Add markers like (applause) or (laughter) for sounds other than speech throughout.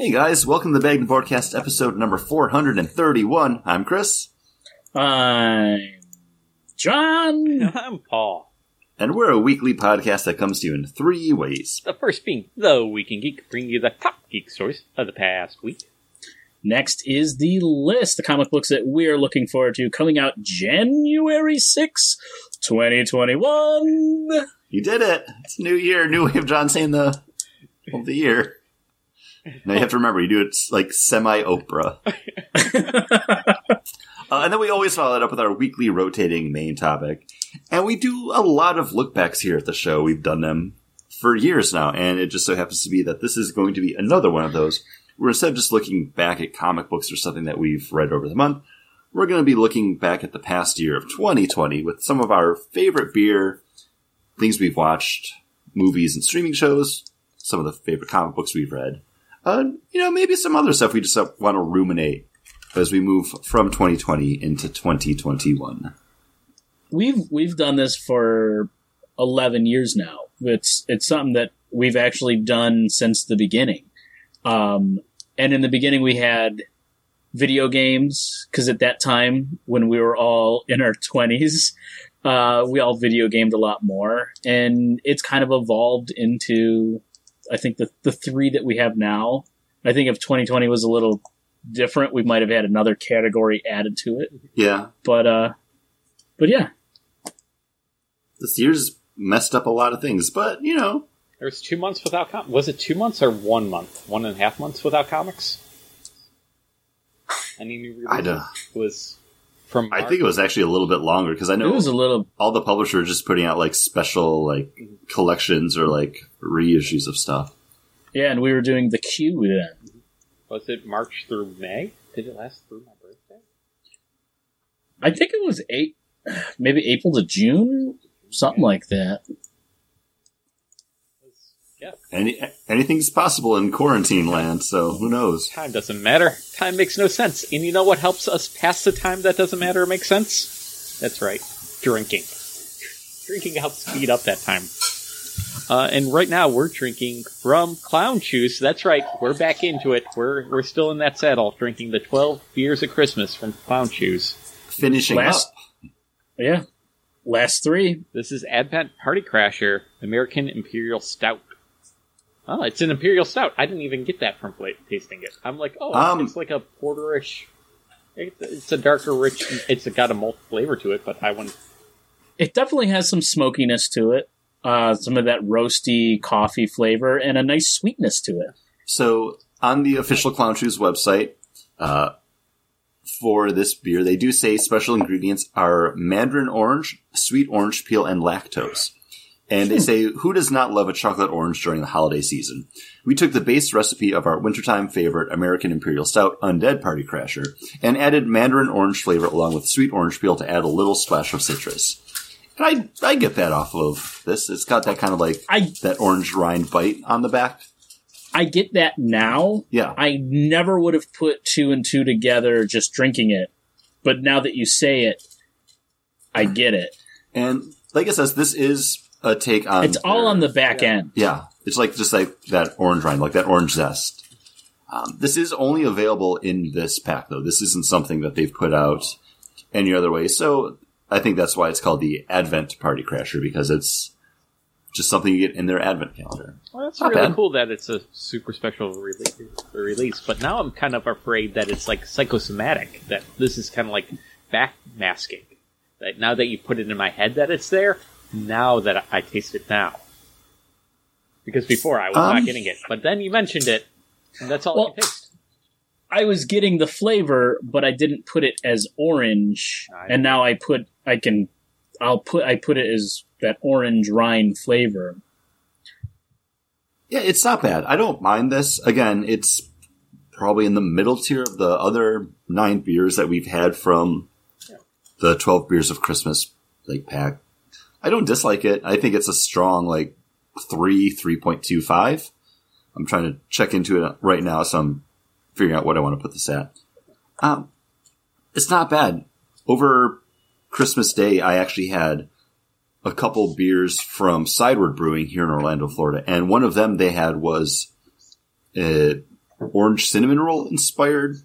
Hey guys, welcome to the Bag Podcast, episode number 431. I'm Chris, I'm John. (laughs) I'm Paul. and we're a weekly podcast that comes to you in three ways. The first being The Week in Geek, bringing you the top geek stories of the past week. Next is the list, the comic books that we're looking forward to coming out January 6, 2021. You did it! It's a new year, new way of John saying the of the year. Now you have to remember, you do it like semi Oprah. (laughs) Uh, and then we always follow it up with our weekly rotating main topic. And we do a lot of lookbacks here at the show. We've done them for years now, and it just so happens to be that this is going to be another one of those where instead of just looking back at comic books or something that we've read over the month, we're going to be looking back at the past year of 2020 with some of our favorite beer, things we've watched, movies and streaming shows, some of the favorite comic books we've read, uh, you know, maybe some other stuff we just want to ruminate as we move from 2020 into 2021. we've we've done this for 11 years now. It's it's something that we've actually done since the beginning. Um, and in the beginning we had video games because at that time when we were all in our 20s, uh, we all video gamed a lot more and it's kind of evolved into I think the the three that we have now. I think if 2020 was a little different, we might have had another category added to it. Yeah, But uh but yeah, this year's messed up a lot of things, but you know, There was two months without com- Was it two months or one month? One and a half months without comics? Any new I release don't. was from I think it was actually a little bit longer because I know it was a little all the publishers are just putting out like special like collections or like reissues of stuff. Yeah, and we were doing the queue then. Was it March through May? Did it last through my birthday? I think it was eight, maybe April to June, something like that. Yeah. Any anything's possible in quarantine land, so who knows? Time doesn't matter. Time makes no sense. And you know what helps us pass the time that doesn't matter or make sense? That's right. Drinking. Drinking helps speed up that time. Uh, and right now we're drinking from Clown Shoes. That's right. We're back into it. We're we're still in that saddle, drinking the twelve beers of Christmas from Clown Shoes. Finishing Last- up. Yeah, last three. This is Advent Party Crasher American Imperial Stout. Oh, it's an Imperial Stout. I didn't even get that from fla- tasting it. I'm like, oh, Um, it's like a porterish. It's a darker, rich. It's got a malt flavor to it, but I wouldn't. It definitely has some smokiness to it, uh, some of that roasty coffee flavor, and a nice sweetness to it. So on the official Clown Shoes website, uh, for this beer, they do say special ingredients are mandarin orange, sweet orange peel, and lactose. And they hmm. say, who does not love a chocolate orange during the holiday season? We took the base recipe of our wintertime favorite American Imperial Stout Undead Party Crasher and added mandarin orange flavor along with sweet orange peel to add a little splash of citrus. And I, I get that off of this. It's got that kind of like, I that orange rind bite on the back. I get that now. Yeah. I never would have put two and two together just drinking it, but now that you say it, I get it. And like it says, this is a take on. It's all their- on the back end. Yeah, it's like just like that orange rind, like that orange zest. Um, this is only available in this pack, though. This isn't something that they've put out any other way. So I think that's why it's called the Advent Party Crasher because it's just something you get in their Advent calendar. Well, that's Not really bad. cool that it's a super special release, release. But now I'm kind of afraid that it's like psychosomatic. That this is kind of like back masking. That now that you put it in my head that it's there, now that I taste it now. Because before I was Um, not getting it, but then you mentioned it, and that's all Well, I can taste. I was getting the flavor, but I didn't put it as orange, I- and now I put I can I'll put I put it as that orange rind flavor. Yeah, it's not bad. I don't mind this. Again, it's probably in the middle tier of the other nine beers that we've had from the 12 beers of Christmas like pack. I don't dislike it. I think it's a strong like 3, 3.25. I'm trying to check into it right now, so I'm figuring out what I want to put this at. Um, it's not bad. Over Christmas Day, I actually had a couple beers from Sideward Brewing here in Orlando, Florida, and one of them they had was uh, orange cinnamon roll inspired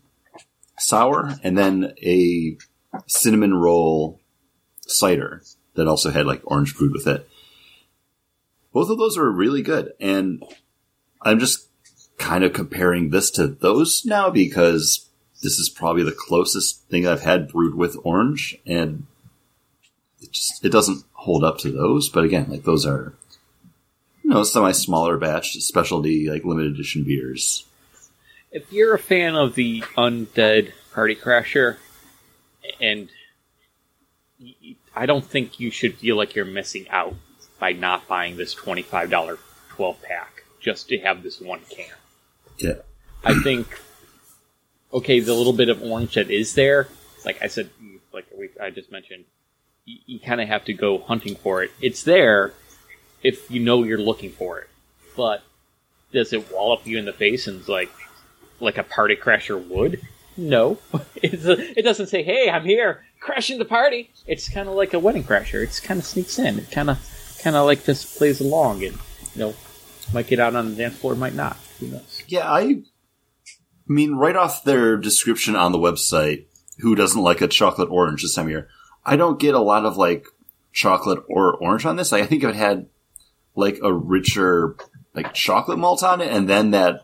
sour, and then a cinnamon roll cider that also had like orange brewed with it. Both of those are really good, and I'm just kind of comparing this to those now because this is probably the closest thing I've had brewed with orange, and it just it doesn't hold up to those. But again, like those are you know semi smaller batch specialty like limited edition beers. If you're a fan of the Undead Party Crasher, and I don't think you should feel like you're missing out by not buying this twenty-five dollar twelve pack just to have this one can. Yeah, I think, okay, the little bit of orange that is there, like I said, like we, I just mentioned, you, you kind of have to go hunting for it. It's there if you know you're looking for it, but does it wallop you in the face and like like a party crasher would? No, (laughs) it's a, it doesn't say, "Hey, I'm here, crashing the party." It's kind of like a wedding crasher. It's kind of sneaks in. It kind of kind of like just plays along, and you know, might get out on the dance floor, might not. Who knows? yeah. I mean, right off their description on the website, who doesn't like a chocolate orange this time of year? I don't get a lot of like chocolate or orange on this. Like, I think if it had like a richer like chocolate malt on it, and then that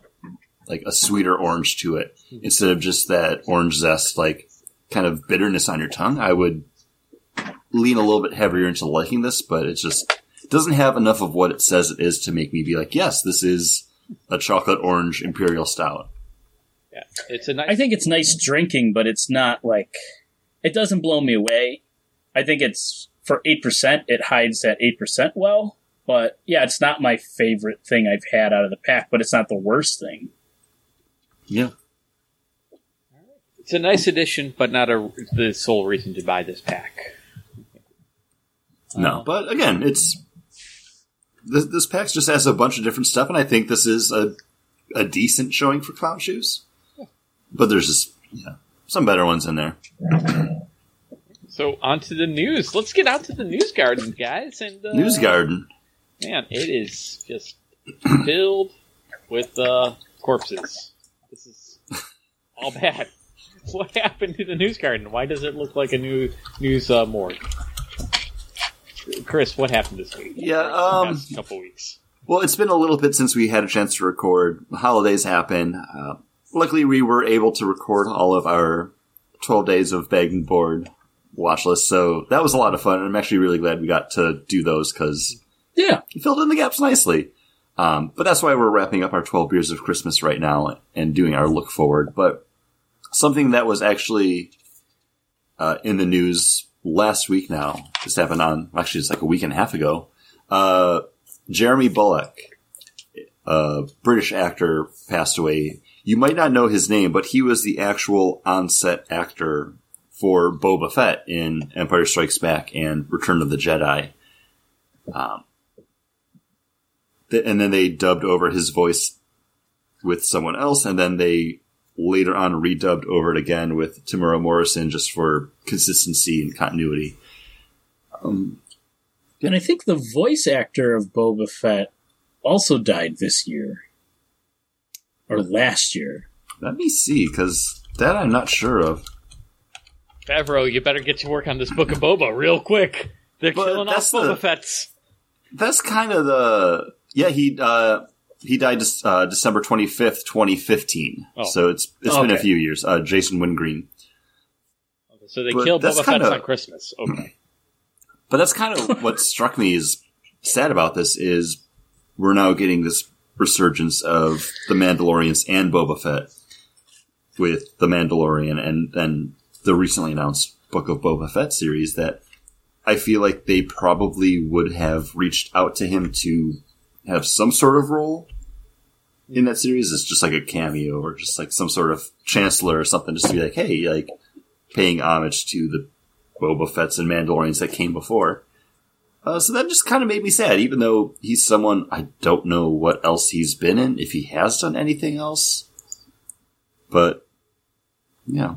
like a sweeter orange to it hmm. instead of just that orange zest, like kind of bitterness on your tongue. I would lean a little bit heavier into liking this, but it just doesn't have enough of what it says it is to make me be like, yes, this is a chocolate orange imperial stout. Yeah, it's a nice. I think it's nice drinking, but it's not like it doesn't blow me away. I think it's for eight percent. It hides that eight percent well, but yeah, it's not my favorite thing I've had out of the pack, but it's not the worst thing. Yeah. It's a nice addition, but not a the sole reason to buy this pack. No, but again, it's this, this pack just has a bunch of different stuff, and I think this is a a decent showing for clown shoes. But there's just yeah, some better ones in there. So on to the news. Let's get out to the news garden, guys. And uh, News Garden. man, it is just filled with uh, corpses. This is all bad. (laughs) What happened to the news garden? Why does it look like a new news uh, morgue? Chris, what happened this week? Yeah, The um, couple weeks. Well, it's been a little bit since we had a chance to record. The holidays happen. Uh, luckily, we were able to record all of our 12 days of bag and board watch list, so that was a lot of fun. I'm actually really glad we got to do those because Yeah, it filled in the gaps nicely. Um, but that's why we're wrapping up our 12 beers of Christmas right now and doing our look forward. But something that was actually uh, in the news last week now, this happened on, actually, it's like a week and a half ago. Uh, Jeremy Bulloch, a British actor, passed away. You might not know his name, but he was the actual on-set actor for Boba Fett in Empire Strikes Back and Return of the Jedi. Um, th- and then they dubbed over his voice with someone else, and then they later on redubbed over it again with Temuera Morrison just for consistency and continuity. Um, and I think the voice actor of Boba Fett also died this year or last year. let me see, because that I'm not sure of. Favreau, you better get to work on this book of Boba real quick. They're But killing off that's Boba the- Fett's. That's kind of the yeah he uh, he died uh, December twenty fifth, twenty fifteen. Oh. So it's it's been a few years. Uh, Jason Wingreen. So they But killed Boba kinda- on Christmas. Okay. But that's kind of (laughs) what struck me is sad about this is we're now getting this resurgence of the Mandalorians and Boba Fett with the Mandalorian and then the recently announced Book of Boba Fett series that I feel like they probably would have reached out to him to have some sort of role in that series as just like a cameo or just like some sort of chancellor or something just to be like, hey, like paying homage to the Boba Fett's and Mandalorians that came before. Uh, so that just kind of made me sad, even though he's someone I don't know what else he's been in, if he has done anything else. But, yeah.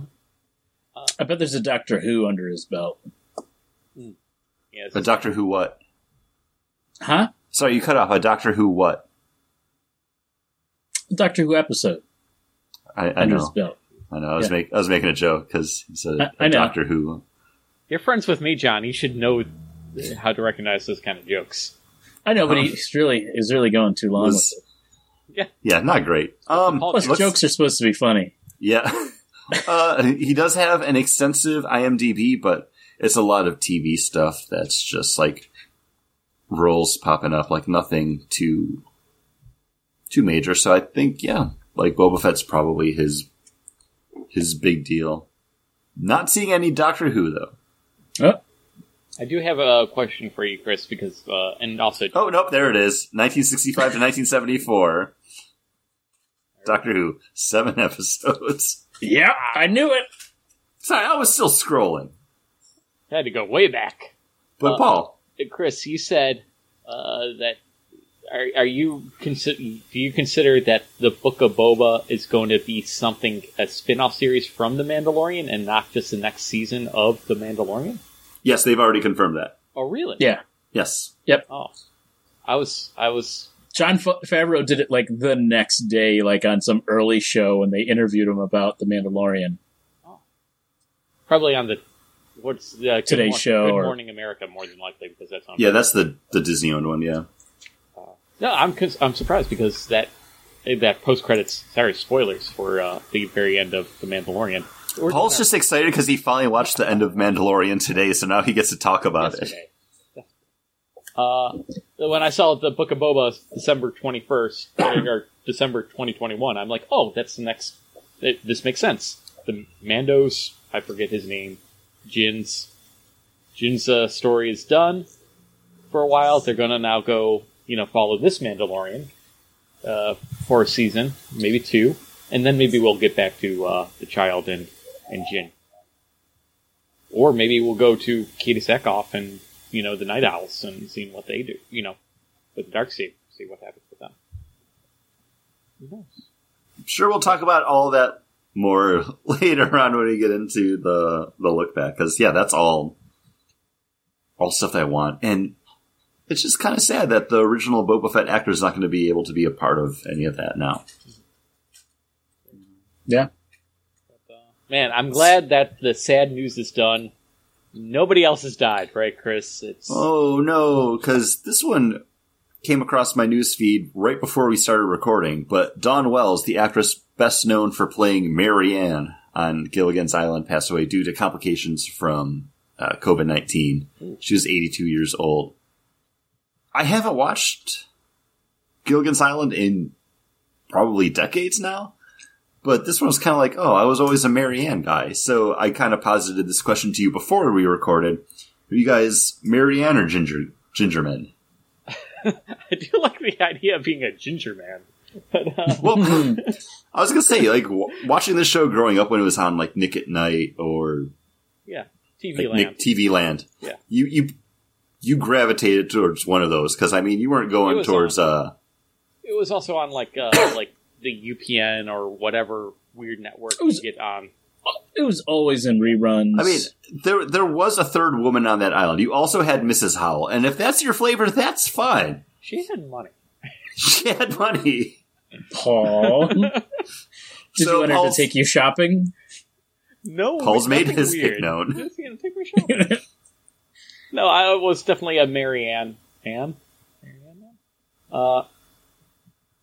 I bet there's a Doctor Who under his belt. Yeah, it's A Doctor Who what? Huh? Sorry, you cut off. A Doctor Who what? Doctor Who episode. I, I know. I know. I was Yeah. make I was making a joke because he said I- I. Doctor Who. You're friends with me, John. You should know how to recognize those kind of jokes. I know, but Huh. he's really he's really going too long Was- with it. Yeah, not great. Um, Plus, jokes are supposed to be funny. Yeah. (laughs) uh, he does have an extensive IMDb, but it's a lot of TV stuff that's just like roles popping up, like nothing too too major. So I think, yeah, like Boba Fett's probably his his big deal. Not seeing any Doctor Who though. Oh, I do have a question for you, Chris, because uh, and also Oh nope, there it is. 1965 to 1974. (laughs) Doctor Who, seven (laughs) episodes. yeah, I knew it. Sorry, I was still scrolling. I had to go way back. But Uh, Paul, Chris, you said uh, that are, are you consider do you consider that the Book of Boba is going to be something a spin-off series from The Mandalorian and not just the next season of The Mandalorian? yes, they've already confirmed that. Oh, really? Yeah, Yes. Yep. Oh, I was I was Jon Fa- Favreau did it like the next day, like on some early show, and they interviewed him about the Mandalorian. Oh. probably on the what's the Good Today's Mor- show Good or- Morning America more than likely because that's on. Yeah, that's the the Disney owned one. Yeah. No, I'm cons- I'm surprised because that that post credits sorry spoilers for uh, the very end of the Mandalorian. Or- Paul's just excited because he finally watched the end of Mandalorian today, so now he gets to talk about it. Uh, when I saw the Book of Boba December 21st, or December 2021, I'm like, oh, that's the next. It, this makes sense. The Mando's, I forget his name, Jin's, Jin's uh, story is done for a while. They're gonna now go, you know, follow this Mandalorian uh, for a season, maybe two, and then maybe we'll get back to uh, the child and and Jin. Or maybe we'll go to Katee Sackhoff and you know the Nite Owls and seeing what they do. You know, with the Dark Saber, see what happens with them. I'm sure we'll talk about all that more (laughs) later on when we get into the the look back, because yeah, that's all all stuff that I want, and it's just kind of sad that the original Boba Fett actor is not going to be able to be a part of any of that now. Yeah, But, uh, man, I'm glad that the sad news is done. Nobody else has died, right, Chris? It's Oh no, because this one came across my news feed right before we started recording. But Dawn Wells, the actress best known for playing Mary Ann on Gilligan's Island, passed away due to complications from uh, COVID nineteen. She was eighty two years old. I haven't watched Gilligan's Island in probably decades now. But this one was kind of like, oh, I was always a Mary Ann guy. So I kind of posited this question to you before we recorded. Are you guys Mary Ann or Ginger Gingermen? (laughs) I do like the idea of being a ginger man. But, uh, (laughs) Well, I was gonna say, like, w- watching this show growing up when it was on like Nick at Nite or yeah, TV like, land. Nick TV Land, Yeah. you you you gravitated towards one of those because I mean you weren't going was towards uh It was also on like uh, like the UPN or whatever weird network It was- you get on. It was always in reruns. I mean, there there was a third woman on that island. You also had Mrs. Howell, and if that's your flavor, that's fine. She had money. (laughs) She had money. Paul, (laughs) did So you want her to take you shopping? No, Paul's made his weird. pick known. Just gonna take my shopping. (laughs) no, I was definitely a Mary Ann fan. Mary Ann? Uh,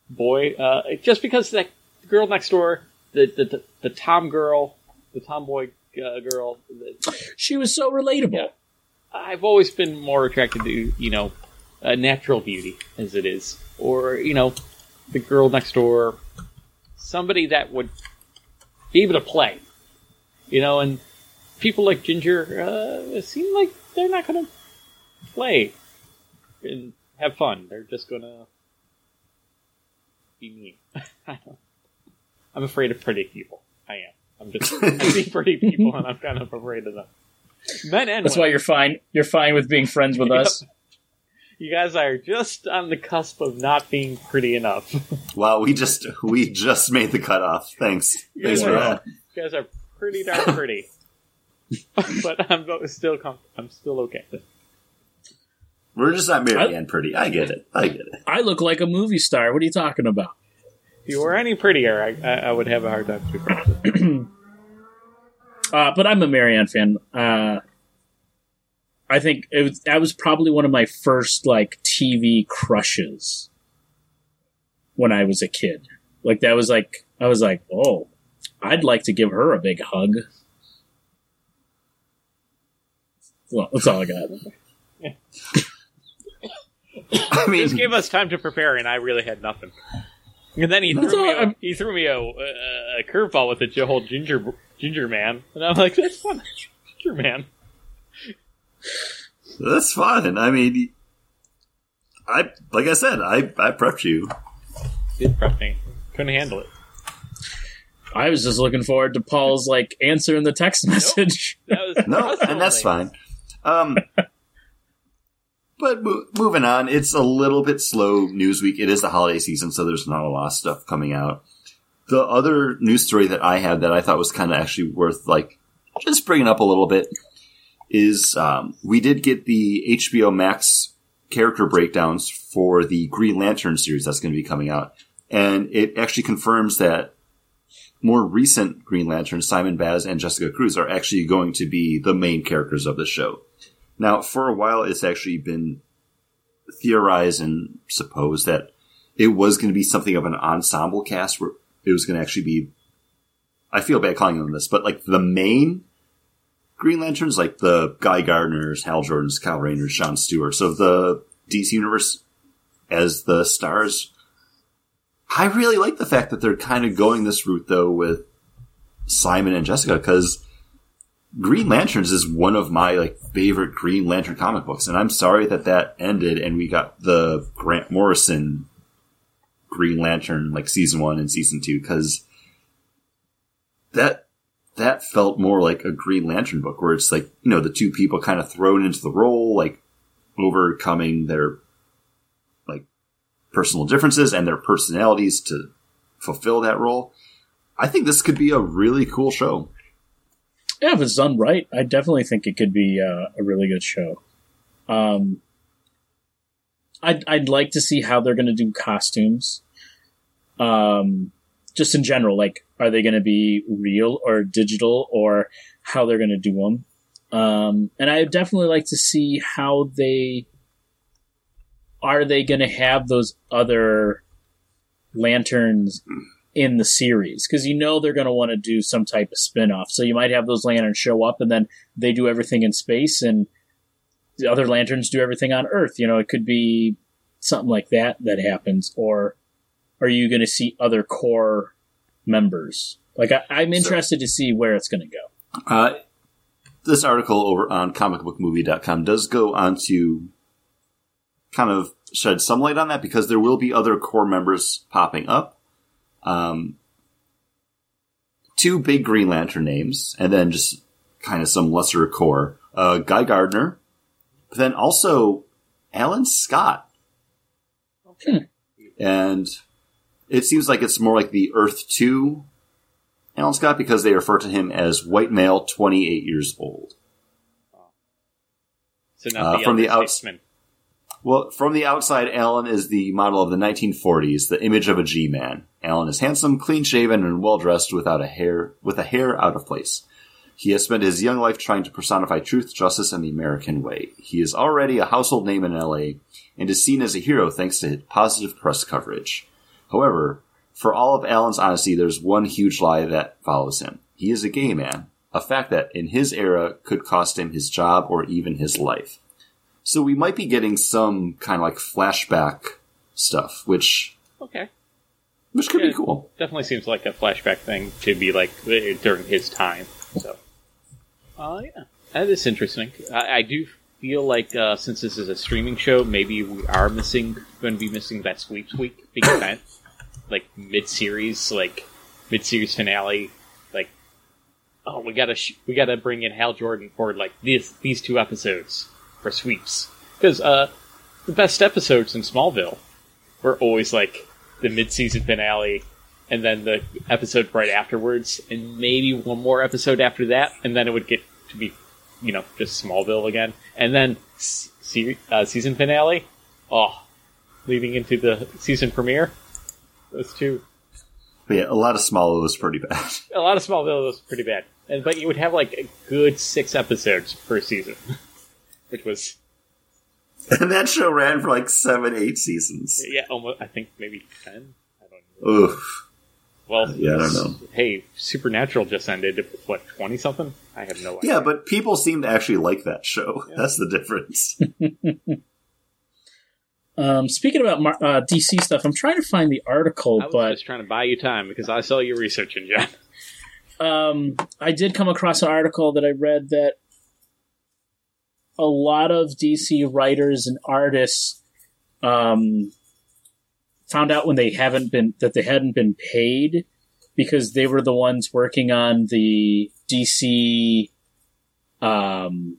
boy, uh, just because that girl next door, the the, the, the Tom girl, the tomboy uh, girl, she was so relatable. Yeah. I've always been more attracted to, you know, uh, natural beauty as it is, or you know, the girl next door, somebody that would be able to play, you know, and people like Ginger uh, seem like they're not going to play and have fun. They're just going to be mean. (laughs) I'm afraid of pretty people. I am. I'm just I see pretty people, and I'm kind of afraid of them. Men and That's why you're fine. You're fine with being friends with us. (laughs) You guys are just on the cusp of not being pretty enough. Wow, we just we just made the cutoff. Thanks, thanks for that. you guys are pretty darn pretty. (laughs) but I'm still com- I'm still okay. We're just not Mary I- Ann pretty. I get it. I get it. I look like a movie star. What are you talking about? You were any prettier, I, I, I would have a hard time to be friends with. Uh, but I'm a Mary Ann fan. Uh, I think it was, that was probably one of my first like TV crushes when I was a kid. Like that was like I was like, oh, I'd like to give her a big hug. Well, that's all I got. (laughs) I mean, Just gave us time to prepare, and I really had nothing. And then he threw me, all a, I'm- he threw me a, a, a curveball with the whole ginger ginger man, and I'm like, that's fun, ginger man. that's fine. I mean, I like I said, I I prepped you. Did prep me, couldn't handle it. I was just looking forward to Paul's like answer in the text message. That was No, and that's only- fine. Um, but mo- moving on, it's a little bit slow news week. It is the holiday season, so there's not a lot of stuff coming out. The other news story that I had that I thought was kind of actually worth like just bringing up a little bit is um, we did get the HBO Max character breakdowns for the Green Lantern series that's going to be coming out, and it actually confirms that more recent Green Lantern, Simon Baz and Jessica Cruz, are actually going to be the main characters of the show. Now, for a while, it's actually been theorized and supposed that it was going to be something of an ensemble cast where it was going to actually be. I feel bad calling them this, but like the main Green Lanterns, like the Guy Gardners, Hal Jordans, Kyle Rayners, John Stewart's of the DC universe as the stars. I really like the fact that they're kind of going this route though with Simon and Jessica because Green Lanterns is one of my like favorite Green Lantern comic books, and I'm sorry that that ended and we got the Grant Morrison Green Lantern like season one and season two because that that felt more like a Green Lantern book where it's like you know the two people kind of thrown into the role like overcoming their like personal differences and their personalities to fulfill that role. I think this could be a really cool show. Yeah, if it's done right, I definitely think it could be uh, a really good show. Um, I'd I'd like to see how they're going to do costumes. Um, just in general, like, are they going to be real or digital, or how they're going to do them? Um, and I definitely like to see how they are they going to have those other lanterns in the series because you know they're going to want to do some type of spin-off. So you might have those lanterns show up and then they do everything in space and the other lanterns do everything on earth. You know it could be something like that that happens. Or are you going to see other core members? Like I, i'm interested to see where it's going to go. Uh, this article over on comicbookmovie.com does go on to kind of shed some light on that because there will be other core members popping up. Um, two big Green Lantern names, and then just kind of some lesser core. Uh, Guy Gardner, but then also Alan Scott. Hmm. And it seems like it's more like the Earth 2 Alan Scott because they refer to him as white male, 28 years old. So not Uh, the from the elder outs- statesman. Well, from the outside, Alan is the model of the 1940s, the image of a G-man. Alan is handsome, clean-shaven, and well-dressed without a hair, with a hair out of place. He has spent his young life trying to personify truth, justice, and the American way. He is already a household name in LA and is seen as a hero thanks to positive press coverage. However, for all of Alan's honesty, there's one huge lie that follows him. He is a gay man, a fact that in his era could cost him his job or even his life. So we might be getting some kind of like flashback stuff, which Okay, which could Yeah. be cool. definitely seems like a flashback thing to be like during his time. So, uh, yeah, that is interesting. I, I do feel like uh, since this is a streaming show, maybe we are missing going to be missing that sweeps week big event, like mid series, like mid series finale, like. Oh, we gotta sh- we gotta bring in Hal Jordan for like these these two episodes for sweeps. Because uh the best episodes in Smallville were always like the mid-season finale and then the episode right afterwards and maybe one more episode after that and then it would get to be you know just smallville again. And then se- uh, season finale oh leading into the season premiere those two. But yeah, a lot of Smallville was pretty bad. (laughs) A lot of Smallville was pretty bad, and but you would have like a good six episodes per season, (laughs) which was (laughs) and that show ran for like seven, eight seasons. yeah, almost I think maybe ten. I don't know. Oof. Well, Yeah, I don't know. Hey, Supernatural just ended. What twenty something? I have no idea. Yeah, but people seem to actually like that show. That's the difference. (laughs) Um, speaking about uh, DC stuff, I'm trying to find the article, I was but just trying to buy you time because I saw you researching, John. um, I did come across an article that I read that a lot of DC writers and artists um, found out when they haven't been that they hadn't been paid because they were the ones working on the DC. Um,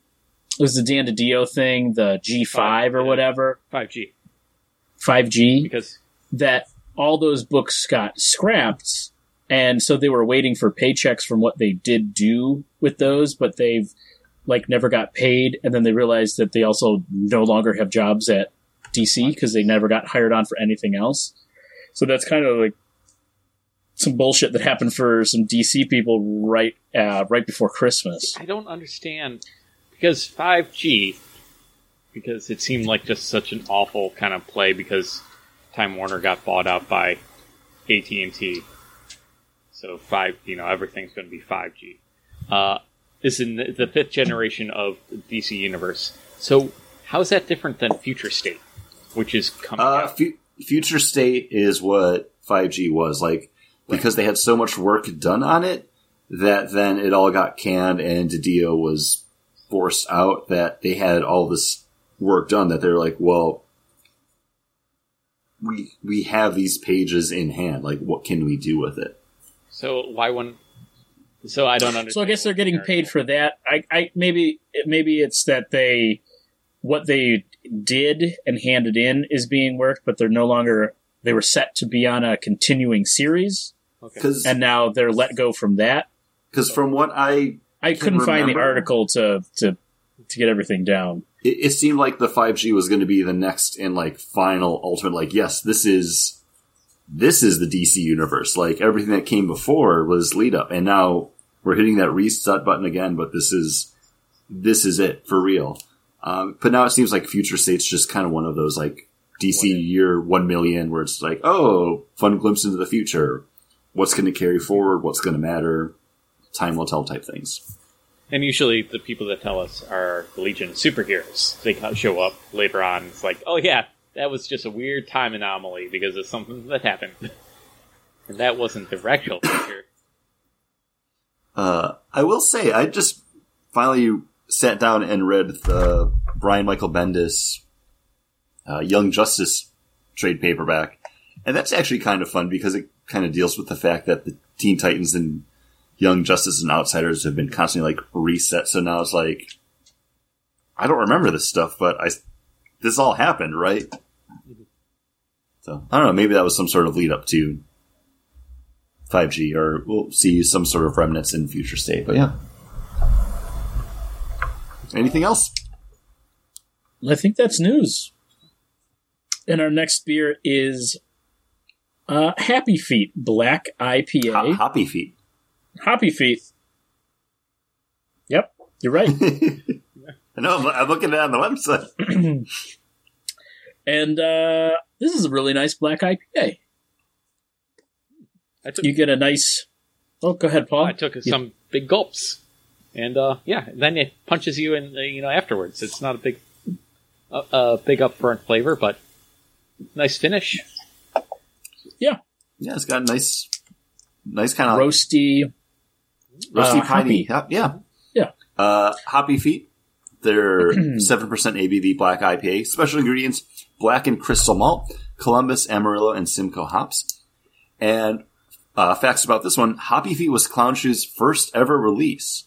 it was the Dan DiDio thing, the G5 or whatever, Five G 5G. because that all those books got scrapped and so they were waiting for paychecks from what they did do with those but they've like never got paid and then they realized that they also no longer have jobs at DC because they never got hired on for anything else so that's kind of like some bullshit that happened for some DC people right uh, right before Christmas I don't understand because five G because it seemed like just such an awful kind of play because Time Warner got bought out by AT and T. So five, you know, everything's going to be five G. Uh, is in the, the fifth generation of DC universe. So how is that different than Future State, which is coming Uh, fu- Future State is what 5G was like because they had so much work done on it that then it all got canned and Didio was forced out that they had all this work done that they're like, well, we we have these pages in hand. Like, what can we do with it? So why wouldn't? So I don't understand. So I guess they're getting paid for that. I, I maybe maybe it's that they what they did and handed in is being worked, but they're no longer they were set to be on a continuing series, Okay. And now they're let go from that. Because from what I I Can couldn't find the article to to to get everything down. it, it seemed like the 5G was going to be the next and like final ultimate. Like, yes, this is this is the DC universe. Like everything that came before was lead up, and now we're hitting that reset button again. But this is this is it for real. Um, but now it seems like Future State's just kind of one of those like DC year one million, where it's like, oh, fun glimpse into the future. What's going to carry forward? What's going to matter? Time will tell type things. And usually the people that tell us are the Legion of Superheroes. They show up later on. It's like, oh yeah, that was just a weird time anomaly because of something that happened. and that wasn't the actual picture. Uh, I will say, I just finally sat down and read the Brian Michael Bendis uh, Young Justice trade paperback, and that's actually kind of fun because it kind of deals with the fact that the Teen Titans and Young Justice and Outsiders have been constantly like reset. So now it's like, I don't remember this stuff, but I this all happened, right? So I don't know. Maybe that was some sort of lead up to 5G, or we'll see some sort of remnants in future state. But yeah. Anything else? I think that's news. And our next beer is uh, Happy Feet Black IPA. Ho- hoppy feet. Happy Feet. Yep, you're right. (laughs) I know. I'm, I'm looking at it on the website. (clears throat) and uh, this is a really nice black IPA. I took, You get a nice. Oh, go ahead, Paul. I took some big gulps. And, uh, yeah, then it punches you in, uh, you know, afterwards. It's not a big, uh, uh, big upfront flavor, but nice finish. Yeah, Yeah, it's got a nice, nice kind of roasty. roasty uh, piney. Yep, yeah. Yeah. Uh, hoppy feet. They're (clears throat) 7% ABV black IPA. Special ingredients, black and crystal malt, Columbus, Amarillo, and Simcoe hops. And, uh, facts about this one. Hoppy Feet was Clown Shoe's first ever release.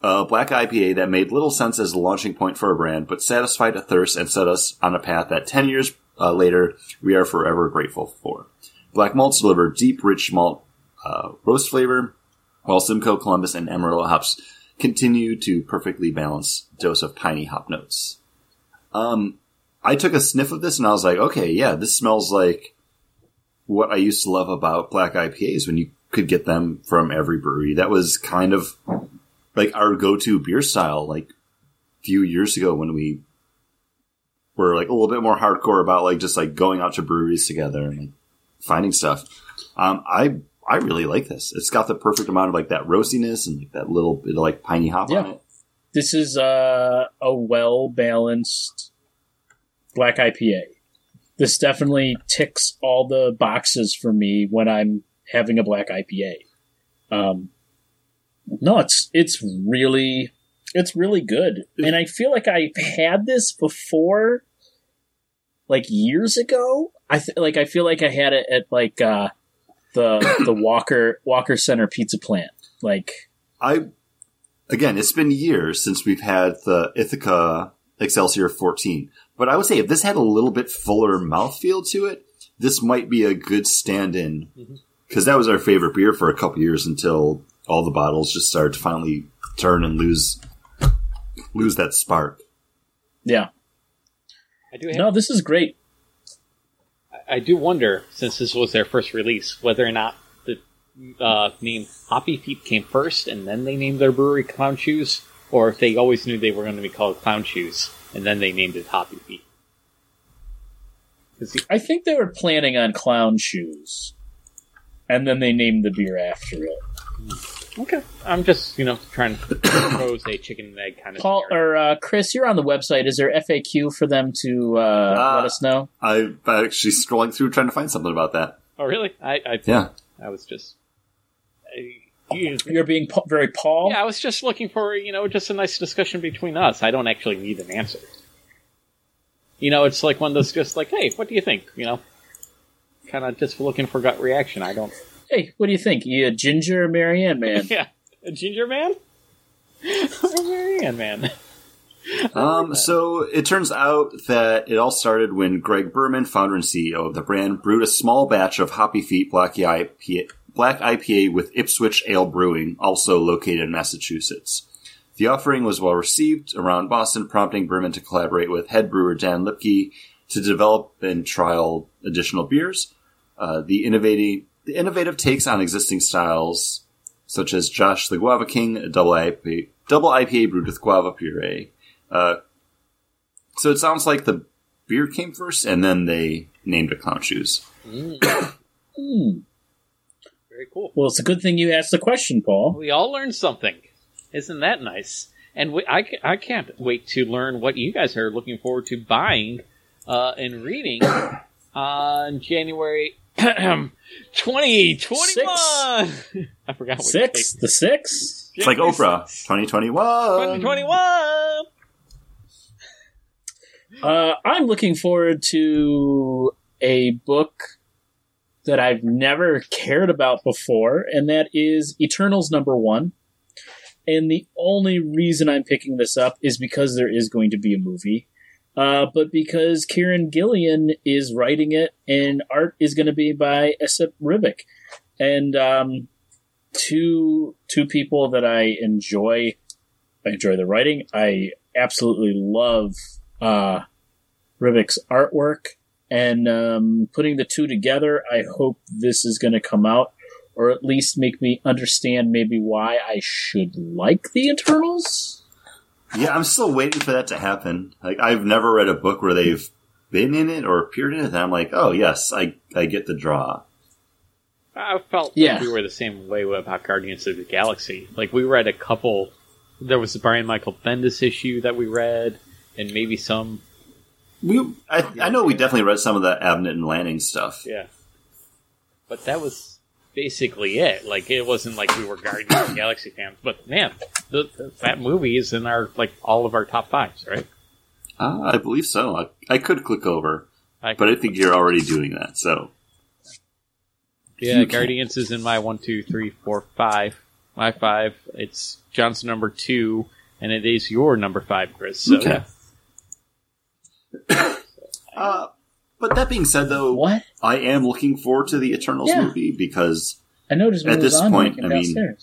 A black IPA that made little sense as a launching point for a brand, but satisfied a thirst and set us on a path that 10 years uh, later we are forever grateful for. Black malts deliver deep, rich malt uh, roast flavor, while Simcoe, Columbus, and Amarillo hops continue to perfectly balance dose of piney hop notes. Um, I took a sniff of this and I was like, okay, yeah, this smells like what I used to love about black IPAs when you could get them from every brewery. That was kind of like our go-to beer style. Like a few years ago when we were like a little bit more hardcore about like just like going out to breweries together and like finding stuff. Um, I I really like this. It's got the perfect amount of like that roastiness and like that little bit of like piney hop Yeah. on it. This is uh, a well balanced black IPA. This definitely ticks all the boxes for me when I'm having a black IPA. Um, no, it's it's really it's really good, and I feel like I've had this before, like years ago. I th- like I feel like I had it at like uh, the (coughs) the Walker Walker Center Pizza Plant. Like I again, it's been years since we've had the Ithaca Excelsior 14, but I would say if this had a little bit fuller mouthfeel to it, this might be a good stand-in because that was our favorite beer for a couple years until all the bottles just started to finally turn and lose lose that spark. yeah, I do have no, this is great. I do wonder, since this was their first release, whether or not the uh, name Hoppy Feet came first and then they named their brewery Clown Shoes, or if they always knew they were going to be called Clown Shoes and then they named it Hoppy Feet. 'Cause the- I think they were planning on clown shoes, and then they named the beer after it. okay, I'm just you know trying to propose a chicken and egg kind of. Paul scenario. or uh, Chris, you're on the website. Is there FAQ for them to uh, Uh, let us know? I'm actually scrolling through trying to find something about that. oh really? I I, Yeah. I was just. I, you- You're being pa- very Paul. Yeah, I was just looking for, you know, just a nice discussion between us. I don't actually need an answer. You know, it's like one of those just like, hey, what do you think? You know, kind of just looking for gut reaction. I don't. Hey, what do you think? You a ginger or Mary Ann man? (laughs) Yeah, a ginger man, (laughs) or Mary Ann man. Um, so it turns out that it all started when Greg Berman, founder and CEO of the brand, brewed a small batch of Hoppy Feet Black IPA, Black IPA with Ipswich Ale Brewing, also located in Massachusetts. The offering was well received around Boston, prompting Berman to collaborate with head brewer Dan Lipke to develop and trial additional beers. Uh, the innovating, the innovative takes on existing styles, such as Josh the Guava King, a double IPA, double IPA brewed with guava puree. Uh, so it sounds like the beer came first, and then they named it Clown Shoes. Hmm. (coughs) Very cool. Well, it's a good thing you asked the question, Paul. We all learned something. Isn't that nice? And we, I, I can't wait to learn what you guys are looking forward to buying uh, and reading (coughs) on January (clears throat) 2021. (laughs) I forgot what Six, the six. It's like January Oprah, 2021. 2021. Uh, I'm looking forward to a book that I've never cared about before, and that is Eternals number one. And the only reason I'm picking this up is because there is going to be a movie, uh, but because Kieron Gillen is writing it, and art is going to be by Esad Ribic, and um, two two people that I enjoy. I enjoy the writing. I absolutely love uh, Ribic's artwork, and um, putting the two together, I hope this is going to come out, or at least make me understand maybe why I should like the Eternals. Yeah, I'm still waiting for that to happen. Like, I've never read a book where they've been in it or appeared in it, and I'm like, oh yes, I I get the draw. I felt Yeah. like we were the same way about Guardians of the Galaxy. Like we read a couple. There was the Brian Michael Bendis issue that we read, and maybe some. We, I, I know we definitely read some of the Abnett and Lanning stuff. Yeah. But that was basically it. Like it wasn't like we were Guardians of the Galaxy fans. But man, the, the, that movie is in our like all of our top fives, right? Uh, I believe so. I, I could click over, I, but I think you're already doing that. So yeah, you can- Guardians is in my one, two, three, four, five. My five. It's John's number two, and it is your number five, Chris. So Okay. (coughs) Uh, but that being said, though, What? I am looking forward to the Eternals Yeah. movie because I noticed when At this on point, I I mean,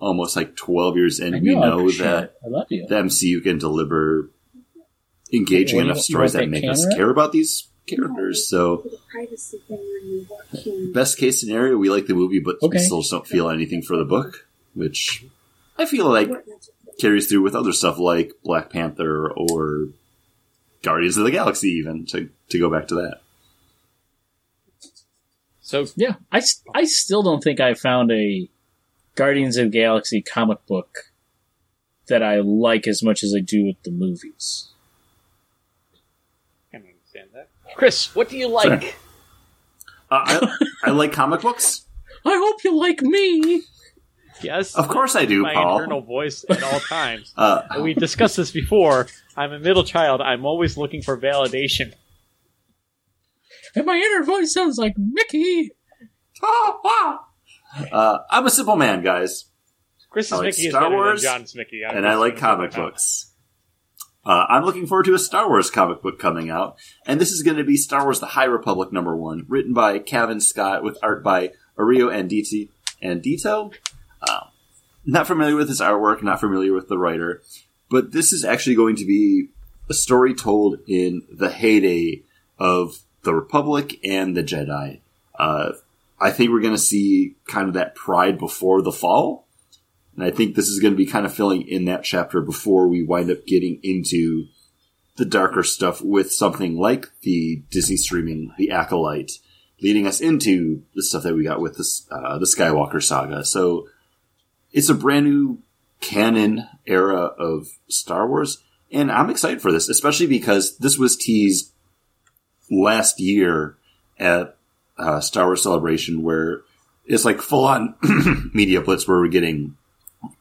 almost like 12 years in, I we know, I that. I love you. the MCU can deliver engaging What enough you stories want that that make us care about these characters. So For the privacy thing when you watching. best case scenario, we like the movie, but we still don't feel anything for the book, which I feel like carries through with other stuff like Black Panther or Guardians of the Galaxy, even to to go back to that. So Yeah, I I still don't think I found a Guardians of the Galaxy comic book that I like as much as I do with the movies. I can understand that. Chris, what do you like? (laughs) Uh, I I like comic books. I hope you like me. Yes, Of course I do, my Paul. internal voice at all times. (laughs) Uh, And we discussed this before. I'm a middle child. I'm always looking for validation. And my inner voice sounds like Mickey. (laughs) uh, I'm a simple man, guys, Chris's I like Mickey is Star better Wars, than John's Mickey. I'm and I like comic say that now. books. Uh, I'm looking forward to a Star Wars comic book coming out, and this is going to be Star Wars: The High Republic number one, written by Cavan Scott with art by Ario Anditi Andito. Uh, not familiar with his artwork, not familiar with the writer, but this is actually going to be a story told in the heyday of the Republic and the Jedi. Uh, I think we're going to see kind of that pride before the fall. And I think this is going to be kind of filling in that chapter before we wind up getting into the darker stuff with something like the Disney streaming, The Acolyte, leading us into the stuff that we got with uh, the Skywalker saga. So it's a brand new canon era of Star Wars. And I'm excited for this, especially because this was teased last year at uh, Star Wars Celebration, where it's like full on (clears throat) media blitz where we're getting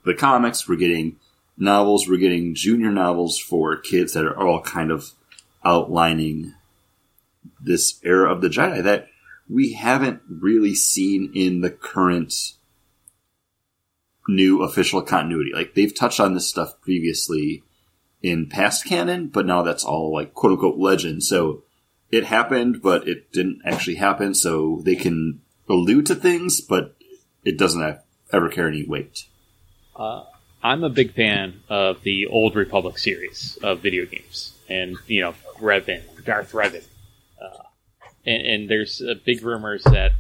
the comics, we're getting novels, we're getting junior novels for kids that are all kind of outlining this era of the Jedi that we haven't really seen in the current new official continuity. Like they've touched on this stuff previously in past canon, but now that's all like quote unquote legend. So it happened, but it didn't actually happen. So they can allude to things, but it doesn't ever carry any weight. Uh, I'm a big fan of the old Republic series of video games, and you know, Revan, Darth Revan, uh, and, and there's uh, big rumors that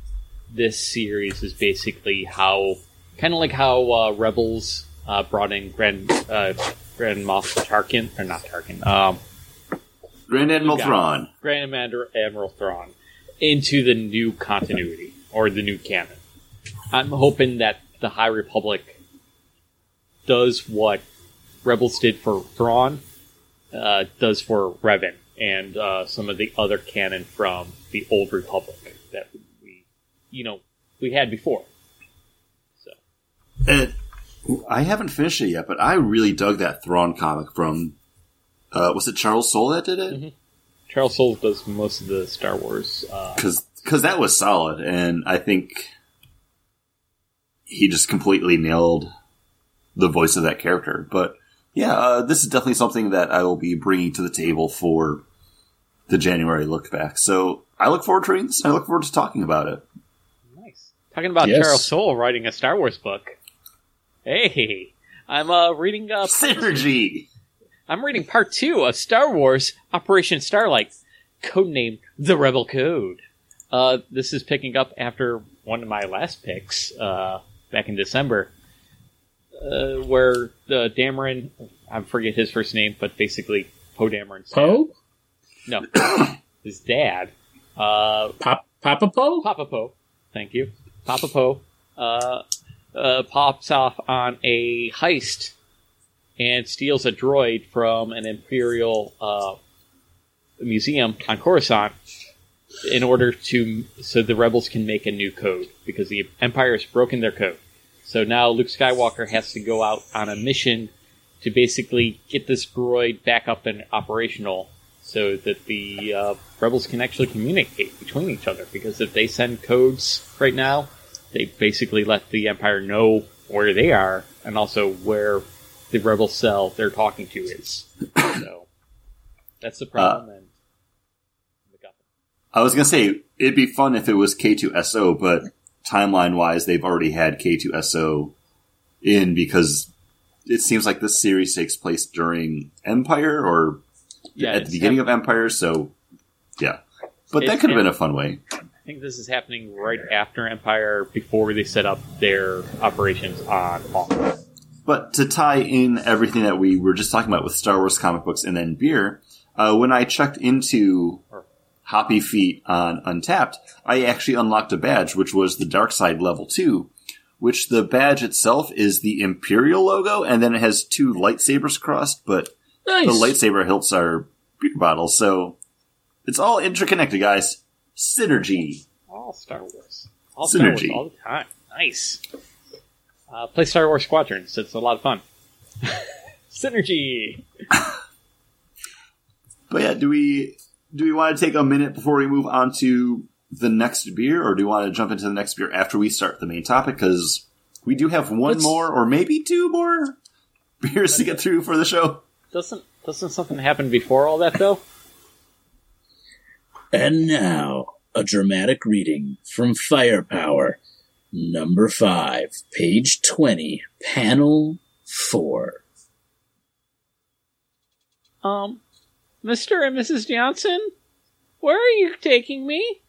this series is basically how, kind of like how uh, Rebels uh, brought in Grand uh, Grand Moff Tarkin, or not Tarkin, um, Grand Admiral. Thrawn. Grand Admiral Thrawn into the new continuity or the new canon. I'm hoping that the High Republic does what Rebels did for Thrawn, uh, does for Revan, and uh, some of the other canon from the Old Republic that we, you know, we had before. So And I haven't finished it yet, but I really dug that Thrawn comic from. Uh, was it Charles Soule that did it? Mhm. Charles Soule does most of the Star Wars. Uh, Because that was solid, and I think he just completely nailed the voice of that character. But yeah, uh, this is definitely something that I will be bringing to the table for the January look back. So I look forward to reading this. and I look forward to talking about it. Nice. Talking about Yes. Charles Soule writing a Star Wars book. Hey, I'm uh, reading. Uh, Synergy. I'm reading part two of Star Wars Operation Starlight, codenamed The Rebel Code. Uh, this is picking up after one of my last picks uh, back in December, uh, where the Dameron, I forget his first name, but basically Poe Dameron's dad- Poe? No, (coughs) his dad. Uh, Pop, Papa Poe? Papa Poe. Thank you. Papa Poe uh, pops off on a heist and steals a droid from an Imperial uh, museum on Coruscant in order to so the rebels can make a new code because the Empire has broken their code. So now Luke Skywalker has to go out on a mission to basically get this droid back up and operational so that the uh, rebels can actually communicate between each other. Because if they send codes right now, they basically let the Empire know where they are and also where the rebel cell they're talking to is. so that's the problem. Uh, and I was gonna say it'd be fun if it was K2SO, but timeline wise, they've already had K2SO in because it seems like this series takes place during Empire or yeah, at the beginning Em- of Empire. So, yeah, But that could have and- been a fun way. I think this is happening right after Empire, before they set up their operations on Maul. But to tie in everything that we were just talking about with Star Wars comic books and then beer, uh, when I checked into Hoppy Feet on Untappd, I actually unlocked a badge, which was the Dark Side Level 2, which the badge itself is the Imperial logo, and then it has two lightsabers crossed, but Nice. the lightsaber hilts are beer bottles, so it's all interconnected, guys. Synergy. All Star Wars. All Star Wars Synergy. all the time. Nice. Uh, play Star Wars Squadrons. It's a lot of fun. (laughs) Synergy. (laughs) But yeah, do we do we want to take a minute before we move on to the next beer, or do you want to jump into the next beer after we start the main topic? Because we do have one Let's- more, or maybe two more (laughs) beers to get through for the show. Doesn't doesn't something happen before all that though? And now, a dramatic reading from Firepower, number 5, page 20, panel 4. Um, Mr. and Mrs. Johnson, where are you taking me?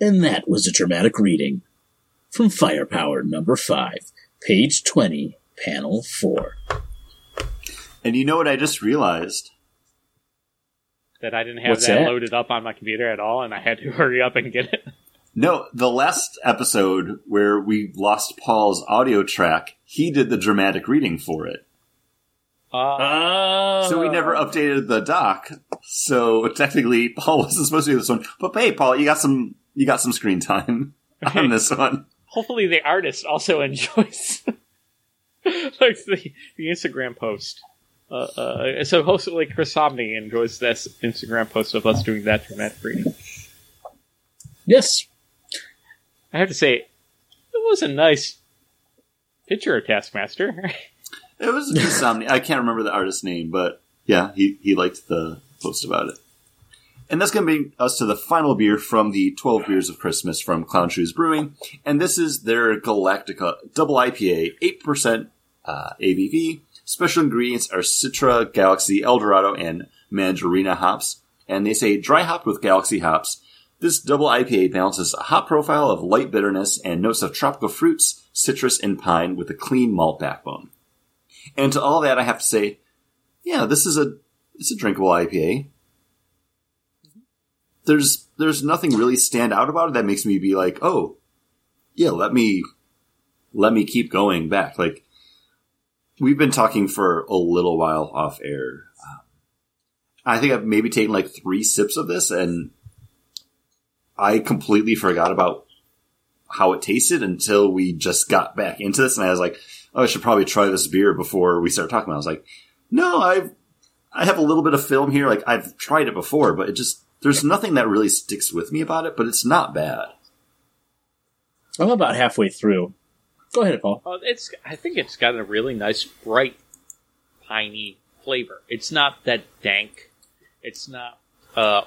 And that was a dramatic reading from Firepower, number 5, page 20, panel 4. And you know what I just realized? That I didn't have What's that, that? loaded up on my computer at all, and I had to (laughs) hurry up and get it. No, the last episode where we lost Paul's audio track, he did the dramatic reading for it. Uh. So we never updated the doc. So technically, (laughs) Paul wasn't supposed to do this one. But hey, Paul, you got some you got some screen time (laughs) on this one. hopefully, the artist also enjoys like the, the Instagram post. Uh, uh, so hopefully, Chris Samnee enjoys this Instagram post of us doing that for dramatic reading. Yes. I have to say, it was a nice picture of Taskmaster. (laughs) It was Insomnia. I can't remember the artist's name, but yeah, he, he liked the post about it. And that's going to bring us to the final beer from the 12 Beers of Christmas from Clown Shoes Brewing. And this is their Galactica Double IPA, 8% uh, ABV. Special ingredients are Citra, Galaxy, Eldorado, and Mandarina hops. And they say dry hopped with Galaxy hops. This double IPA balances a hop profile of light bitterness and notes of tropical fruits, citrus, and pine with a clean malt backbone. And to all that, I have to say, yeah, this is a it's a drinkable IPA. There's there's nothing really stand out about it that makes me be like, oh, yeah, let me let me keep going back. Like we've been talking for a little while off air. Um, I think I've maybe taken like three sips of this, and I completely forgot about how it tasted until we just got back into this, and I was like, oh, I should probably try this beer before we start talking about. it. I was like, no, I've I have a little bit of film here. Like I've tried it before, but it just there's nothing that really sticks with me about it. But it's not bad. I'm about halfway through. Go ahead, Paul. Uh, it's I think it's got a really nice bright piney flavor. It's not that dank. It's not uh,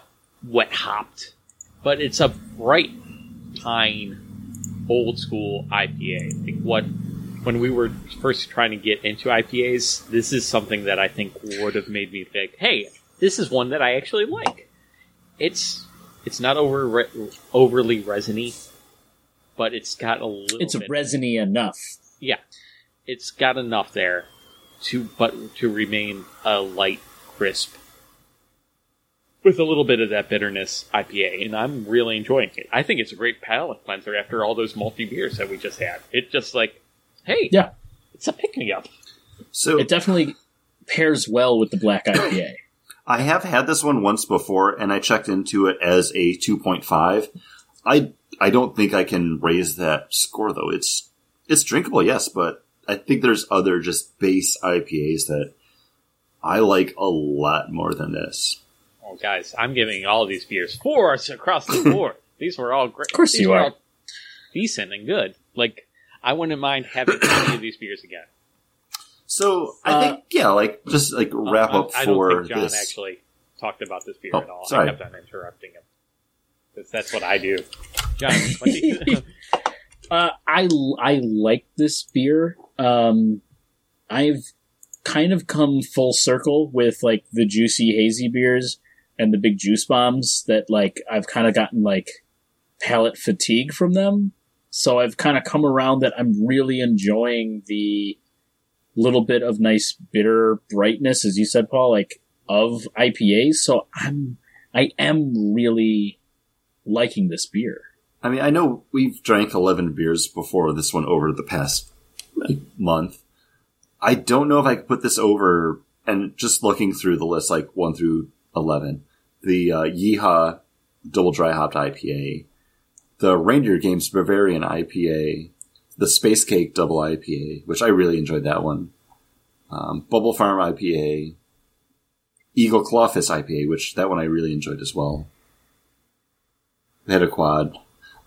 wet hopped, but it's a bright pine old school IPA. I think what when we were first trying to get into IPAs, this is something that I think would have made me think, "Hey, this is one that I actually like." It's it's not over re- overly resiny, but it's got a little. It's bit resiny enough. yeah, it's got enough there to but to remain a light crisp with a little bit of that bitterness IPA, and I'm really enjoying it. I think it's a great palate cleanser after all those multi beers that we just had. It just like, hey, Yeah. it's a pick me up. So It definitely pairs well with the black IPA. I have had this one once before, and I checked into it as a 2.5. I I don't think I can raise that score though. It's it's drinkable, yes, but I think there's other just base IPAs that I like a lot more than this. Oh, guys, I'm giving all of these beers fours across the (laughs) board. these were all great. Of course these you were are. all decent and good. Like, I wouldn't mind having (coughs) any of these beers again. So I Uh, think yeah, like just like wrap Uh, up I for don't think John this. actually talked about this beer Oh, at all. sorry. I kept on interrupting him because that's what I do. John, (laughs) what do you, (laughs) Uh, I I like this beer. Um, I've kind of come full circle with like the juicy hazy beers and the big juice bombs that like I've kind of gotten like palate fatigue from them. So I've kind of come around that I'm really enjoying the little bit of nice bitter brightness, as you said, Paul, like of IPAs. So I'm I am really liking this beer. I mean, I know we've drank 11 beers before this one over the past month. I don't know if I could put this over, and just looking through the list, like 1 through 11, the uh, Yeehaw Double Dry Hopped IPA, the Reindeer Games Bavarian IPA, the Space Cake Double IPA, which I really enjoyed that one, um, Bubble Farm IPA, Eagle Clawfist IPA, which that one I really enjoyed as well. They had a quad.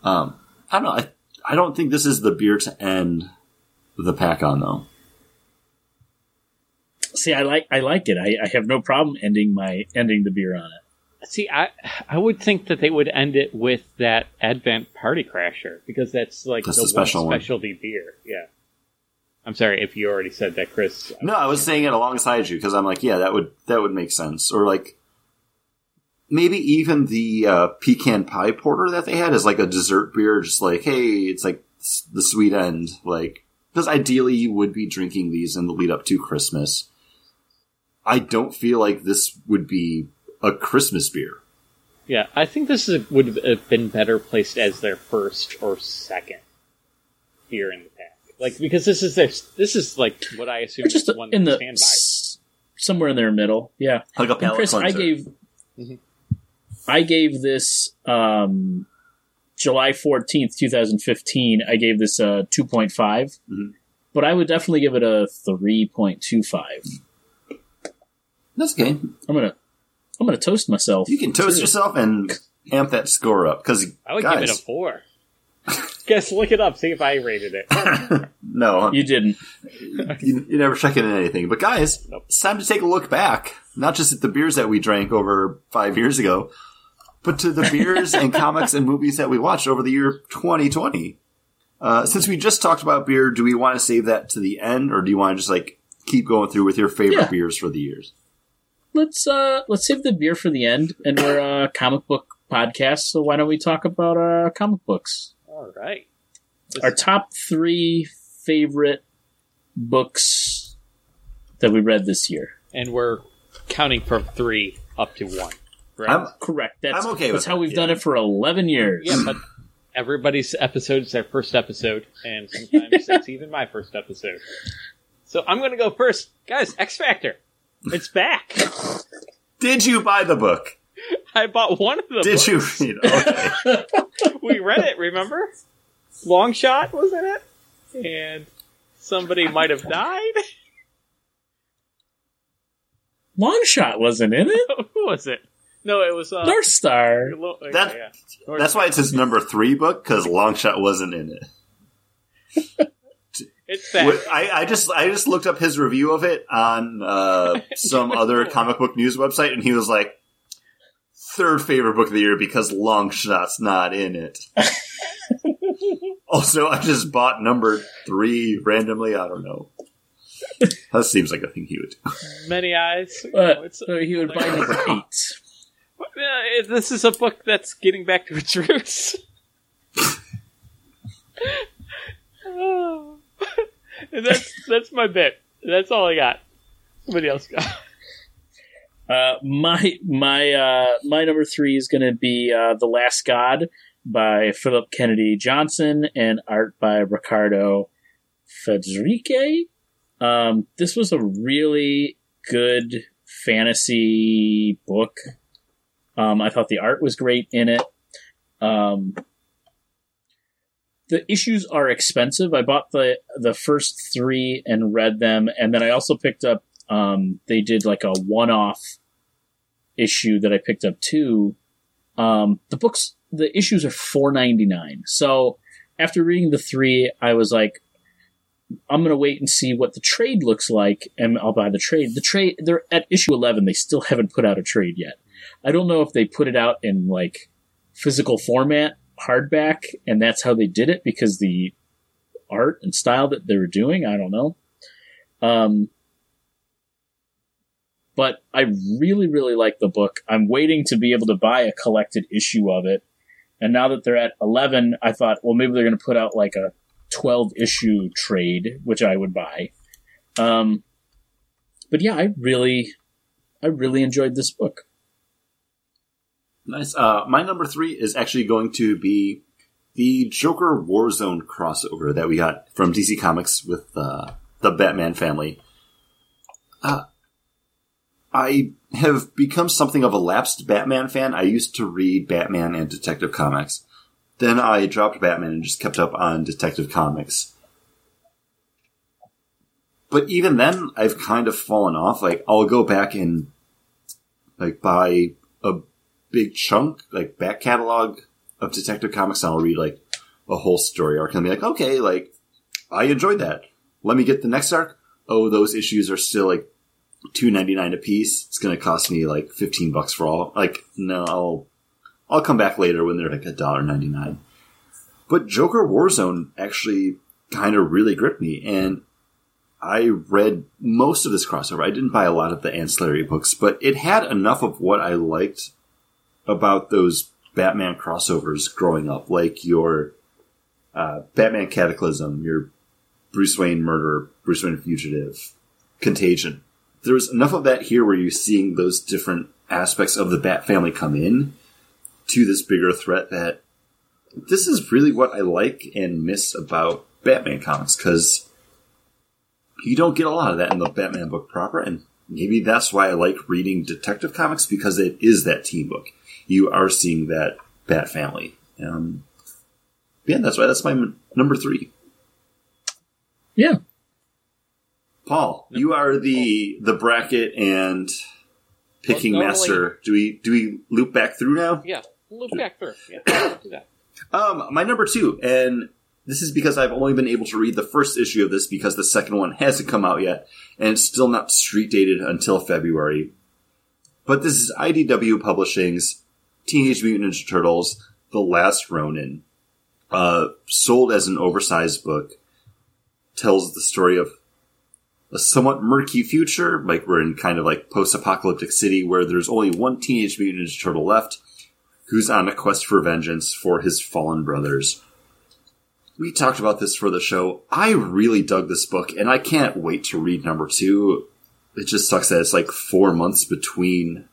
Um, I don't know. I, I don't think this is the beer to end the pack on though. See, I like I like it. I, I have no problem ending my ending the beer on it. See, I I would think that they would end it with that Advent Party Crasher because that's like That's the the special one one. specialty beer. Yeah. I'm sorry if you already said that, Chris. No, I was saying it alongside you because I'm like, yeah, that would that would make sense. Or like maybe even the uh, pecan pie porter that they had is like a dessert beer, just like hey, it's like the sweet end, like because ideally you would be drinking these in the lead up to Christmas. I don't feel like this would be a Christmas beer. Yeah, I think this is, would have been better placed as their first or second beer in the pack. Like because this is their this is like what I assume Or just is one in the stand by. s- somewhere in their middle. Yeah. Like a And palate Chris, I cleanser. gave Mhm. I gave this um, July fourteenth, two thousand fifteen. I gave this a two point five, Mhm. but I would definitely give it a three point two five. That's okay. I'm gonna I'm gonna toast myself. You can toast too. yourself and amp that score up because I would guys, give it a four. (laughs) Guess look it up, see if I rated it. (laughs) no, You didn't. you, you never check in anything. But guys, Nope. it's time to take a look back, not just at the beers that we drank over five years ago, but to the beers and (laughs) comics and movies that we watched over the year 2020. Uh, since we just talked about beer, do we want to save that to the end, or do you want to just like keep going through with your favorite Yeah. beers for the years? Let's uh let's save the beer for the end, and we're a comic book podcast, so why don't we talk about uh comic books? All right. Our top three favorite books that we read this year. and we're counting from three up to one. Right? I'm, Correct. That's I'm okay with that's how that, we've yeah. done it for eleven years. yeah, but (laughs) everybody's episode is their first episode, and sometimes (laughs) it's even my first episode. So I'm going to go first, guys. X Factor, it's back. did you buy the book? (laughs) I bought one of them. Did you read it? Okay. We read it. Remember? Long shot was in it, and somebody might have died. Longshot wasn't in it. Who was it? No, it was uh, North Star. Lo- That- yeah. North- That's why it's his number three book because Longshot wasn't in it. (laughs) it's back. What- I, I just I just looked up his review of it on uh, (laughs) some other comic book news website, and he was like, third favorite book of the year because Longshot's not in it. (laughs) also, I just bought number three randomly. I don't know. That seems like a thing he would do. Many eyes. But It's- so he would buy number eight. Uh, this is a book that's getting back to its roots. (laughs) That's that's my bit. That's all I got. Somebody else got. Uh, my my uh, my number three is going to be uh, the Last God by Philip Kennedy Johnson and art by Riccardo Federici. Um, this was a really good fantasy book. Um, I thought the art was great in it. Um, the issues are expensive. I bought the the first three and read them, and then I also picked up. Um, they did like a one off issue that I picked up too. Um, the books, the issues are four ninety nine. So after reading the three, I was like, I'm gonna wait and see what the trade looks like, and I'll buy the trade. The trade, they're at issue eleven. They still haven't put out a trade yet. I don't know if they put it out in like physical format, hardback, and that's how they did it because the art and style that they were doing. I don't know. Um, but I really, really like the book. I'm waiting to be able to buy a collected issue of it. And now that they're at 11, I thought, well, maybe they're going to put out like a 12 issue trade, which I would buy. Um, but yeah, I really, I really enjoyed this book. Nice. Uh, my number three is actually going to be the Joker Warzone crossover that we got from DC Comics with uh, the Batman family. Uh, I have become something of a lapsed Batman fan. I used to read Batman and Detective Comics. Then I dropped Batman and just kept up on Detective Comics. But even then, I've kind of fallen off. Like, I'll go back and, like, buy big chunk, like, back catalog of Detective Comics and I'll read, like, a whole story arc and be like, okay, like, I enjoyed that. Let me get the next arc. Oh, those issues are still, like, two ninety nine a piece. It's going to cost me like fifteen bucks for all. Like, no, I'll I'll come back later when they're like a dollar ninety nine. But Joker Warzone actually kind of really gripped me, and I read most of this crossover. I didn't buy a lot of the ancillary books, but it had enough of what I liked about those Batman crossovers growing up, like your uh, Batman Cataclysm, your Bruce Wayne Murder, Bruce Wayne Fugitive, Contagion there's enough of that here where you're seeing those different aspects of the Bat family come in to this bigger threat that this is really what I like and miss about Batman comics because you don't get a lot of that in the Batman book proper, and maybe that's why I like reading Detective Comics because it is that team book. You are seeing that Bat family. Um, yeah, that's why that's my m- number three. Yeah, Paul, you are the the bracket and picking Well, master. Do we do we loop back through now? Yeah, loop back through. Yeah, do that. Um, my number two, and this is because I've only been able to read the first issue of this because the second one hasn't come out yet, and it's still not street dated until February. But this is IDW Publishing's Teenage Mutant Ninja Turtles: The Last Ronin, uh, sold as an oversized book. Tells the story of a somewhat murky future, like we're in kind of like post-apocalyptic city where there's only one Teenage Mutant Ninja Turtle left, who's on a quest for vengeance for his fallen brothers. We talked about this for the show. I really dug this book, and I can't wait to read number two. It just sucks that it's like four months between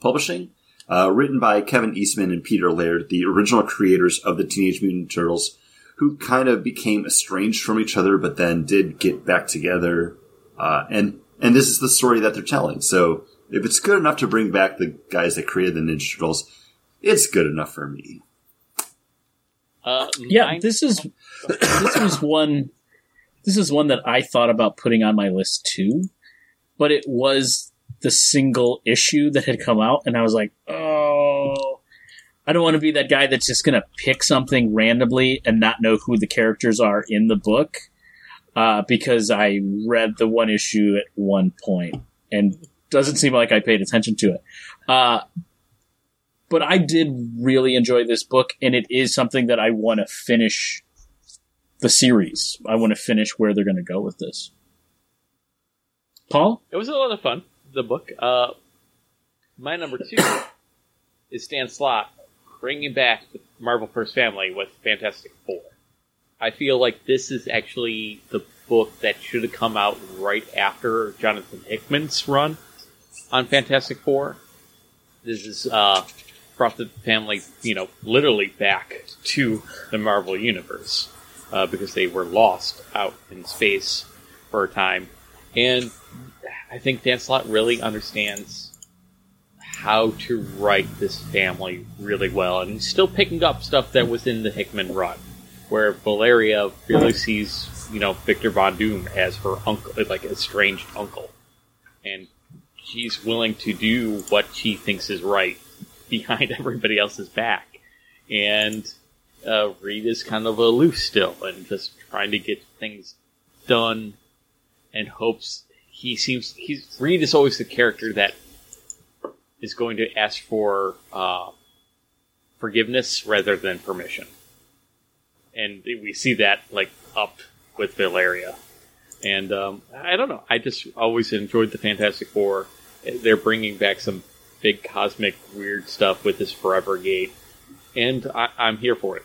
publishing. Uh, written by Kevin Eastman and Peter Laird, the original creators of the Teenage Mutant Turtles, who kind of became estranged from each other, but then did get back together. Uh, and and this is the story that they're telling. So if it's good enough to bring back the guys that created the Ninja Turtles, it's good enough for me. Uh, yeah. mine- This is this was one. This is one that I thought about putting on my list too, but it was the single issue that had come out, and I was like, oh, I don't want to be that guy that's just going to pick something randomly and not know who the characters are in the book, uh, because I read the one issue at one point and doesn't seem like I paid attention to it. Uh, but I did really enjoy this book, and it is something that I want to finish the series. I want to finish where they're going to go with this. Paul? It was a lot of fun. The book. Uh, my number two (coughs) is Dan Slott bringing back the Marvel First Family with Fantastic Four. I feel like this is actually the book that should have come out right after Jonathan Hickman's run on Fantastic Four. This is uh, brought the family, you know, literally back to the Marvel universe uh, because they were lost out in space for a time, and I think Dan Slott really understands how to write this family really well, and he's still picking up stuff that was in the Hickman run, where Valeria really sees, you know, Victor Von Doom as her uncle, like estranged uncle, and she's willing to do what she thinks is right (laughs) behind everybody else's back, and uh, Reed is kind of aloof still and just trying to get things done, and hopes he seems he's Reed is always the character that is going to ask for uh, forgiveness rather than permission, and we see that like up with Valeria, and um, I don't know. I just always enjoyed the Fantastic Four, they're bringing back some big cosmic weird stuff with this Forever Gate, and I, I'm here for it.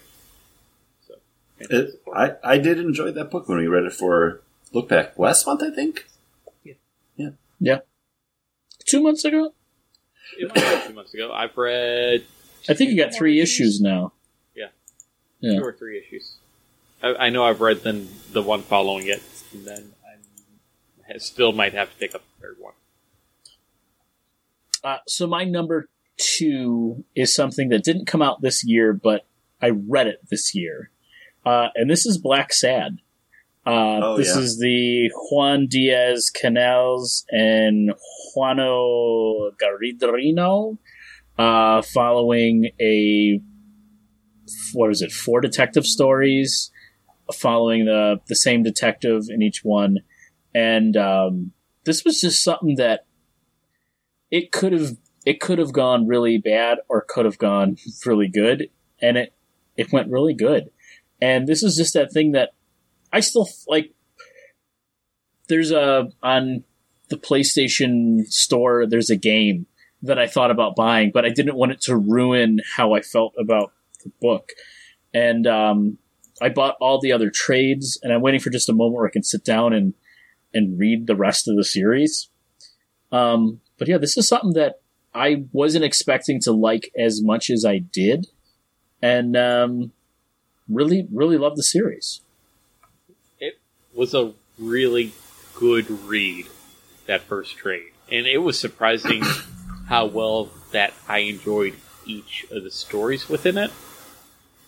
So, It, I, I did enjoy that book when we read it for Look Back last month, I think. Two months ago, it might have been two months ago. I've read. I think you got three more issues now. Yeah. Yeah. two or three issues. I, I know I've read then the one following it, and then I still might have to pick up the third one. Uh, so my number two is something that didn't come out this year, but I read it this year, uh, and this is Blacksad. Uh, Oh, this yeah. is the Juan Diaz Canales and Juanjo Guarnido, uh, following a what is it? Four detective stories, following the the same detective in each one, and um, this was just something that it could have it could have gone really bad or could have gone really good, and it it went really good. And this is just that thing that I still like. There's a on the PlayStation Store. There's a game that I thought about buying, but I didn't want it to ruin how I felt about the book. And um, I bought all the other trades, and I'm waiting for just a moment where I can sit down and and read the rest of the series. Um, but yeah, this is something that I wasn't expecting to like as much as I did, and um, really, really love the series. It was a really good read that first trade, and it was surprising (coughs) how well that I enjoyed each of the stories within it.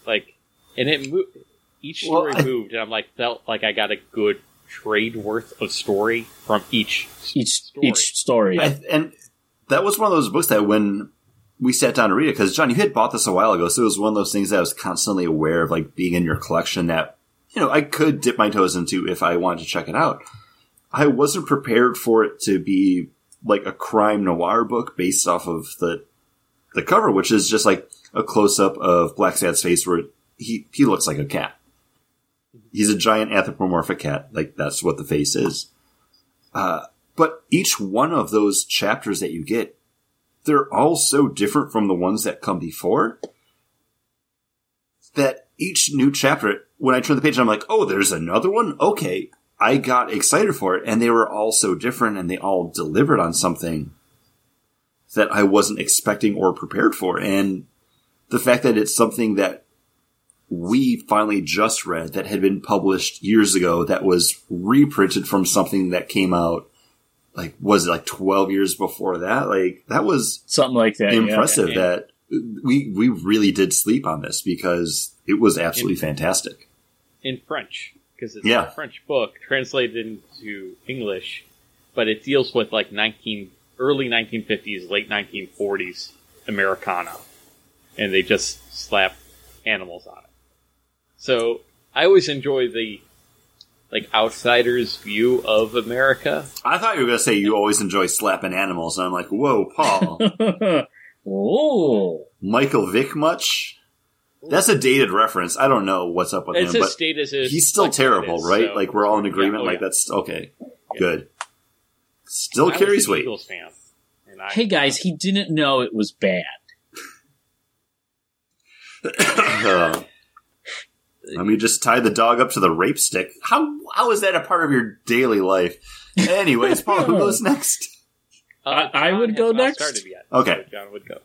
Like, and it moved. Each Well, story I- moved, and I'm like felt like I got a good trade worth of story from each Each Story. each story. I, and that was one of those books that when we sat down to read it, because John, you had bought this a while ago, so it was one of those things that I was constantly aware of, like being in your collection that you know I could dip my toes into if I wanted to check it out. I wasn't prepared for it to be like a crime noir book based off of the the cover, which is just like a close up of Blacksad's face where he he looks like a cat. He's a giant anthropomorphic cat, like that's what the face is. Uh, but each one of those chapters that you get, they're all so different from the ones that come before that each new chapter, when I turn the page, I'm like, oh, there's another one? Okay. I got excited for it, and they were all so different, and they all delivered on something that I wasn't expecting or prepared for. And the fact that it's something that we finally just read that had been published years ago that was reprinted from something that came out like was it like 12 years before that like that was Something like that. yeah. impressive yeah. that we we really did sleep on this because it was absolutely fantastic in French because it's Yeah. a French book translated into English, but it deals with like 19 early 1950s, late 1940s Americana, and they just slap animals on it. So I always enjoy the like outsider's view of America. i thought you were going to say you always enjoy slapping animals and i'm like whoa paul (laughs) oh, michael vick much that's a dated reference i don't know what's up with It's him but stated as he's still like, terrible it is, right so- like we're all in Yeah, agreement oh, like yeah. that's okay good still I carries weight Eagles fan, and I, hey guys, he didn't know it was bad. Uh, (coughs) let me just tie the dog up to the rape stick. How how is that a part of your daily life? Anyways, Paul, who (laughs) goes next? Uh, I- I would go next. Started yet. Okay. So John would go.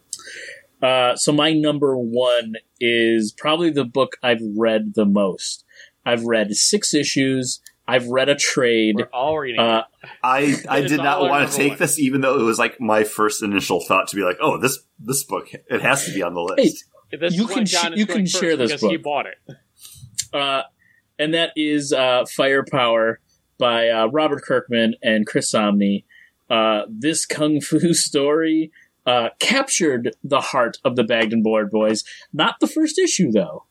Uh, so my number one is probably the book I've read the most. I've read six issues. I've read a trade. We're all reading. Uh, I I did not want to take one. this, even though it was like my first initial thought to be like, oh, this this book it has to be on the list. Hey, you can sh- you can share this because he bought it. uh, and that is uh, Firepower by uh, Robert Kirkman and Chris Samnee. Uh, this kung fu (laughs) story uh, captured the heart of the Bagged and Board boys. Not the first issue, though.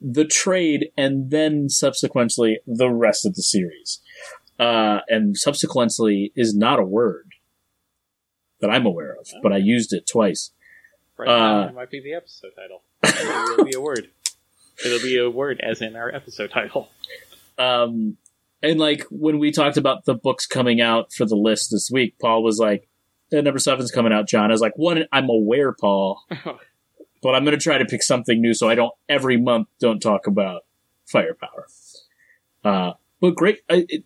The trade, and then subsequently the rest of the series. Uh, and subsequently is not a word that I'm aware of, but I used it twice. Right Uh, now, it might be the episode title. It will be a (laughs) word. It'll be a word as in our episode title. um and like when we talked about the books coming out for the list this week paul was like and number seven's coming out, John. I was like, one, I'm aware, Paul, but I'm going to try to pick something new so I don't every month don't talk about firepower. Uh, but great. I, it,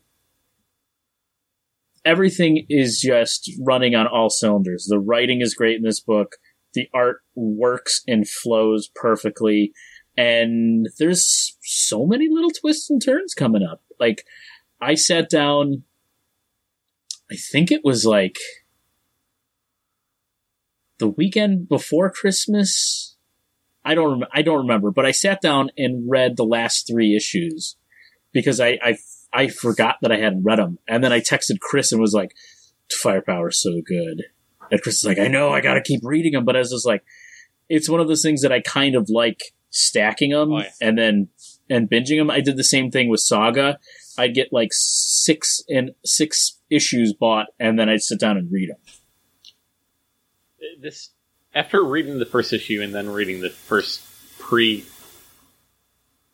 everything is just running on all cylinders. The writing is great in this book. The art works and flows perfectly. And there's so many little twists and turns coming up. Like, I sat down, I think it was like the weekend before Christmas. I don't, rem- I don't remember, but I sat down and read the last three issues because I, I, I forgot that I hadn't read them. And then I texted Chris and was like, Firepower's so good. And Chris is like, I know, I gotta keep reading them. But I was just like, it's one of those things that I kind of like stacking them Oh, yeah. and then, and binging them. I did the same thing with Saga. I'd get like six and six issues bought and then I'd sit down and read them. This after reading the first issue and then reading the first pre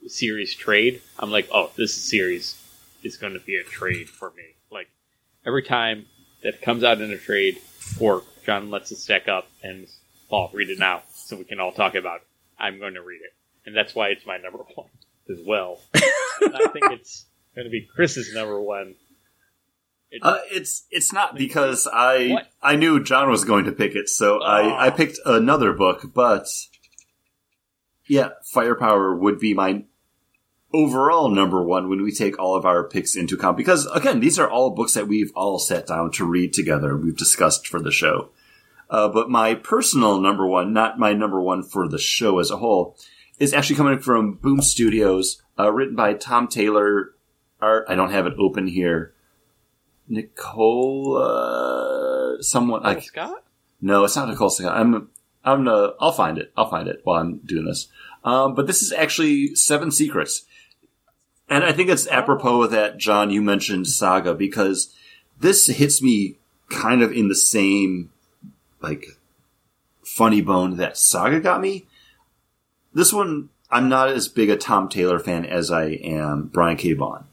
series trade, I'm like, oh, this series is going to be a trade for me. Like every time that comes out in a trade, or John lets it stack up and Paul read it now so we can all talk about it. I'm going to read it, and that's why it's my number (laughs) one as well. (laughs) and I think it's going to be Chris's number one. It- Uh, it's it's not because I What? I knew John was going to pick it, so Oh. I I picked another book. But yeah, Firepower would be my overall number one when we take all of our picks into account. Because again, these are all books that we've all sat down to read together. We've discussed for the show. Uh, but my personal number one, not my number one for the show as a whole, is actually coming from Boom Studios, uh, written by Tom Taylor. Art, I don't have it open here. Nicole, uh, someone like Scott. no, it's not Nicole Scott. I'm I'm gonna I'll find it. I'll find it while I'm doing this. Um, but this is actually Seven Secrets, and I think it's apropos that John you mentioned Saga because this hits me kind of in the same like funny bone that Saga got me. This one, I'm not as big a Tom Taylor fan as I am Brian K. Vaughan.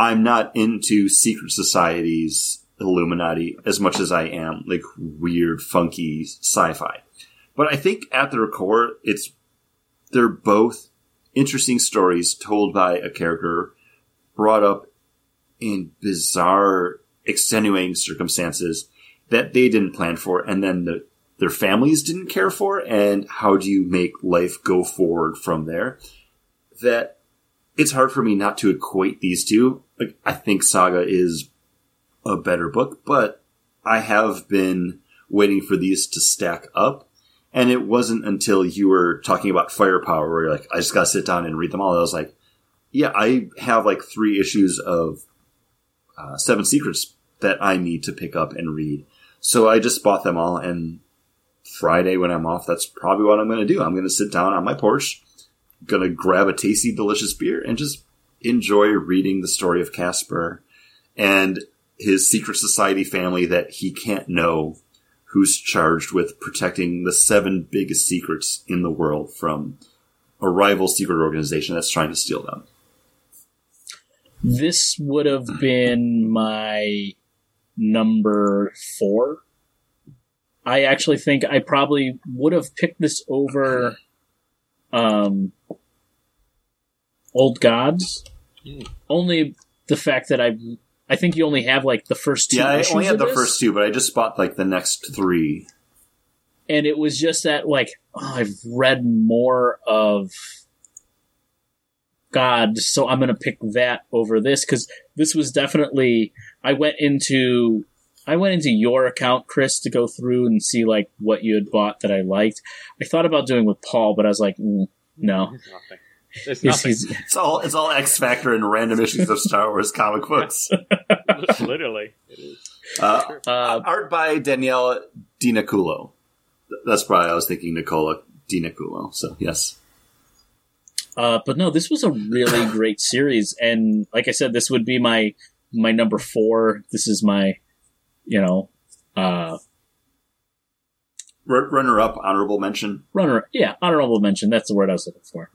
I'm not into secret societies, Illuminati, as much as I am like weird, funky sci-fi. But I think at their core, it's they're both interesting stories told by a character brought up in bizarre, extenuating circumstances that they didn't plan for, and then the, their families didn't care for. And how do you make life go forward from there? That it's hard for me not to equate these two. Like, I think Saga is a better book, but I have been waiting for these to stack up. And it wasn't until you were talking about firepower where you're like, I just gotta sit down and read them all. I was like, yeah, I have like three issues of uh, Seven Secrets that I need to pick up and read. So I just bought them all and Friday when I'm off, that's probably what I'm going to do. I'm going to sit down on my porch, going to grab a tasty, delicious beer and just enjoy reading the story of Casper and his secret society family that he can't know who's charged with protecting the seven biggest secrets in the world from a rival secret organization that's trying to steal them. This would have been my number four. I actually think I probably would have picked this over um, Old Gods. Only the fact that I I think you only have like the first two Yeah, I only had the this, first two, but I just bought like the next three. and it was just that like oh, I've read more of God, so I'm gonna pick that over this because this was definitely I went into I went into your account, Chris, to go through and see like what you had bought that I liked. I thought about doing with Paul, but I was like, mm, no, nothing. There's He's- nothing. he's- It's all it's all X Factor and random issues of Star Wars comic books. (laughs) Literally. Uh, uh, art by Danielle Dinaculo. Th- That's probably I was thinking Nicola Dinaculo. So yes, Uh, but no, this was a really (coughs) great series, and like I said, this would be my my number four. This is my, you know, uh, R- runner up, honorable mention. runner. Yeah, honorable mention. That's the word I was looking for.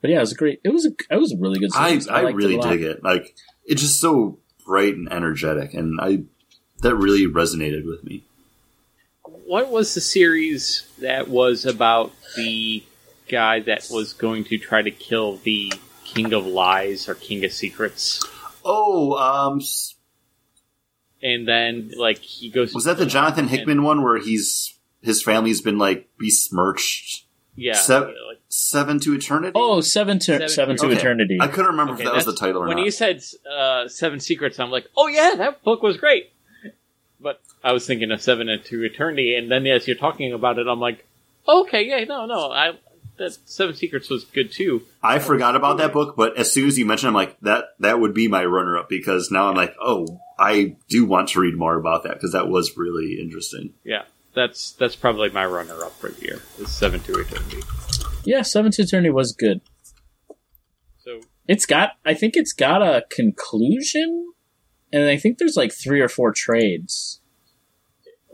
But yeah, it was a great. It was a. It was a really good I series. I liked really it dig it. Like it's just so bright and energetic, and I that really resonated with me. what was the series that was about the guy that was going to try to kill the King of Lies or King of Secrets? Oh, um, And then, like, he goes. was that the Jonathan and- Hickman one where he's his family's been like besmirched? Yeah. Sev- like, Seven to Eternity. Oh, seven to Seven- seven, to Okay. eternity. I couldn't remember okay, if that was the title or when not. you said uh, Seven Secrets, I'm like, oh yeah, that book was great. But I was thinking of Seven to Eternity, and then as you're talking about it, I'm like, okay, yeah, no, no, I that Seven Secrets was good too. I forgot about that book, but as soon as you mentioned, I'm like that. That would be my runner up because now I'm like, oh, I do want to read more about that because that was really interesting. Yeah, that's that's probably my runner up for the year. Is Seven to Eternity. Yeah, seven to eternity was good. So It's got, I think it's got a conclusion, and I think there's like three or four trades.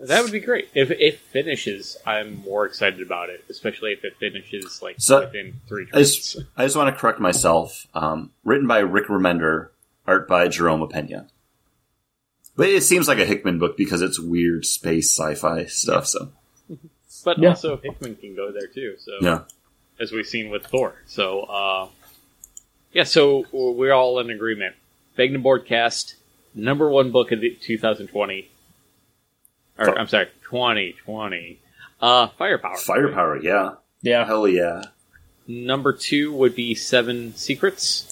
that would be great if it finishes. I'm more excited about it, especially if it finishes like So- within three I just, trades. I just want to correct myself. Um, written by Rick Remender, art by Jerome Pena. But it seems like a Hickman book because it's weird space sci-fi stuff. So But Yeah. also Hickman can go there too. So yeah, as we've seen with Thor. So, uh, yeah, so we're all in agreement. Bagnan Boardcast, number one book of the 2020. Or, Fi- I'm sorry, 2020. Uh, Firepower. firepower. Yeah, Yeah, hell yeah. Number two would be Seven Secrets.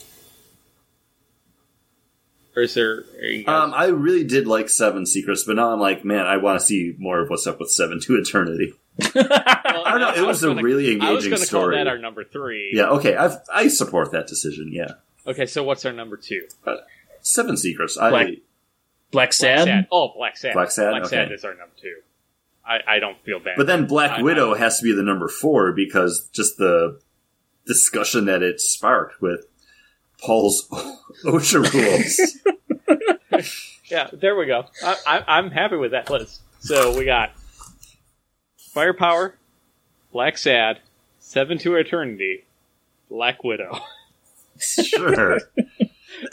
Or is there. Guys- Um, I really did like Seven Secrets, but now I'm like, man, I want to see more of what's up with Seven to Eternity. Well, I don't know. It was, a gonna- really I was engaging going call story. that our number three. yeah, okay, I've, I support that decision. Yeah, Okay, so what's our number two? Seven Secrets. I Black- Black Black Sad. Sad. Oh, Blacksad. Black Sad, Blacksad okay. is our number two. I, I don't feel bad. But then Black I- Widow I- has to be the number four because just the discussion that it sparked with Paul's OSHA rules. (laughs) Yeah, there we go. I, I, I'm happy with that list. So we got Firepower, Blacksad, Seven to Eternity, Black Widow, sure. (laughs) (coughs)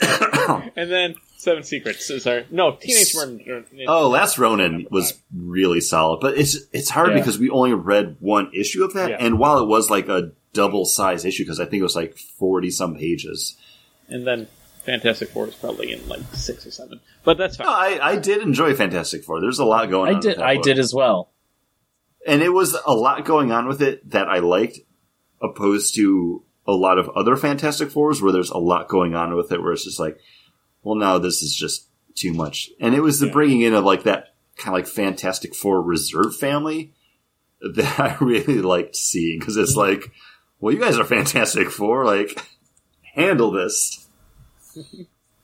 and then Seven Secrets Sorry, no Teenage Murder. oh, Last Ronin was really solid, but it's it's hard Yeah. because we only read one issue of that, Yeah. and while it was like a double size issue, because I think it was like forty some pages. And then Fantastic Four is probably in like six or seven, but that's fine. No, I, I did enjoy Fantastic Four. There's a lot going on. I with did. that I book. did as well. and it was a lot going on with it that I liked, opposed to a lot of other Fantastic Fours where there's a lot going on with it, where it's just like, well, now this is just too much. And it was the Yeah. bringing in of like that kind of like Fantastic Four reserve family (laughs) that I really liked seeing because it's like, well, you guys are Fantastic Four, like handle this.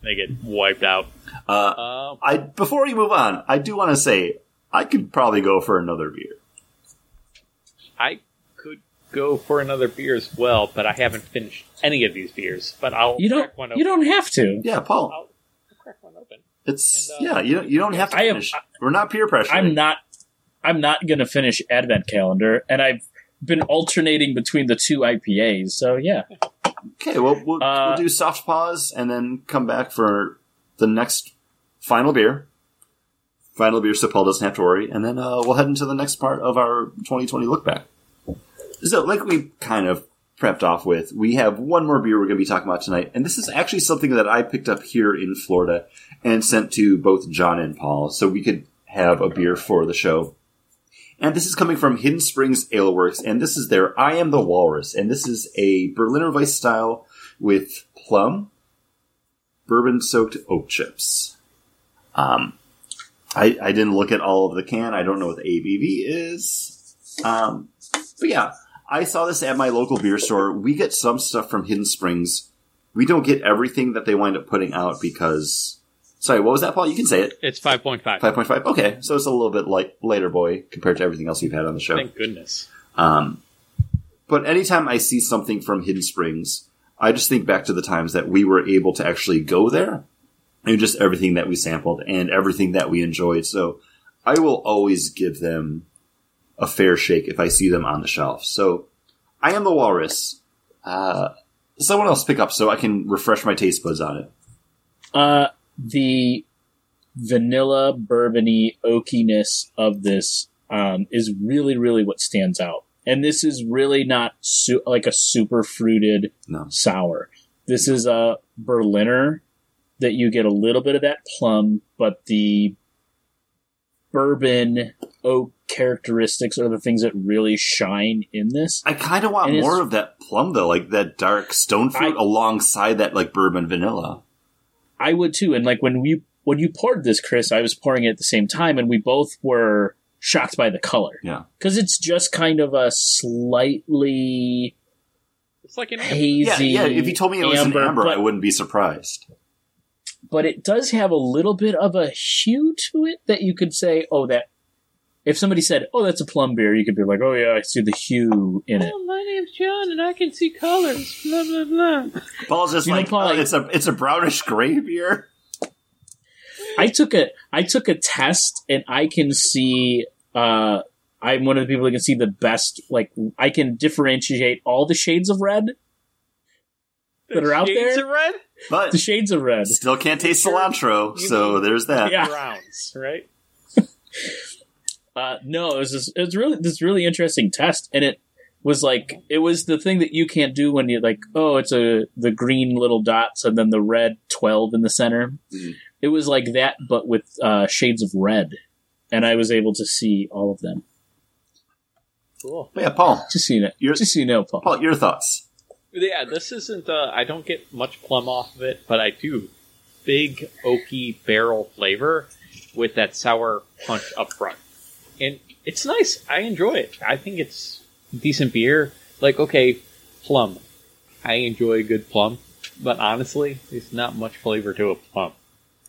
They get wiped out. Uh, Uh, I before we move on, I do want to say I could probably go for another beer. I could go for another beer as well, but I haven't finished any of these beers. But I'll You don't. crack one open. You don't have to. Yeah, Paul. I'll crack one open. It's And, uh, yeah. You don't. You don't have to I am- finish. We're not peer pressure. I'm not. I'm not going to finish Advent Calendar, and I've been alternating between the two IPAs. So yeah, (laughs) Okay. Well, we'll, Uh, we'll do soft pause and then come back for the next final beer. Final beer, so Paul doesn't have to worry, and then uh, we'll head into the next part of our 2020 look back. So, like we kind of prepped off with, we have one more beer we're going to be talking about tonight, and this is actually something that I picked up here in Florida and sent to both Jon and Paul, so we could have a beer for the show. And this is coming from Hidden Springs Ale Works, and this is their I Am the Walrus, and this is a Berliner Weisse style with plum, bourbon soaked oak chips. Um, I, I didn't look at all of the can. I don't know what the ABV is. Um, but yeah, I saw this at my local beer store. We get some stuff from Hidden Springs. We don't get everything that they wind up putting out because. Sorry, what was that, Paul? You can say it. It's five point five. 5.5. Okay, so it's a little bit light, later boy compared to everything else you've had on the show. Thank goodness. Um, but anytime I see something from Hidden Springs, I just think back to the times that we were able to actually go there and just everything that we sampled and everything that we enjoyed. So I will always give them a fair shake if I see them on the shelf. So I am the walrus. Uh, someone else pick up so I can refresh my taste buds on it. uh, the vanilla bourbony oakiness of this um, is really, really what stands out. And this is really not su- like a super fruited No. sour. This is a Berliner that you get a little bit of that plum, but the bourbon oak characteristics are the things that really shine in this. I kind of want And more of that plum though, like that dark stone fruit I- alongside that like bourbon vanilla. I would too. And like when we when you poured this, Chris, I was pouring it at the same time, and we both were shocked by the color Yeah. because it's just kind of a slightly It's like an Yeah, hazy. yeah. If you told me it was amber, an amber, but, I wouldn't be surprised. but it does have a little bit of a hue to it that you could say, oh, that. If somebody said, "Oh, that's a plum beer," you could be like, "Oh yeah, I see the hue in it." Oh, my name's Jon, and I can see colors. Blah blah blah. Paul's just You know, like, Paul, "Oh, like- it's a it's a brownish gray beer. I took a I took a test and I can see uh I'm one of the people who can see the best like I can differentiate all the shades of red. That are out there. Shades there? of red, But The shades of red. still can't taste cilantro, You so there's that. Yeah. browns, right? (laughs) Uh no, it was just, it was really this really interesting test and it was like it was the thing that you can't do when you're like oh it's a the green little dots and then the red 12 in the center. Mhm. It was like that but with uh shades of red and I was able to see all of them. Cool. But yeah, Paul, Just so you know, You're- just so you know, Paul. Paul, your thoughts? Yeah, this isn't. Uh, I don't get much plum off of it, but I do. Big oaky barrel flavor with that sour punch up front, and it's nice. I enjoy it. I think it's decent beer. Like okay, plum. I enjoy a good plum, but honestly, there's not much flavor to a plum.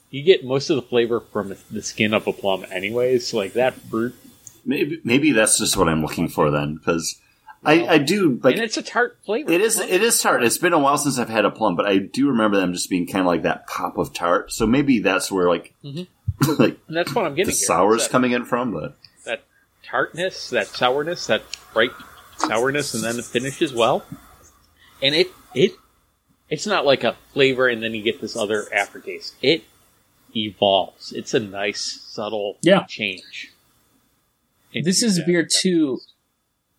You get most of the flavor from the skin of a plum, anyways. Like that fruit, Maybe maybe that's just what I'm looking for then, because I, I do like and it's a tart flavor. it is it is tart. It's been a while since I've had a plum, but I do remember them just being kind of like that pop of tart. So maybe that's where like Mhm. (laughs) like and that's what I'm the getting. is sour's coming in from. But tartness, that sourness, that bright sourness, and then the finish as well. And it it it's not like a flavor and then you get this other aftertaste. It evolves. It's a nice subtle Yeah. change. This is beer too.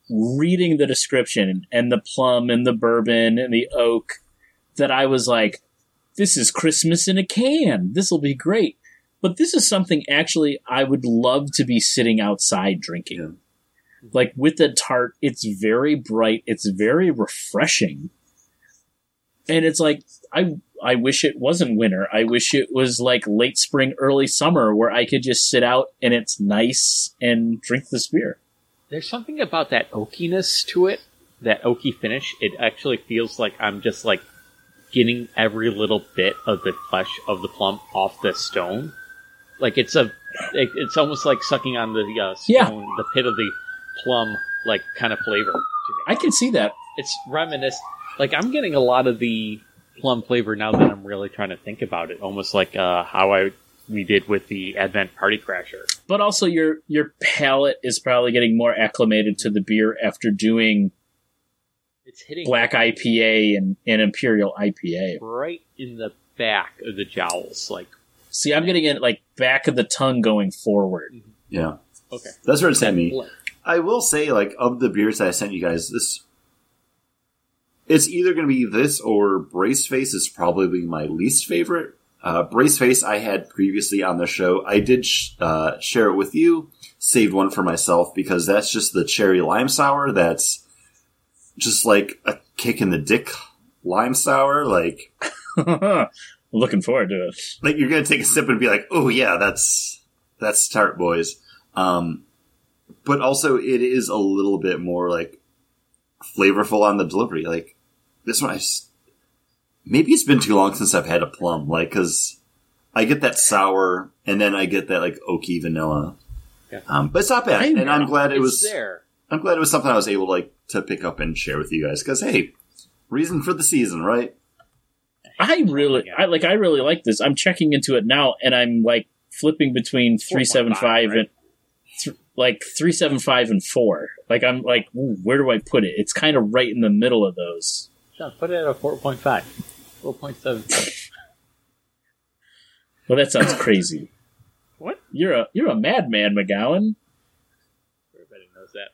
Reading the description and the plum and the bourbon and the oak, that I was like, this is Christmas in a can. This will be great. But this is something actually I would love to be sitting outside drinking. Yeah. Like with the tart, it's very bright. It's very refreshing. And it's like, I, I wish it wasn't winter. I wish it was like late spring, early summer where I could just sit out and it's nice and drink this beer. There's something about that oakiness to it, that oaky finish. It actually feels like I'm just like getting every little bit of the flesh of the plum off the stone. Like it's a, it, it's almost like sucking on the uh, stone, Yeah. the pit of the plum, like kind of flavor. To me. I can see that. It's reminiscent. Like I'm getting a lot of the plum flavor now that I'm really trying to think about it. Almost like uh, how I we did with the Advent Party Crasher. But also your your palate is probably getting more acclimated to the beer after doing It's hitting black IPA and, and imperial IPA. right in the back of the jowls. Like See, I'm getting it like back of the tongue going forward. yeah, okay, that's where it sent me. I will say, like, of the beers that I sent you guys, this it's either going to be this or Brace Face is probably my least favorite. Uh, Brace Face I had previously on the show. I did sh- uh, share it with you. Saved one for myself because that's just the cherry lime sour. That's just like a kick in the dick lime sour. Like, (laughs) Looking forward to it. like you're gonna take a sip and be like, "Oh yeah, that's that's tart boys." Um, but also it is a little bit more like flavorful on the delivery. Like this one, I s maybe it's been too long since I've had a plum. Like because I get that sour and then I get that like oaky vanilla. Yeah. Um, but it's not bad, I- and I'm glad it It's was. there. I'm glad it was something I was able to like to pick up and share with you guys because hey, reason for the season, right? I really, Yeah. I like, I really like this. I'm checking into it now, and I'm like flipping between three seven five and th- like three seven five and four. Like I'm like, ooh, where do I put it? It's kind of right in the middle of those. Jon, put it at a 4.5. 4.7. Well, that sounds crazy. (coughs) What? You're a You're a madman, McGowan. madman, You're a madman, McGowan. McGowan. You're a madman. You're a madman.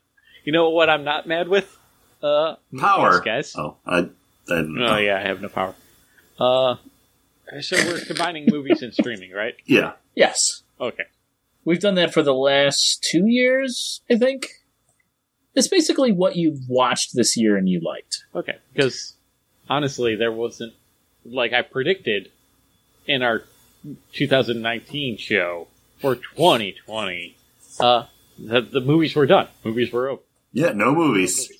You know what I'm not mad with? Uh, Power, guys. Oh, I, I didn't know. Oh yeah, I have no power. Uh, so we're combining movies and streaming, right? (laughs) yeah. Yes. Okay. We've done that for the last two years, I think. It's basically what you've watched this year and you liked. Okay. Because honestly, there wasn't like I predicted in our 2019 show for 2020. Uh, the, the movies were done. Movies were over. Yeah, no movies.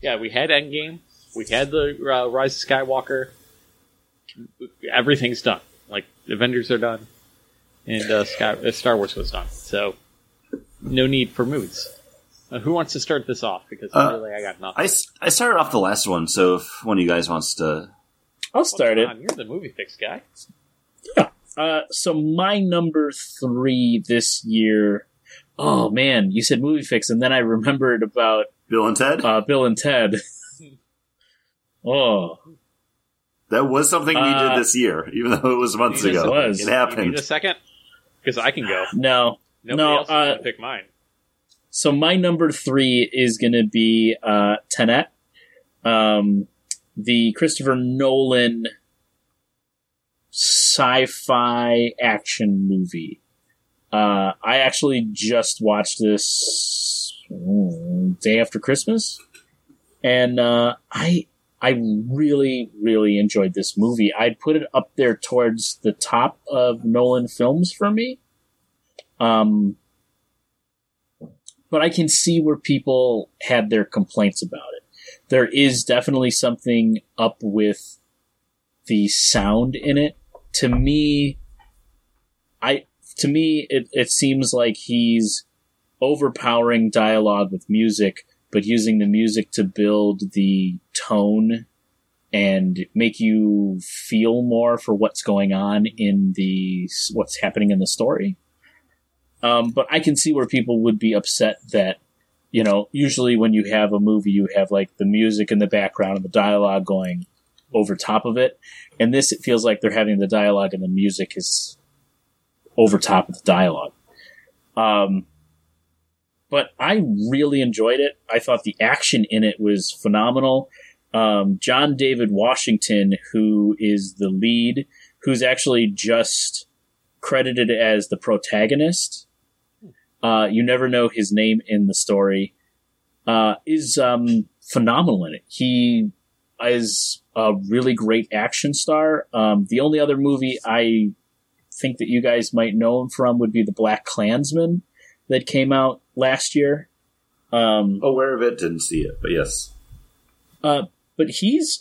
Yeah, we had Endgame. We had the uh, Rise of Skywalker. Everything's done. Like Avengers are done, and uh, Sky, uh, Star Wars was done. So no need for moods. Uh, who wants to start this off? Because Uh, really, I got nothing. I, s- I started off the last one, so if one of you guys wants to. I'll start it. You're the movie fix guy. Uh, so my number three this year. Oh man, you said movie fix, and then I remembered about Bill and Ted? uh, Bill and Ted. (laughs) oh, that was something we uh, did this year, even though it was months It ago. was. It You happened. need a second? Because I can go. no. Nobody No, else is uh, gonna pick mine. So my number three is going to be uh, Tenet, um, the Christopher Nolan sci-fi action movie. Uh, I actually just watched this mm, day after Christmas, and uh, I I really really enjoyed this movie. I'd put it up there towards the top of Nolan films for me. Um, but I can see where people had their complaints about it. There is definitely something up with the sound in it. To me, I to me it, it seems like he's overpowering dialogue with music, but using the music to build the tone and make you feel more for what's going on in the what's happening in the story. Um, but I can see where people would be upset that, you know, usually when you have a movie, you have like the music in the background and the dialogue going over top of it. And this, it feels like they're having the dialogue and the music is over top of the dialogue. Um, but I really enjoyed it. I thought the action in it was phenomenal. Um, John David Washington, who is the lead, who's actually just credited as the protagonist. Uh, you never know his name in the story. Uh, is um, phenomenal in it. He is a really great action star. Um, the only other movie I think that you guys might know him from would be the Black Klansman that came out last year. Um, Aware of it, didn't see it, but yes. uh, but he's,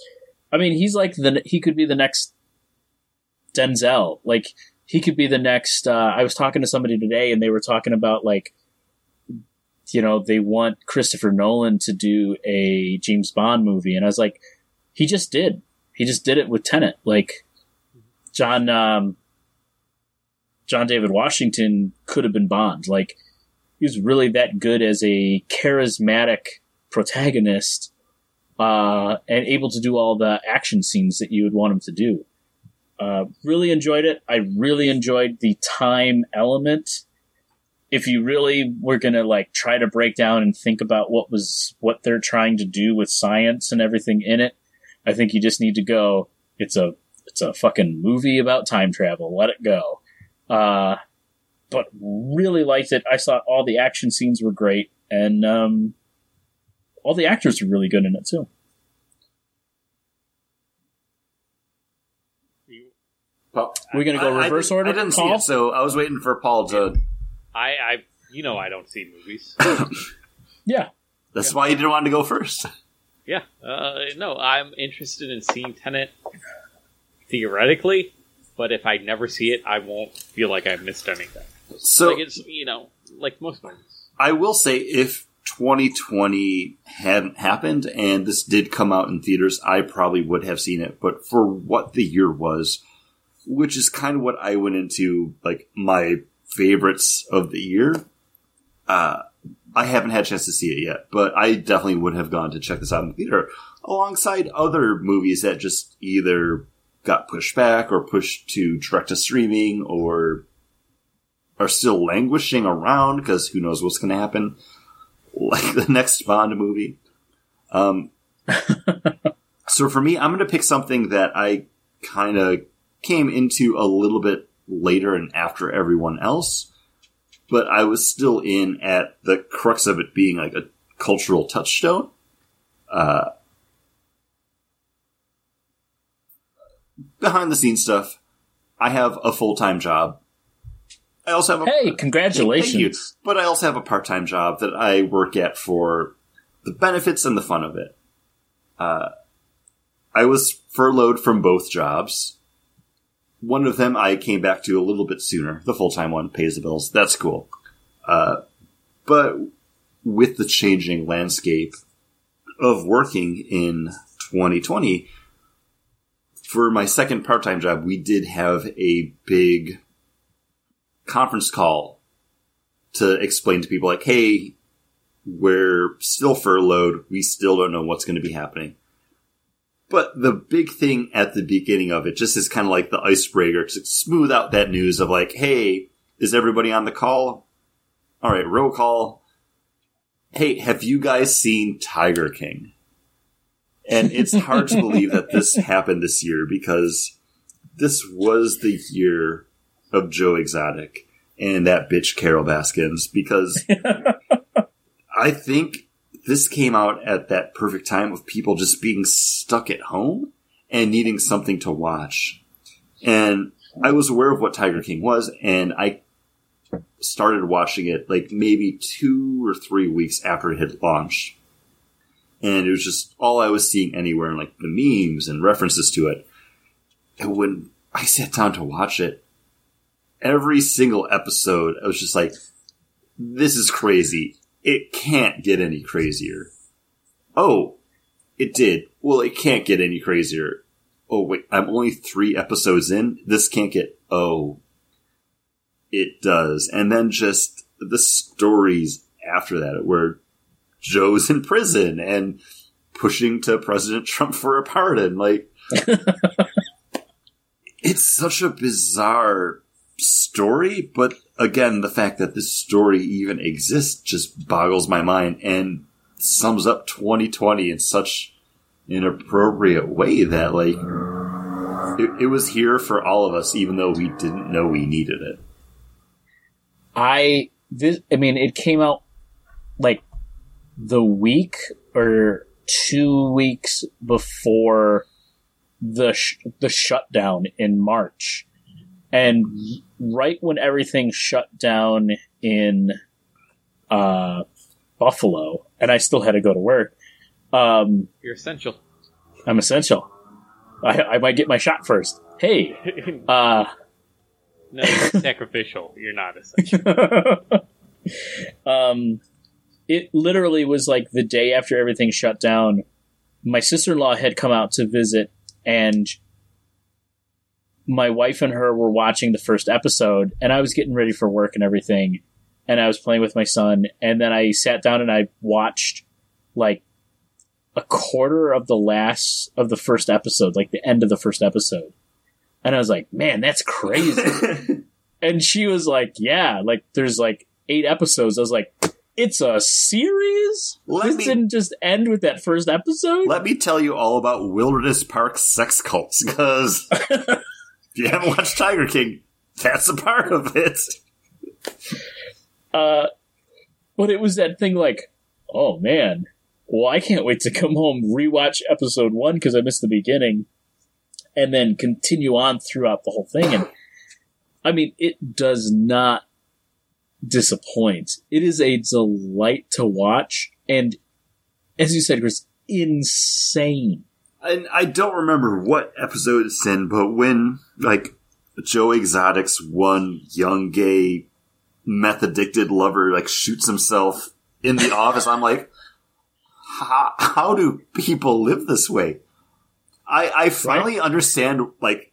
I mean, he's like the he could be the next Denzel. Like he could be the next. Uh, I was talking to somebody today, and they were talking about like, you know, they want Christopher Nolan to do a James Bond movie, and I was like, he just did. He just did it with Tenet. Like John um, John David Washington could have been Bond. Like he was really that good as a charismatic protagonist uh, and able to do all the action scenes that you would want him to do. Uh, really enjoyed it. I really enjoyed the time element. If you really were gonna like try to break down and think about what was what they're trying to do with science and everything in it, I think you just need to go. It's a it's a fucking movie about time travel. Let it go. Uh, but really liked it. I thought all the action scenes were great, and um, all the actors were really good in it too. We're gonna go I- I reverse didn't- order, I didn't see it, so I was waiting for Paul to. I, I, you know, I don't see movies. (laughs) Yeah, That's why you didn't want to go first. yeah, uh, no, I'm interested in seeing Tenet theoretically, but if I never see it, I won't feel like I missed anything. So like it's you know, like most movies. I will say, if 2020 hadn't happened and this did come out in theaters, I probably would have seen it. But for what the year was, which is kind of what I went into, like my favorites of the year, uh, I haven't had a chance to see it yet, but I definitely would have gone to check this out in the theater alongside other movies that just either got pushed back or pushed to direct to streaming or are still languishing around because who knows what's going to happen. like the next Bond movie. Um, (laughs) so for me, I'm going to pick something that I kind of came into a little bit later and after everyone else, but I was still in at the crux of it being like a cultural touchstone. Uh, behind the scenes stuff. I have a full time job. I also have a Hey, (laughs) congratulations. But I also have a part time job that I work at for the benefits and the fun of it. Uh, I was furloughed from both jobs. One of them I came back to a little bit sooner. The full time one pays the bills. That's cool. Uh, but with the changing landscape of working in 2020, for my second part time job, we did have a big conference call to explain to people like, hey, we're still furloughed. We still don't know what's going to be happening. But the big thing at the beginning of it just is kind of like the icebreaker to smooth out that news of like, hey, is everybody on the call? All right, roll call. Hey, have you guys seen Tiger King? And it's hard to believe that this (laughs) happened this year because this was the year of Joe Exotic and that bitch Carol Baskins because (laughs) I think this came out at that perfect time of people just being stuck at home and needing something to watch. And I was aware of what Tiger King was and I started watching it like maybe two or three weeks after it had launched. And it was just all I was seeing anywhere, and like the memes and references to it. And when I sat down to watch it, every single episode, I was just like, this is crazy. It can't get any crazier. Oh, it did. Well, it can't get any crazier. Oh, wait, I'm only three episodes in. This can't get, oh, it does. And then just the stories after that where Joe's in prison and pushing to President Trump for a pardon. Like, (laughs) it's such a bizarre story, but again, the fact that this story even exists just boggles my mind and sums up 2020 in such an appropriate way that, like, it, it was here for all of us, even though we didn't know we needed it. I this I mean it came out like the week or two weeks before the sh- the shutdown in March, and right when everything shut down in uh, Buffalo, and I still had to go to work. Um, You're essential. I'm essential. I, I might get my shot first. Hey, (laughs) uh, no, you're sacrificial. You're not essential. (laughs) um, it literally was like the day after everything shut down. My sister in law had come out to visit, and my wife and her were watching the first episode, and I was getting ready for work and everything, and I was playing with my son, and then I sat down and I watched like a quarter of the last of the first episode, like the end of the first episode. And I was like, man, that's crazy. (laughs) and she was like, yeah, like there's like eight episodes. I was like, it's a series? Let this me- didn't just end with that first episode? Let me tell you all about Wilderness Park sex cults, because (laughs) if you haven't watched Tiger King, that's a part of it. Uh, but it was that thing like, oh man, well, I can't wait to come home, rewatch episode one because I missed the beginning, and then continue on throughout the whole thing. And I mean, it does not disappoint. It is a delight to watch, and as you said, Chris, insane. And I don't remember what episode it's in, but when, like, Joe Exotic's one young gay meth addicted lover, like, shoots himself in the office, I'm like, how, how do people live this way? I, I finally understand, like,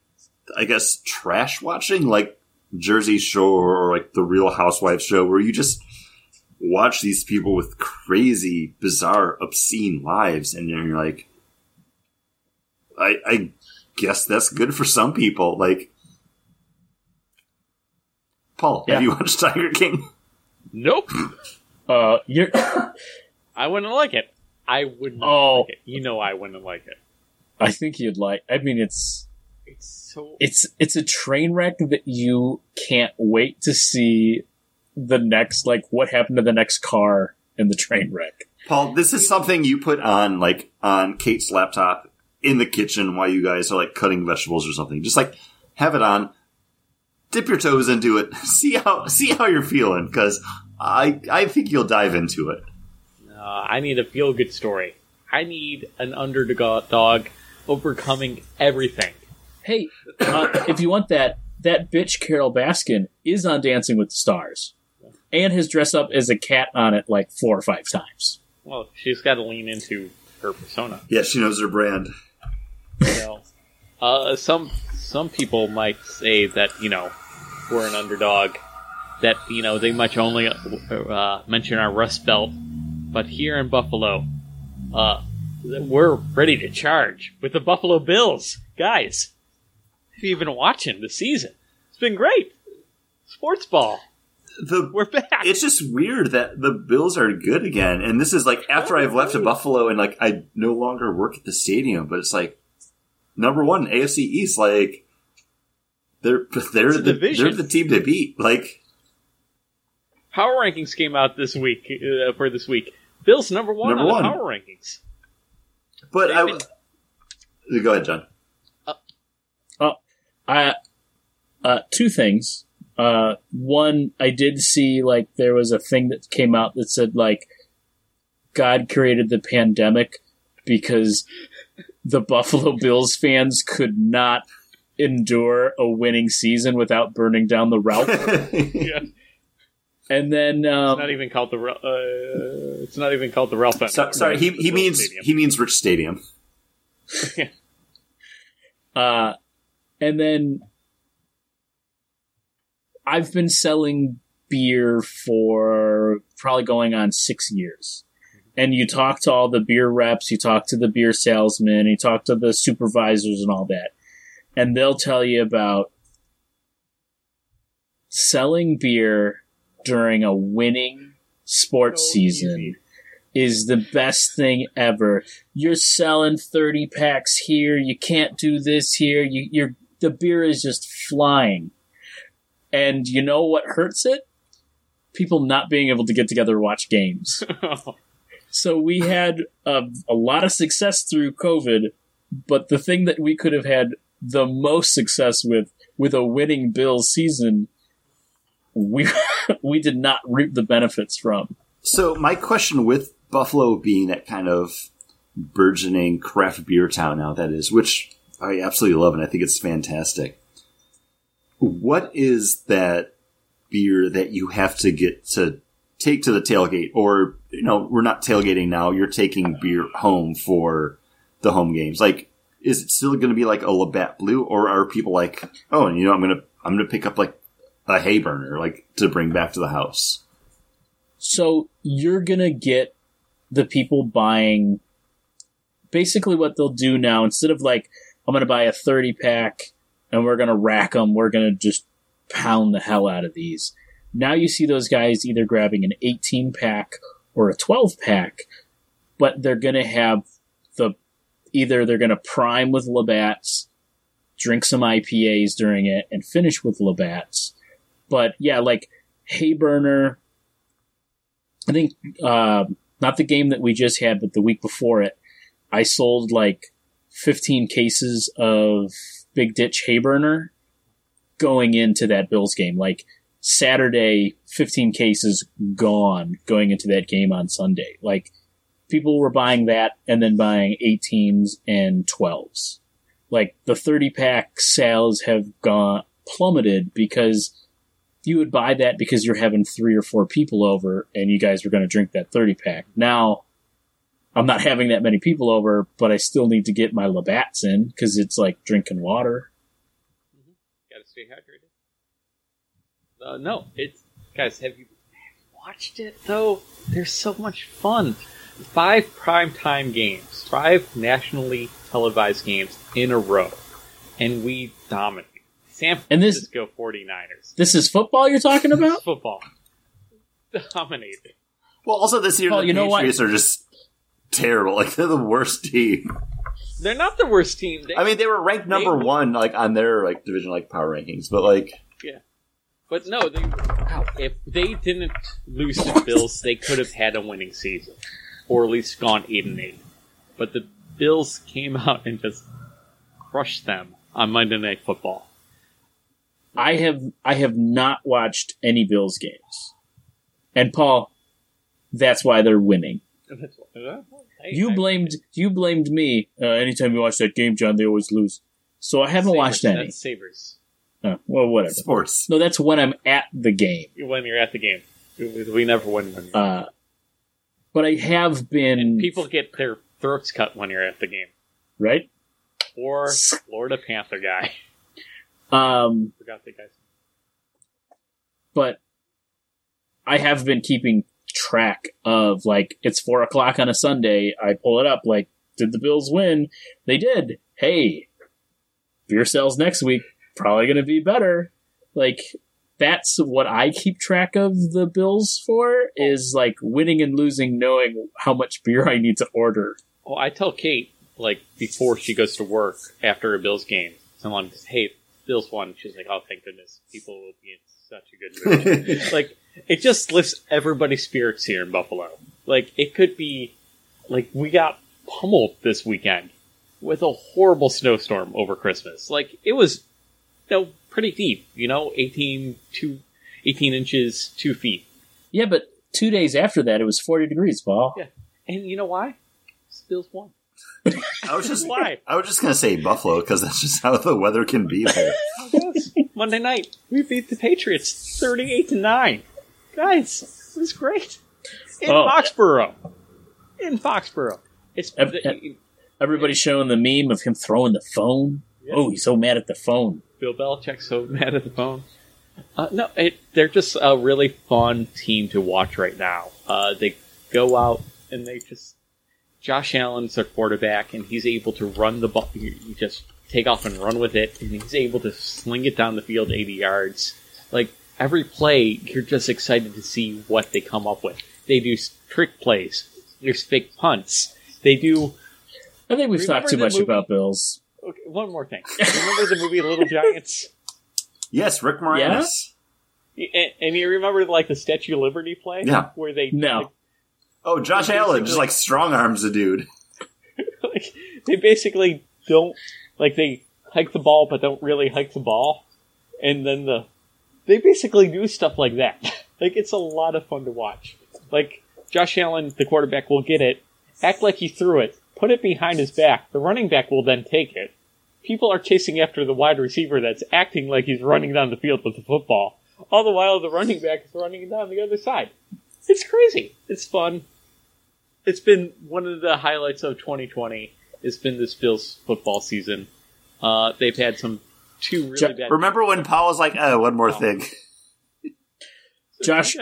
I guess trash watching, like Jersey Shore or like the Real Housewives show, where you just watch these people with crazy, bizarre, obscene lives, and you're like, I, I guess that's good for some people. Like, Paul, Yeah. have you watched (laughs) Tiger King? nope. (laughs) Uh, you're (coughs) I wouldn't like it. I would not Oh. like it. You know I wouldn't like it. I think you'd like. I mean, it's It's so it's it's a train wreck that you can't wait to see the next like what happened to the next car in the train wreck. Paul, this is something you put on like on Kate's laptop in the kitchen while you guys are like cutting vegetables or something. Just like have it on, dip your toes into it, (laughs) see how see how you're feeling because I I think you'll dive into it. Uh, I need a feel good story. I need an underdog overcoming everything. Hey, uh, (coughs) if you want that, that bitch Carol Baskin is on Dancing with the Stars, and has dressed up as a cat on it like four or five times. Well, she's got to lean into her persona. Yeah, she knows her brand. You know, uh, some some people might say that you know we're an underdog. That you know they much only uh, mention our Rust Belt, but here in Buffalo, uh, we're ready to charge with the Buffalo Bills, guys. Have you been watching the season? It's been great. Sports ball, The we're back. it's just weird that the Bills are good again, and this is like after I've left Buffalo and like I no longer work at the stadium, but it's like number one AFC East, like they're (laughs) they're the, division. they're the team to beat. Like Power rankings came out this week uh, for this week. Bills number one Number on one. the power rankings. But I They've w- go ahead, Jon. I uh, two things. Uh, one, I did see like there was a thing that came out that said like God created the pandemic because the Buffalo Bills fans could not endure a winning season without burning down the Ralph. Yeah. (laughs) and then um, It's not even called the. Ra- Uh, it's not even called the Ralph. So- anymore. sorry, he he means Stadium. he means Rich Stadium. yeah. (laughs) Uh, and then I've been selling beer for probably going on six years. And you talk to all the beer reps, you talk to the beer salesmen, you talk to the supervisors and all that. And they'll tell you about selling beer during a winning sports So season easy. is the best thing ever. You're selling 30 packs here, you can't do this here, you, you're, the beer is just flying. And you know what hurts it? People not being able to get together to watch games. (laughs) So we had a, a lot of success through COVID, but the thing that we could have had the most success with, with a winning Bills season, we (laughs) we did not reap the benefits from. So my question with Buffalo being that kind of burgeoning craft beer town now that is, which I absolutely love and I think it's fantastic. What is that beer that you have to get to take to the tailgate or you know, we're not tailgating now, you're taking beer home for the home games. Like is it still going to be like a Labatt Blue or are people like, oh, and you know, I'm going to I'm going to pick up like a Hayburner like to bring back to the house. So you're gonna get the people buying basically what they'll do now instead of like I'm gonna buy a 30 pack and we're gonna rack them, we're gonna just pound the hell out of these. Now you see those guys either grabbing an 18 pack or a 12 pack, but they're gonna have the either they're gonna prime with Labatt's, drink some IPAs during it, and finish with Labatt's. But yeah, like Hayburner, I think uh, not the game that we just had, but the week before it, I sold like 15 cases of Big Ditch Hayburner going into that Bills game. Like Saturday, 15 cases gone going into that game on Sunday. Like people were buying that and then buying 18s and 12s. Like the 30 pack sales have gone plummeted because you would buy that because you're having three or four people over and you guys were going to drink that 30 pack. Now, I'm not having that many people over, but I still need to get my Labatt's in because it's like drinking water. Gotta stay hydrated. Uh, no, it's guys. Have you watched it though? They're so much fun. Five primetime games, five nationally televised games in a row, and we dominate. San And this- Francisco 49ers. This is football you're talking about? Football. (laughs) Dominated. Well, also this year Well, the you know what? Patriots are just terrible. Like they're the worst team. They're not the worst team. They, I mean, they were ranked number They- one like on their like division like power rankings, but like but no, they, if they didn't lose to the Bills, they could have had a winning season, or at least gone eight and eight. But the Bills came out and just crushed them on Monday Night Football. I have I have not watched any Bills games, and Paul, that's why they're winning. You blamed you blamed me. Uh, anytime you watch that game, Jon, they always lose. So I haven't Sabres, watched any. That's Sabres. Uh, well, whatever. sports. No, that's when I'm at the game. When you're at the game, we we never win when you're Uh, but I have been People get their throats cut when you're at the game. right. Or Florida Panther guy. (laughs) Um, Forgot the guy's but I have been keeping track of like it's four o'clock on a Sunday. I pull it up. Like, did the Bills win? They did. Hey, beer sales next week probably going to be better. Like, that's what I keep track of the Bills for is like winning and losing, knowing how much beer I need to order. Well, I tell Kate like before she goes to work after a Bills game. Someone says, "Hey, Bills won." She's like, "Oh, thank goodness! People will be in such a good mood." (laughs) like it just lifts everybody's spirits here in Buffalo. Like it could be like we got pummeled this weekend with a horrible snowstorm over Christmas. Like it was you know, pretty deep, you know, 18, two, 18 inches, two feet. Yeah, but two days after that, it was 40 degrees, Paul. Yeah. And you know why? Bills won. I was just Why? I was just gonna say Buffalo because that's just how the weather can be there. (laughs) Yes. Monday night, we beat the Patriots 38 to 9. Guys, it was great. In Oh. Foxborough. In Foxborough. It's Ev- Everybody's showing the meme of him throwing the phone. Yeah. Oh, he's so mad at the phone. Bill Belichick's so (laughs) mad at the phone. Uh, no, it, they're just a really fun team to watch right now. Uh, they go out and they just. Josh Allen's their quarterback, and he's able to run the ball. You you just take off and run with it, and he's able to sling it down the field 80 yards. Like, every play, you're just excited to see what they come up with. They do trick plays, there's fake punts. They do. I think we've talked too much movie- about Bills. Okay, one more thing. Remember the movie Little (laughs) Giants? yes, Rick Moranis. And, and you remember like the Statue of Liberty play? Yeah. Where they No. Oh, Josh Allen just like strong arms a dude. (laughs) like, they basically don't like they hike the ball but don't really hike the ball. And then the they basically do stuff like that. (laughs) like it's a lot of fun to watch. Like Josh Allen, the quarterback, will get it, act like he threw it, put it behind his back. The running back will then take it. People are chasing after the wide receiver that's acting like he's running down the field with the football. All the while the running back is running down the other side. It's crazy. It's fun. It's been one of the highlights of 2020. It's been this Bills football season. Uh, they've had some two really Jo- bad. Remember when Paul was like, "Oh, one more Oh. thing." Josh-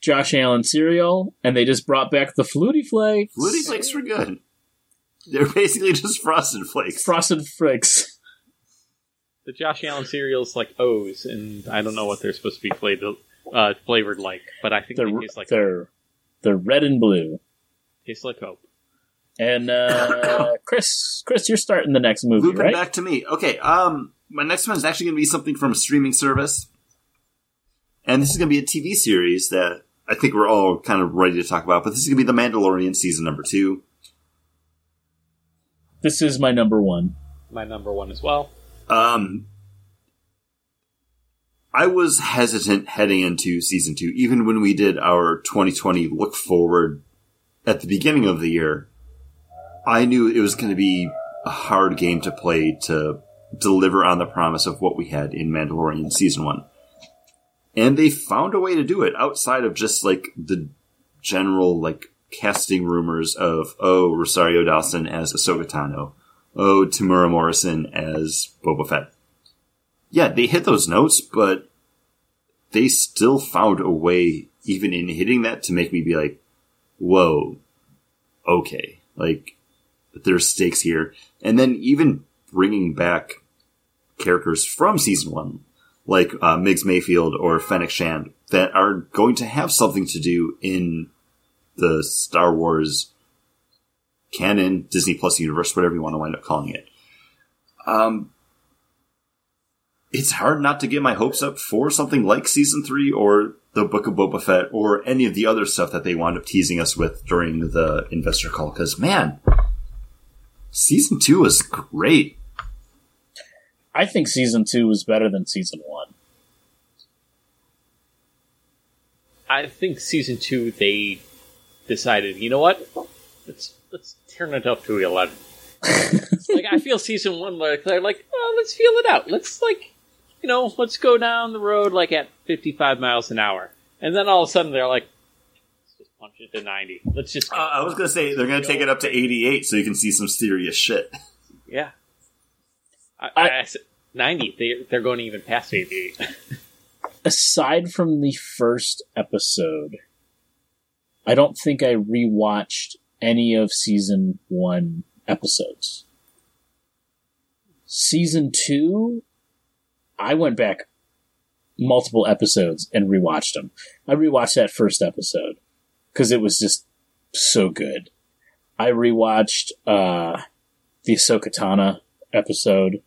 Josh Allen cereal, and they just brought back the Flutie Flakes. Flutie Flakes were good. They're basically just frosted flakes. Frosted Flakes. The Josh Allen cereals like O's, and I don't know what they're supposed to be flavored, uh, flavored like, but I think They're, they taste like they're, they're red and blue. Tastes like hope. And uh, (coughs) Chris, Chris, you're starting the next movie, Looping right? back to me. Okay, um, my next one is actually going to be something from a streaming service, and this is going to be a TV series that I think we're all kind of ready to talk about. But this is going to be The Mandalorian season number two. This is my number one. My number one as well. Um, I was hesitant heading into season two, even when we did our 2020 look forward at the beginning of the year. I knew it was going to be a hard game to play to deliver on the promise of what we had in Mandalorian season one. And they found a way to do it outside of just like the general like casting rumors of, oh, Rosario Dawson as Ahsoka Tano. Oh, Temuera Morrison as Boba Fett. Yeah, they hit those notes, but they still found a way, even in hitting that, to make me be like, whoa, okay. Like, there's stakes here. And then even bringing back characters from season one, like uh, Migs Mayfield or Fennec Shand, that are going to have something to do in the Star Wars canon, Disney Plus universe, whatever you want to wind up calling it. Um, it's hard not to get my hopes up for something like season three or the Book of Boba Fett or any of the other stuff that they wound up teasing us with during the investor call. Because man, season two was great. I think season two was better than season one. I think season two they decided, you know what? Let's let's turn it up to eleven. (laughs) like I feel season one like they're like, oh, let's feel it out. Let's like, you know, let's go down the road like at fifty five miles an hour, and then all of a sudden they're like, let's just punch it to ninety. Let's just Uh, I was gonna say they're gonna take it up to 88 so you can see some serious shit. yeah. I, I- I said ninety. They they're going even past eighty eight. (laughs) Aside from the first episode, I don't think I rewatched any of season one episodes. Season two, I went back multiple episodes and rewatched them. I rewatched that first episode because it was just so good. I rewatched uh, the Ahsoka Tano episode.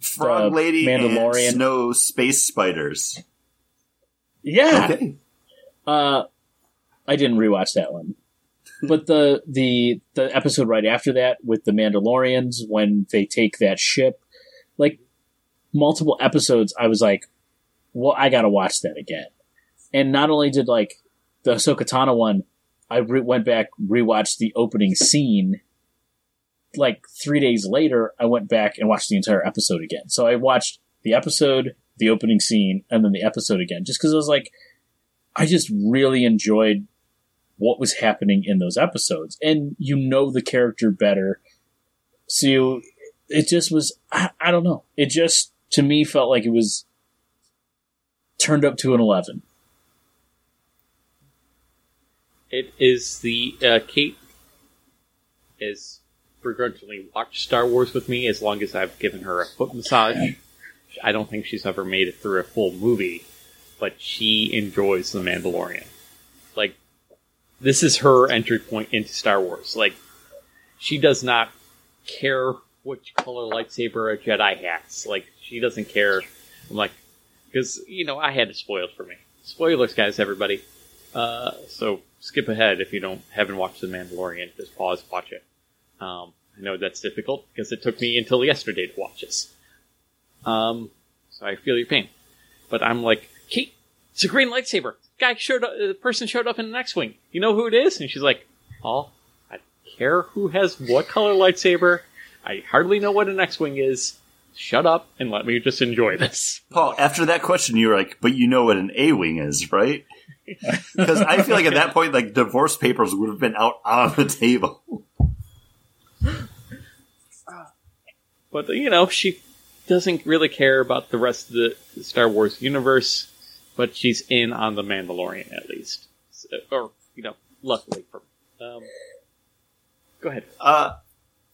Frog Lady Mandalorian. and Snow Space Spiders. Yeah, Okay. Uh, I didn't rewatch that one, but the the the episode right after that with the Mandalorians when they take that ship, like multiple episodes, I was like, well, I gotta watch that again. And not only did like the Ahsoka Tano one, I re- went back rewatched the opening scene. Like three days later, I went back and watched the entire episode again. So I watched the episode, the opening scene, and then the episode again, just because I was like, I just really enjoyed what was happening in those episodes, and you know the character better, so you, it just was. I, I don't know. It just to me felt like it was turned up to an eleven. It is the uh, Kate is begrudgingly watched Star Wars with me as long as I've given her a foot massage. I don't think she's ever made it through a full movie, but she enjoys The Mandalorian. Like, this is her entry point into Star Wars. Like, she does not care which color lightsaber a Jedi has. Like, she doesn't care. I'm like, because, you know, I had it spoiled for me. Spoilers, guys, everybody. Uh, so skip ahead if you don't haven't watched The Mandalorian. Just pause, watch it. Um, I know that's difficult because it took me until yesterday to watch this. Um, so I feel your pain, but I'm like, Kate, it's a green lightsaber. Guy showed up. The person showed up in an X-wing. You know who it is? And she's like, "Paul, I don't care who has what color lightsaber. I hardly know what an X-wing is. Shut up and let me just enjoy this. Paul, after that question, you were like, but you know what an A Wing is, right? (laughs) Because I feel like at that point, like, divorce papers would have been out on the table. But you know, she doesn't really care about the rest of the Star Wars universe, but she's in on the Mandalorian at least, So- or you know, luckily for. Um, go ahead. Uh,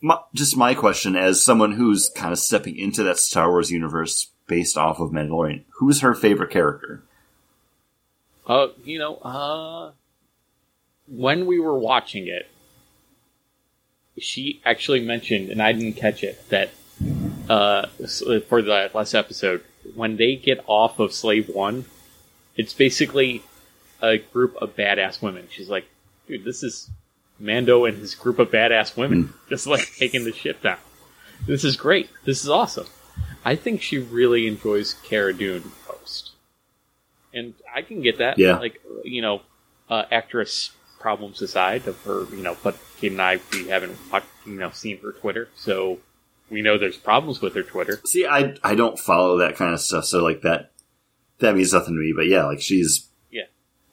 my, just my question as someone who's kind of stepping into that Star Wars universe based off of Mandalorian, who's her favorite character? Uh, you know, uh, when we were watching it, she actually mentioned, and I didn't catch it, that uh, for the last episode, when they get off of Slave One, it's basically a group of badass women. She's like, dude, this is Mando and his group of badass women (laughs) just like taking the ship down. This is great. This is awesome. I think she really enjoys Cara Dune most. And I can get that. Yeah. Like, you know, uh, actress problems aside of her, you know, but Kate and I, we haven't, watched, you know, seen her Twitter, so we know there's problems with her Twitter. See, I I don't follow that kind of stuff, so like that that means nothing to me. But yeah, like she's yeah.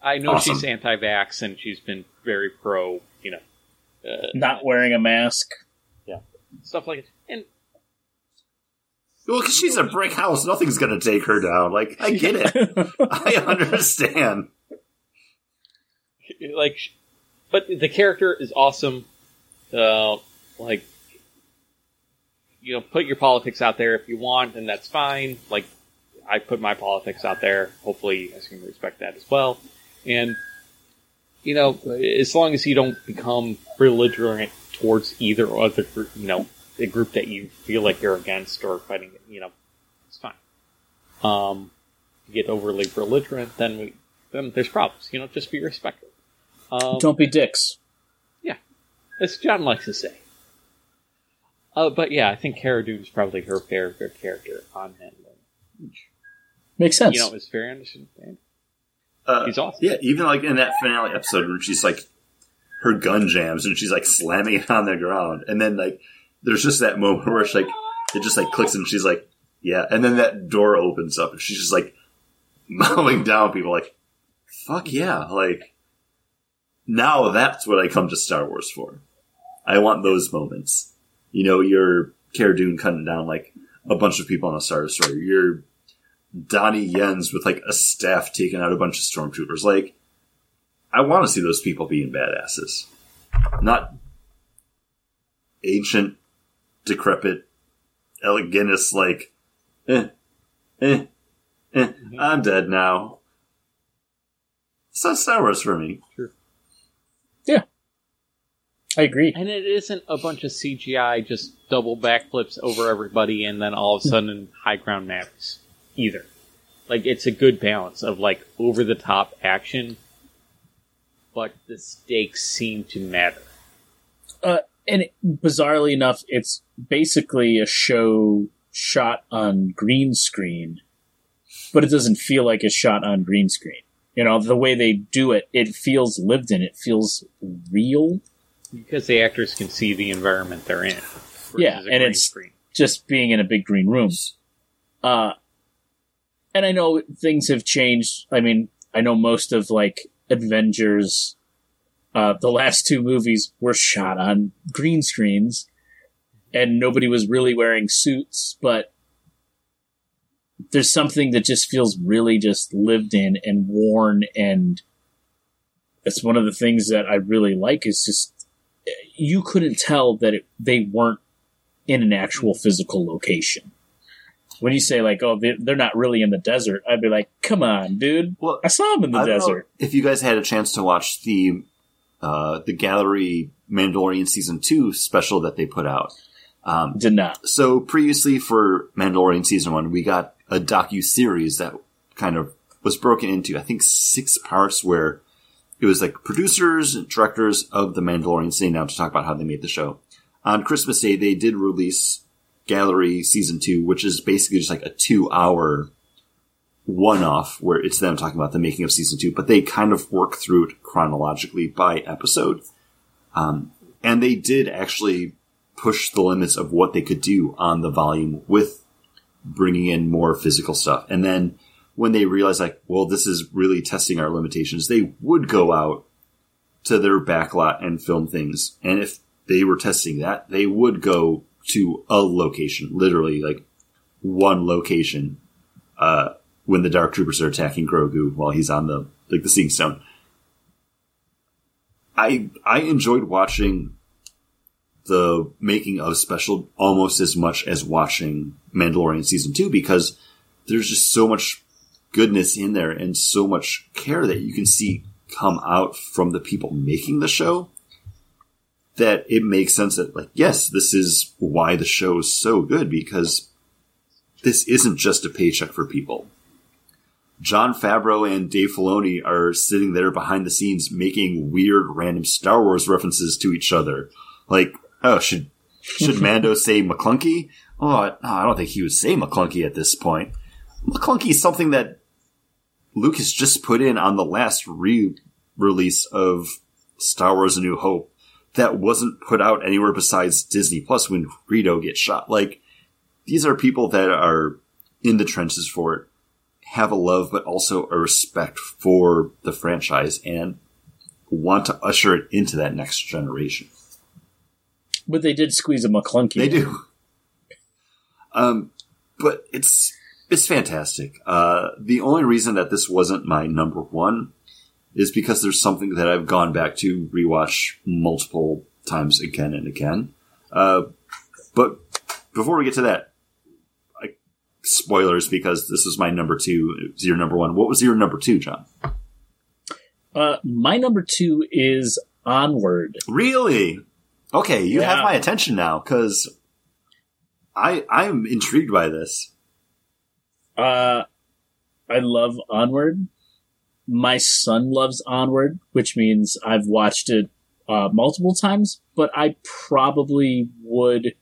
I know Awesome. she's anti-vax and she's been very pro, you know, uh, Not wearing a mask. Yeah, stuff like it. And well, because she's a brick house. Nothing's gonna take her down. Like I get it. (laughs) I understand. (laughs) like, but the character is awesome. Uh, like, you know, put your politics out there if you want, and that's fine. Like, I put my politics out there. Hopefully, you guys can respect that as well. And you know, as long as you don't become belligerent towards either other group, you know, the group that you feel like you're against or fighting, you know, it's fine. Um, if you get overly belligerent, then we, then there's problems. You know, just be respectful. Um, Don't be dicks. Yeah, as John likes to say. Uh, but yeah, I think Cara Dune is probably her favorite character on Mandalorian. Makes sense. You know, is very understand. Uh, He's awesome. Yeah, even like in that finale episode when she's like her gun jams and she's like slamming it on the ground, and then like there's just that moment where she like it just like clicks and she's like, yeah, and then that door opens up and she's just like (laughs) mowing down people like, fuck yeah, like now that's what I come to Star Wars for. I want those moments. You know, you're Cara Dune cutting down like a bunch of people on a Star Destroyer. You're Donnie Yen's with like a staff taking out a bunch of stormtroopers. Like, I want to see those people being badasses, not ancient, decrepit, elegantist. Like, eh, eh, eh, I'm dead now. It's not Star Wars for me. Yeah. I agree. And it isn't a bunch of CGI just double backflips over everybody and then all of a sudden high ground matters either. Like it's a good balance of like over the top action, but the stakes seem to matter. and it, bizarrely enough, it's basically a show shot on green screen, but it doesn't feel like it's shot on green screen. You know, the way they do it, it feels lived in. It feels real. Because the actors can see the environment they're in. Yeah, and it's- screen. just being in a big green room. Uh, and I know things have changed. I mean, I know most of like Avengers, uh, the last two movies were shot on green screens and nobody was really wearing suits, but there's something that just feels really just lived in and worn. And it's one of the things that I really like is just, you couldn't tell that it, they weren't in an actual physical location. When you say like, "Oh, they- they're not really in the desert," I'd be like, "Come on, dude! Well, I saw them in the I desert." if you guys had a chance to watch the uh, the Gallery Mandalorian season two special that they put out. Um, Did not. so previously for Mandalorian season one, we got a docu series that kind of was broken into I think six parts where it was like producers and directors of the Mandalorian sitting down to talk about how they made the show. On Christmas Day, they did release Gallery season two, which is basically just like a two hour one off where it's them talking about the making of season two, but they kind of work through it chronologically by episode. Um, and they did actually push the limits of what they could do on the volume with bringing in more physical stuff. And then when they realized like, well, this is really testing our limitations, they would go out to their backlot and film things. And if they were testing that, they would go to a location, literally like one location, uh, when the Dark Troopers are attacking Grogu while he's on the like the Seeing Stone. I I enjoyed watching the making of special almost as much as watching Mandalorian season two because there's just so much goodness in there and so much care that you can see come out from the people making the show that it makes sense that like yes this is why the show is so good because this isn't just a paycheck for people Jon Favreau and Dave Filoni are sitting there behind the scenes making weird random Star Wars references to each other. Like, oh, should should (laughs) Mando say Maclunkey? Oh, oh, I- don't think he would say Maclunkey at this point. Maclunkey is something that Lucas just put in on the last re-release of Star Wars: A New Hope that wasn't put out anywhere besides Disney Plus when Greedo gets shot. Like, these are people that are in the trenches for it have a love but also a respect for the franchise and want to usher it into that next generation. But they did squeeze a Maclunkey. They do. Um, but it's it's fantastic. Uh, the only reason that this wasn't my number one is because there's something that I've gone back to rewatch multiple times again and again. Uh, but before we get to that, I, spoilers because this is my number two. It was your number one. What was your number two, John? Uh, my number two is Onward. Really? Okay, you have my attention now because I I'm intrigued by this. Uh, I love Onward. My son loves Onward, which means I've watched it uh, multiple times, but I probably would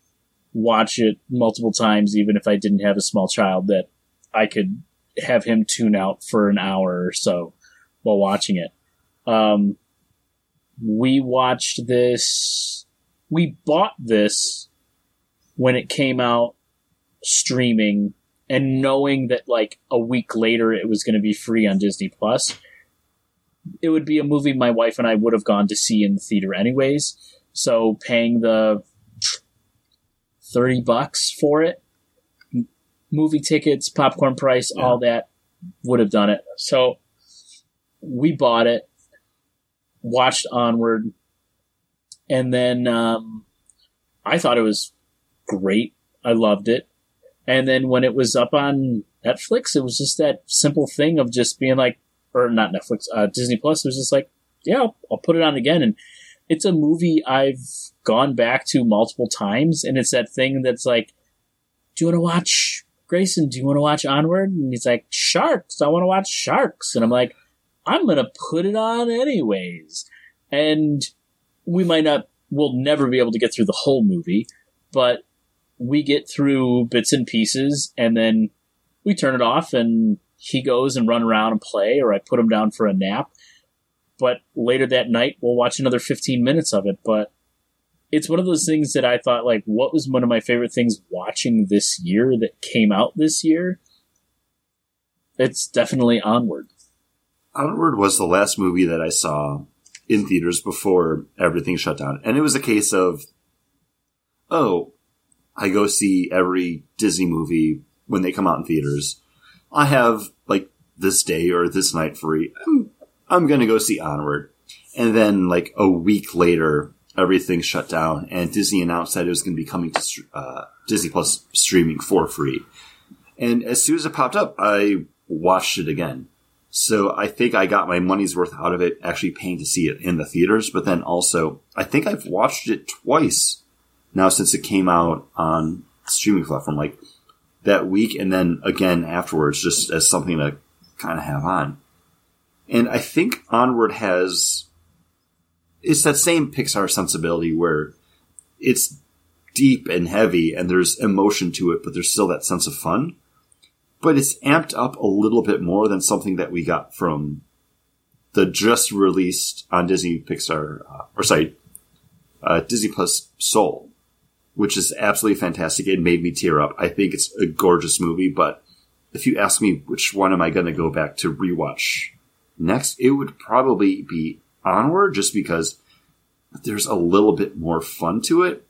watch it multiple times even if I didn't have a small child that I could have him tune out for an hour or so while watching it. Um, we watched this, we bought this when it came out streaming and knowing that like a week later it was going to be free on Disney Plus, it would be a movie my wife and I would have gone to see in the theater anyways. So paying the 30 bucks for it, movie tickets, popcorn price, Yeah. all that would have done it. So we bought it, watched Onward, and then um, I thought it was great. I loved it. And then when it was up on Netflix, it was just that simple thing of just being like, or not Netflix, uh, Disney Plus. It was just like, yeah, I'll, I'll put it on again. And it's a movie I've gone back to multiple times. And it's that thing that's like, do you want to watch Grayson? Do you want to watch Onward? And he's like, Sharks. I want to watch Sharks. And I'm like, I'm going to put it on anyways. And we might not, we'll never be able to get through the whole movie, but we get through bits and pieces and then we turn it off and he goes and run around and play or I put him down for a nap. But later that night we'll watch another 15 minutes of it. But it's one of those things that I thought like what was one of my favorite things watching this year that came out this year? It's definitely onward. Onward was the last movie that I saw in theaters before everything shut down. And it was a case of, oh, I go see every Disney movie when they come out in theaters. I have like this day or this night free. I'm, I'm going to go see Onward. And then like a week later, everything shut down and Disney announced that it was going to be coming to uh, Disney Plus streaming for free. And as soon as it popped up, I watched it again. So I think I got my money's worth out of it actually paying to see it in the theaters, but then also I think I've watched it twice now since it came out on streaming platform like that week and then again afterwards just as something to kind of have on. And I think Onward has it's that same Pixar sensibility where it's deep and heavy and there's emotion to it, but there's still that sense of fun but it's amped up a little bit more than something that we got from the just released on Disney Pixar, uh, or sorry, uh, Disney Plus Soul, which is absolutely fantastic. It made me tear up. I think it's a gorgeous movie, but if you ask me which one am I going to go back to rewatch next, it would probably be Onward, just because there's a little bit more fun to it.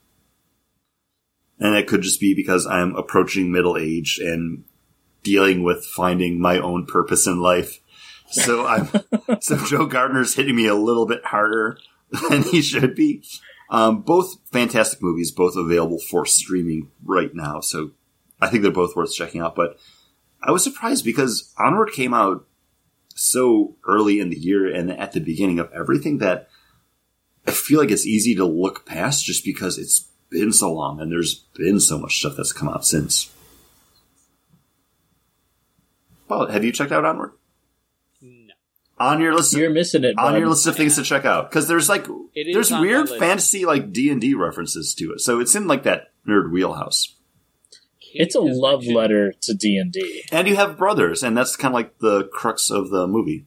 And it could just be because I'm approaching middle age and dealing with finding my own purpose in life. So I'm, (laughs) so Joe Gardner's hitting me a little bit harder than he should be. Um, both fantastic movies, both available for streaming right now. So I think they're both worth checking out, but I was surprised because Onward came out so early in the year and at the beginning of everything that I feel like it's easy to look past just because it's been so long and there's been so much stuff that's come out since. Well, have you checked out Onward? No. On your list, You're missing it. on bud. your list of things to check out because there's like It is there's on weird fantasy like D and D references to it, so it's in like that nerd wheelhouse. It's a love letter to D and D. And you have brothers, and that's kind of like the crux of the movie.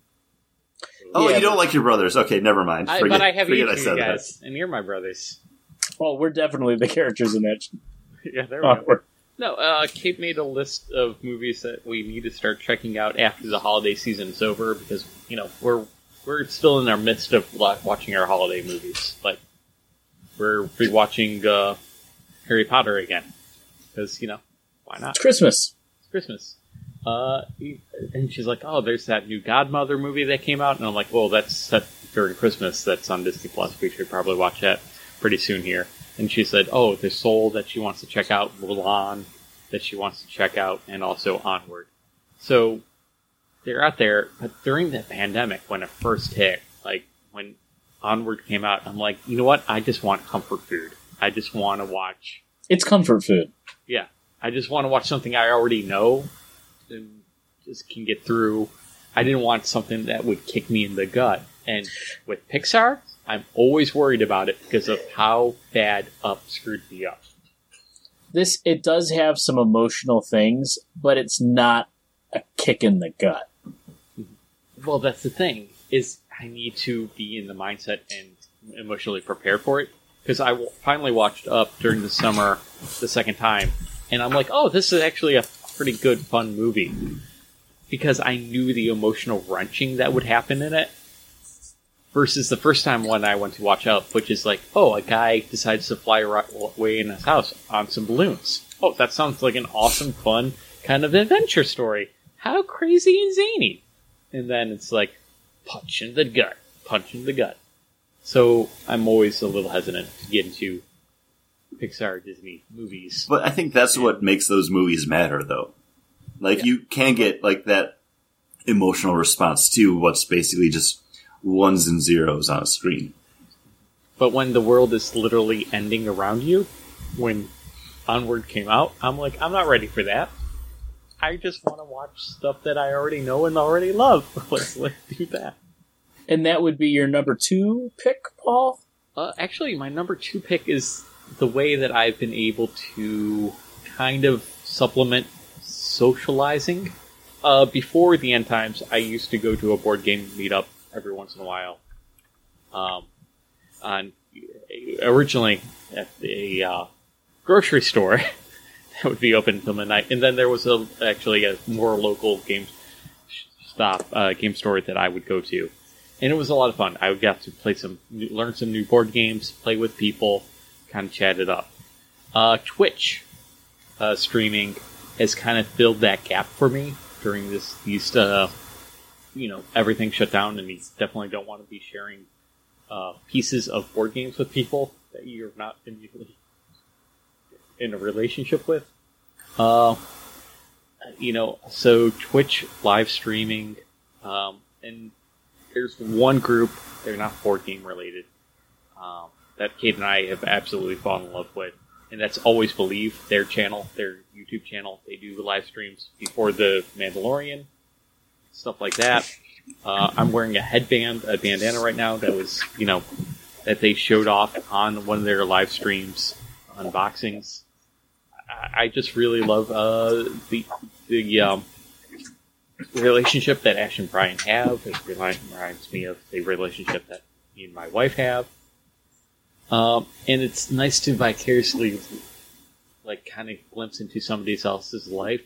Oh, Yeah, you don't like your brothers? Okay, never mind. I, Forget- but I have you I two said that. guys, and you're my brothers. Well, we're definitely the characters in that. (laughs) yeah, there we Oh, go. No, uh, Kate made a list of movies that we need to start checking out after the holiday season is over because you know we're we're still in our midst of watching our holiday movies. Like we're rewatching uh, Harry Potter again because you know why not? It's Christmas. It's Christmas. Uh, and she's like, "Oh, there's that new Godmother movie that came out," and I'm like, "Well, that's set during Christmas. That's on Disney Plus. We should probably watch that pretty soon here." And she said, "Oh, the Soul that she wants to check out, Mulan that she wants to check out, and also Onward." So they're out there. But during the pandemic, when it first hit, like when Onward came out, I'm like, you know what? I just want comfort food. I just want to watch. It's comfort food. Yeah, I just want to watch something I already know and just can get through. I didn't want something that would kick me in the gut. And with Pixar, I'm always worried about it because of how bad Up screwed me up. This it does have some emotional things, but it's not a kick in the gut. Well, that's the thing is I need to be in the mindset and emotionally prepared for it because I finally watched Up during the summer the second time, and I'm like, oh, this is actually a pretty good, fun movie because I knew the emotional wrenching that would happen in it. Versus the first time when I went to watch Up, which is like, oh, a guy decides to fly ri- away in his house on some balloons. Oh, that sounds like an awesome, fun kind of adventure story. How crazy and zany! And then it's like, punch in the gut, punch in the gut. So I'm always a little hesitant to get into Pixar Disney movies. But I think that's what makes those movies matter, though. Like you can get like that emotional response to what's basically just ones and zeros on a screen. But when the world is literally ending around you, when Onward came out, I'm like, I'm not ready for that. I just want to watch stuff that I already know and already love. (laughs) Let's let do that. And that would be your number two pick, Paul? Uh, actually, my number two pick is the way that I've been able to kind of supplement socializing. Uh, before the end times, I used to go to a board game meetup every once in a while. Um, on originally at a uh, grocery store (laughs) that would be open until midnight, and then there was a actually a more local game stop uh, game store that I would go to, and it was a lot of fun. I would get to play some, learn some new board games, play with people, kind of chat it up. Uh, Twitch uh, streaming has kind of filled that gap for me during this these uh, you know everything shut down, and you definitely don't want to be sharing uh, pieces of board games with people that you're not immediately in a relationship with. Uh, you know, so Twitch live streaming, um, and there's one group, they're not board game related, um, that Kate and I have absolutely fallen in love with, and that's Always Believe, their channel, their YouTube channel. They do live streams before the Mandalorian, stuff like that. Uh, I'm wearing a headband, a bandana right now that was, you know, that they showed off on one of their live streams, unboxings. I, I just really love uh, the the um, relationship that Ash and Brian have. It reminds me of the relationship that me and my wife have. Um, and it's nice to vicariously, like, kind of glimpse into somebody else's life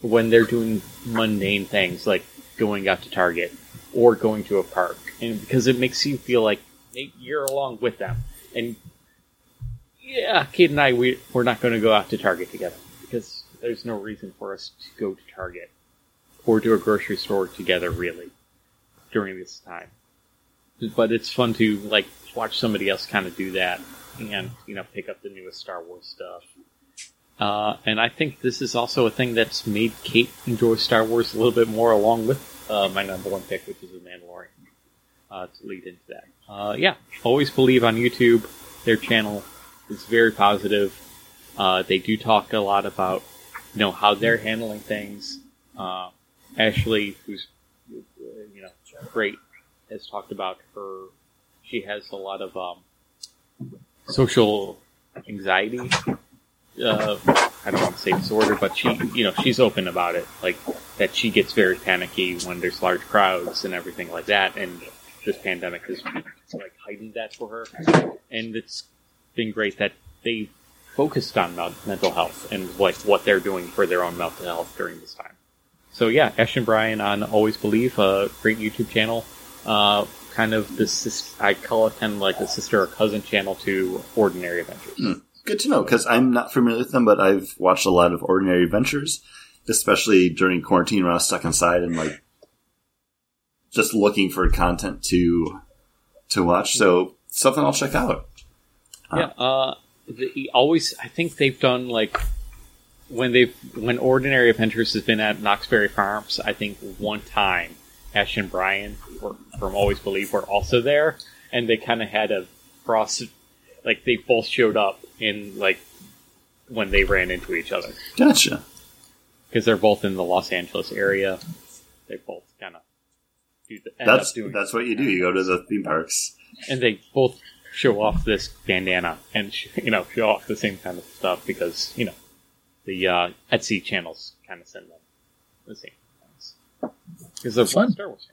when they're doing mundane things like going out to Target or going to a park, and because it makes you feel like you're along with them. And yeah, Kate and I, we we're not going to go out to Target together because there's no reason for us to go to Target or to a grocery store together, really, during this time. But it's fun to like watch somebody else kind of do that and you know pick up the newest Star Wars stuff. Uh, and I think this is also a thing that's made Kate enjoy Star Wars a little bit more, along with uh, my number one pick, which is The Mandalorian. Uh, to lead into that, uh, yeah, always believe on YouTube. Their channel is very positive. Uh, they do talk a lot about you know how they're handling things. Uh, Ashley, who's you know great, has talked about her. She has a lot of um, social anxiety. Uh, I don't want to say disorder, but she, you know, she's open about it. Like that, she gets very panicky when there's large crowds and everything like that. And this pandemic has like heightened that for her. And it's been great that they focused on mental health and like what they're doing for their own mental health during this time. So yeah, Ash and Brian on Always Believe, a great YouTube channel. Uh, kind of this, I call it kind of like a sister or cousin channel to Ordinary Adventures. Good to know because I'm not familiar with them, but I've watched a lot of Ordinary Adventures, especially during quarantine when I was stuck inside and like just looking for content to to watch. So something I'll check out. Yeah, uh, the, always. I think they've done like when they've when Ordinary Adventures has been at Knott's Berry Farms, I think one time Ash and Brian were, from Always Believe were also there, and they kind of had a cross, like they both showed up in like when they ran into each other Gotcha. because they're both in the Los Angeles area. They both kind of do the, end That's up doing that's what you do. You go to the theme parks. and they both show off this bandana and sh- you know show off the same kind of stuff because you know the uh, Etsy channels kind of send them the same things because they're Fun. Star Wars.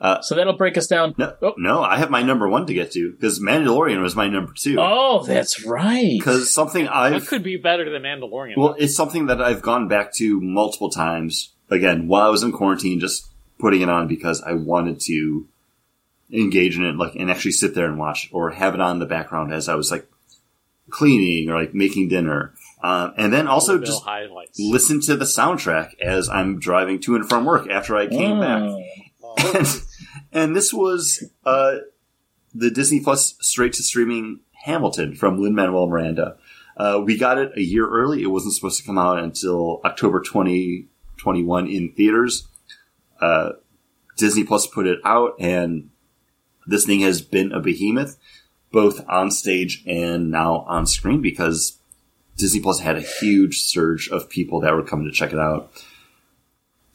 Uh, So that'll break us down. no, Oh. no, I have my number one to get to because Mandalorian was my number two. Oh, that's right. Because something I've could be better than Mandalorian? Well, it's something that I've gone back to multiple times. Again, while I was in quarantine, just putting it on because I wanted to engage in it, like, and actually sit there and watch, or have it on in the background as I was like cleaning or like making dinner, um, and then also Little just highlights. listen to the soundtrack as I'm driving to and from work after I came back. Oh. (laughs) And, and this was uh, the Disney Plus straight to streaming Hamilton from Lin Manuel Miranda. Uh, we got it a year early. It wasn't supposed to come out until October 2021 in theaters. Uh, Disney Plus put it out, and this thing has been a behemoth, both on stage and now on screen, because Disney Plus had a huge surge of people that were coming to check it out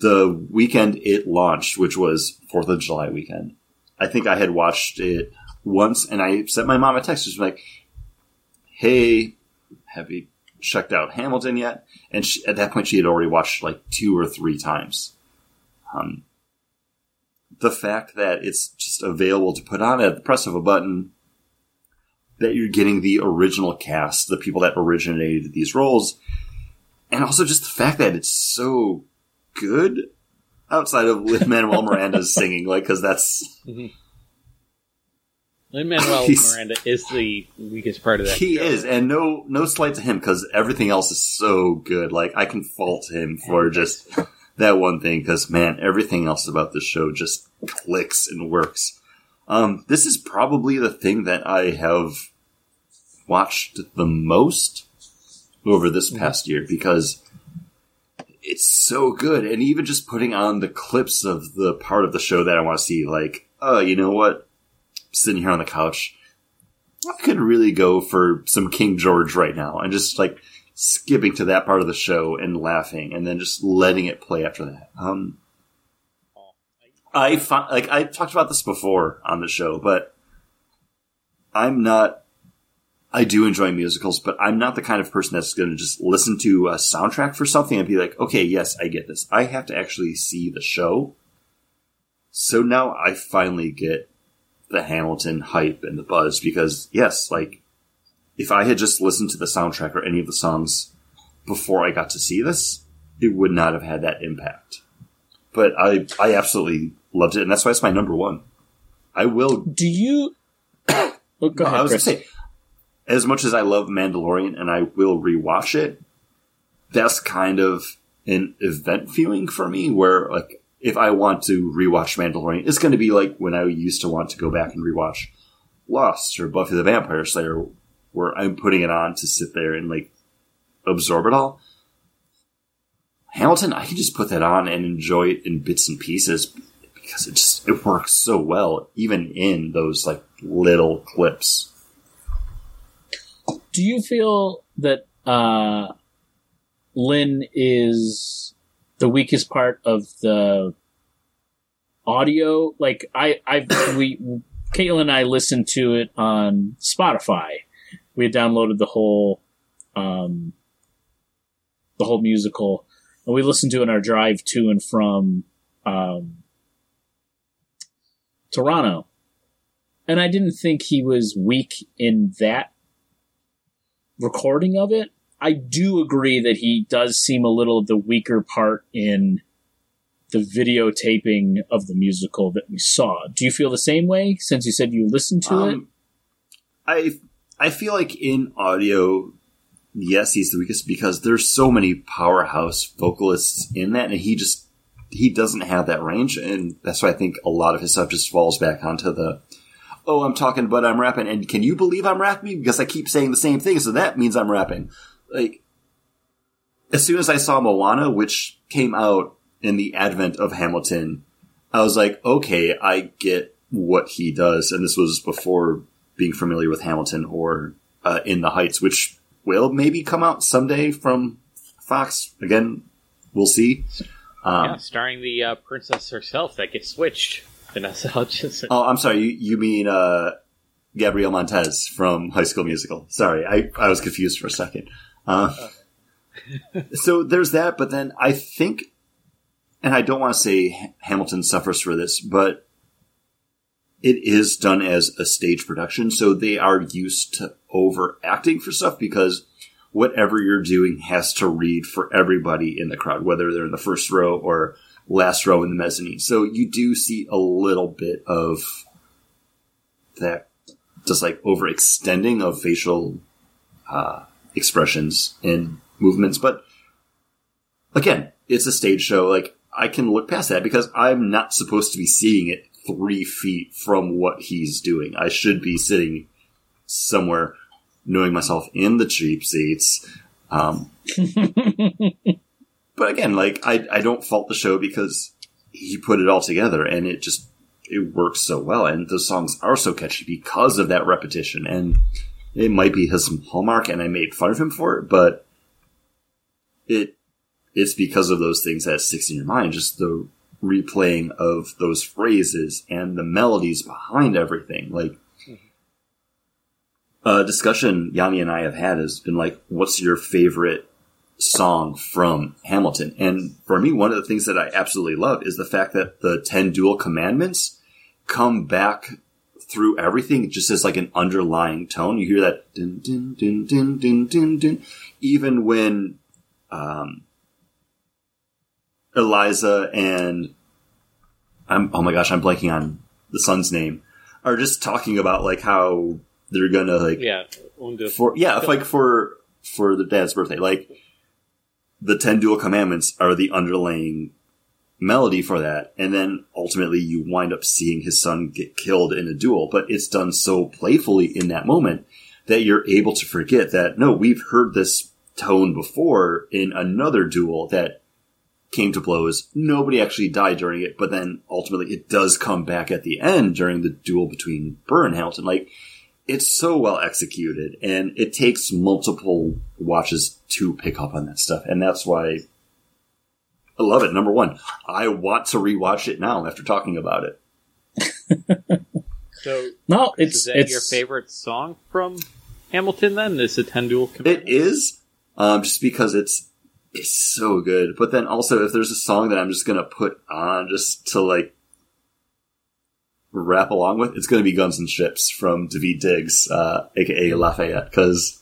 the weekend it launched, which was Fourth of July weekend, I think I had watched it once, and I sent my mom a text, just like, "Hey, have you checked out Hamilton yet?" And she, at that point, she had already watched like two or three times. Um, the fact that it's just available to put on at the press of a button, that you're getting the original cast, the people that originated these roles, and also just the fact that it's so good outside of Lin Manuel (laughs) Miranda's singing, like because that's Lin Manuel (laughs) Miranda is the weakest part of that. he show. is, and no no slight to him because everything else is so good. Like I can fault him for just that one thing because man, everything else about this show just clicks and works. Um, this is probably the thing that I have watched the most over this past year because it's so good. And even just putting on the clips of the part of the show that I want to see, like, oh, you know what? Sitting here on the couch, I could really go for some King George right now and just like skipping to that part of the show and laughing and then just letting it play after that. Um, I fi- like I talked about this before on the show, but I'm not. I do enjoy musicals, but I'm not the kind of person that's going to just listen to a soundtrack for something and be like, okay, yes, I get this. I have to actually see the show. So now I finally get the Hamilton hype and the buzz because yes, like if I had just listened to the soundtrack or any of the songs before I got to see this, it would not have had that impact. But I, I absolutely loved it, and that's why it's my number one. I will. Do you? (coughs) oh, go ahead, I was gonna say, as much as I love Mandalorian, and I will rewatch it, that's kind of an event feeling for me. Where like, if I want to rewatch Mandalorian, it's going to be like when I used to want to go back and rewatch Lost or Buffy the Vampire Slayer, where I'm putting it on to sit there and like absorb it all. Hamilton, I can just put that on and enjoy it in bits and pieces because it just it works so well, even in those like little clips. Do you feel that uh, Lin is the weakest part of the audio? Like I, I, (coughs) we, Caitlin and I listened to it on Spotify. We had downloaded the whole, um, the whole musical, and we listened to it in our drive to and from um, Toronto. And I didn't think he was weak in that recording of it. I do agree that he does seem a little the weaker part in the videotaping of the musical that we saw. Do you feel the same way since you said you listened to it? Um, I I feel like in audio, yes, he's the weakest because there's so many powerhouse vocalists in that, and he just he doesn't have that range, and that's why I think a lot of his stuff just falls back onto the. Oh, I'm talking, but I'm rapping, and can you believe I'm rapping? Because I keep saying the same thing, so that means I'm rapping. Like, as soon as I saw Moana, which came out in the advent of Hamilton, I was like, okay, I get what he does. And this was before being familiar with Hamilton or uh, In the Heights, which will maybe come out someday from Fox. Again, we'll see. Um, yeah, starring the uh, princess herself that gets switched, Vanessa Hudgens. Oh, I'm sorry. You, you mean uh, Gabriella Montez from High School Musical? Sorry, I, I was confused for a second. Uh, so there's that, but then I think, and I don't want to say Hamilton suffers for this, but it is done as a stage production, so they are used to overacting for stuff because whatever you're doing has to read for everybody in the crowd, whether they're in the first row or last row in the mezzanine. So you do see a little bit of that just like overextending of facial uh, expressions and movements. But again, it's a stage show. Like I can look past that because I'm not supposed to be seeing it three feet from what he's doing. I should be sitting somewhere knowing myself in the cheap seats. Um, (laughs) but again, like I, I don't fault the show because he put it all together and it just it works so well. And the songs are so catchy because of that repetition. And it might be his hallmark and I made fun of him for it, but it it's because of those things that sticks in your mind, just the replaying of those phrases and the melodies behind everything. Like mm-hmm. a discussion Yanni and I have had has been like, what's your favorite song from Hamilton? And for me, one of the things that I absolutely love is the fact that the 10 duel commandments come back through everything just as like an underlying tone. You hear that din, din, din, din, din, din, din. even when, um, Eliza and I'm, oh my gosh, I'm blanking on the son's name are just talking about like how they're gonna like yeah, for yeah, if, like for for the dad's birthday, like the ten duel commandments are the underlying melody for that, and then ultimately you wind up seeing his son get killed in a duel, but it's done so playfully in that moment that you're able to forget that no, we've heard this tone before in another duel that came to blows. Nobody actually died during it, but then ultimately it does come back at the end during the duel between Burr and Hamilton. Like, it's so well executed and it takes multiple watches to pick up on that stuff. And that's why I love it. Number one, I want to rewatch it now after talking about it. (laughs) So, no, is it's that it's your favorite song from Hamilton? Then is the Ten Duel It Commandments? is, um, just because it's, it's so good. But then also if there's a song that I'm just gonna put on just to like rap along with, it's gonna be Guns and Ships from Daveed Diggs, uh, aka Lafayette, cause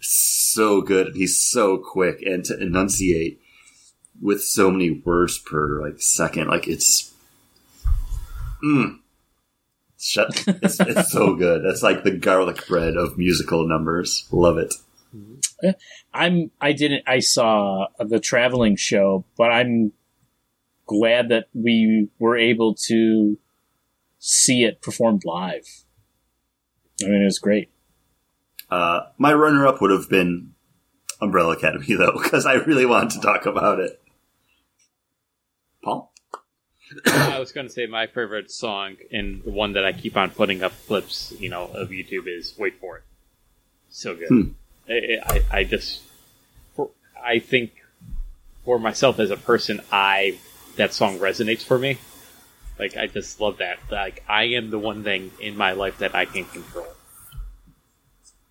so good and he's so quick and to enunciate with so many words per like second, like it's, mm. Shut, it's, it's so good. It's like the garlic bread of musical numbers. Love it. I'm I didn't I saw the traveling show, but I'm glad that we were able to see it performed live. I mean, it was great. Uh, my runner up would have been Umbrella Academy though, (laughs) because I really wanted to talk about it. Paul? (coughs) I was going to say my favorite song and the one that I keep on putting up clips, you know, of YouTube is "Wait for It." So good. Hmm. I, I, I just, for, I think for myself as a person, I that song resonates for me. Like I just love that. Like I am the one thing in my life that I can control.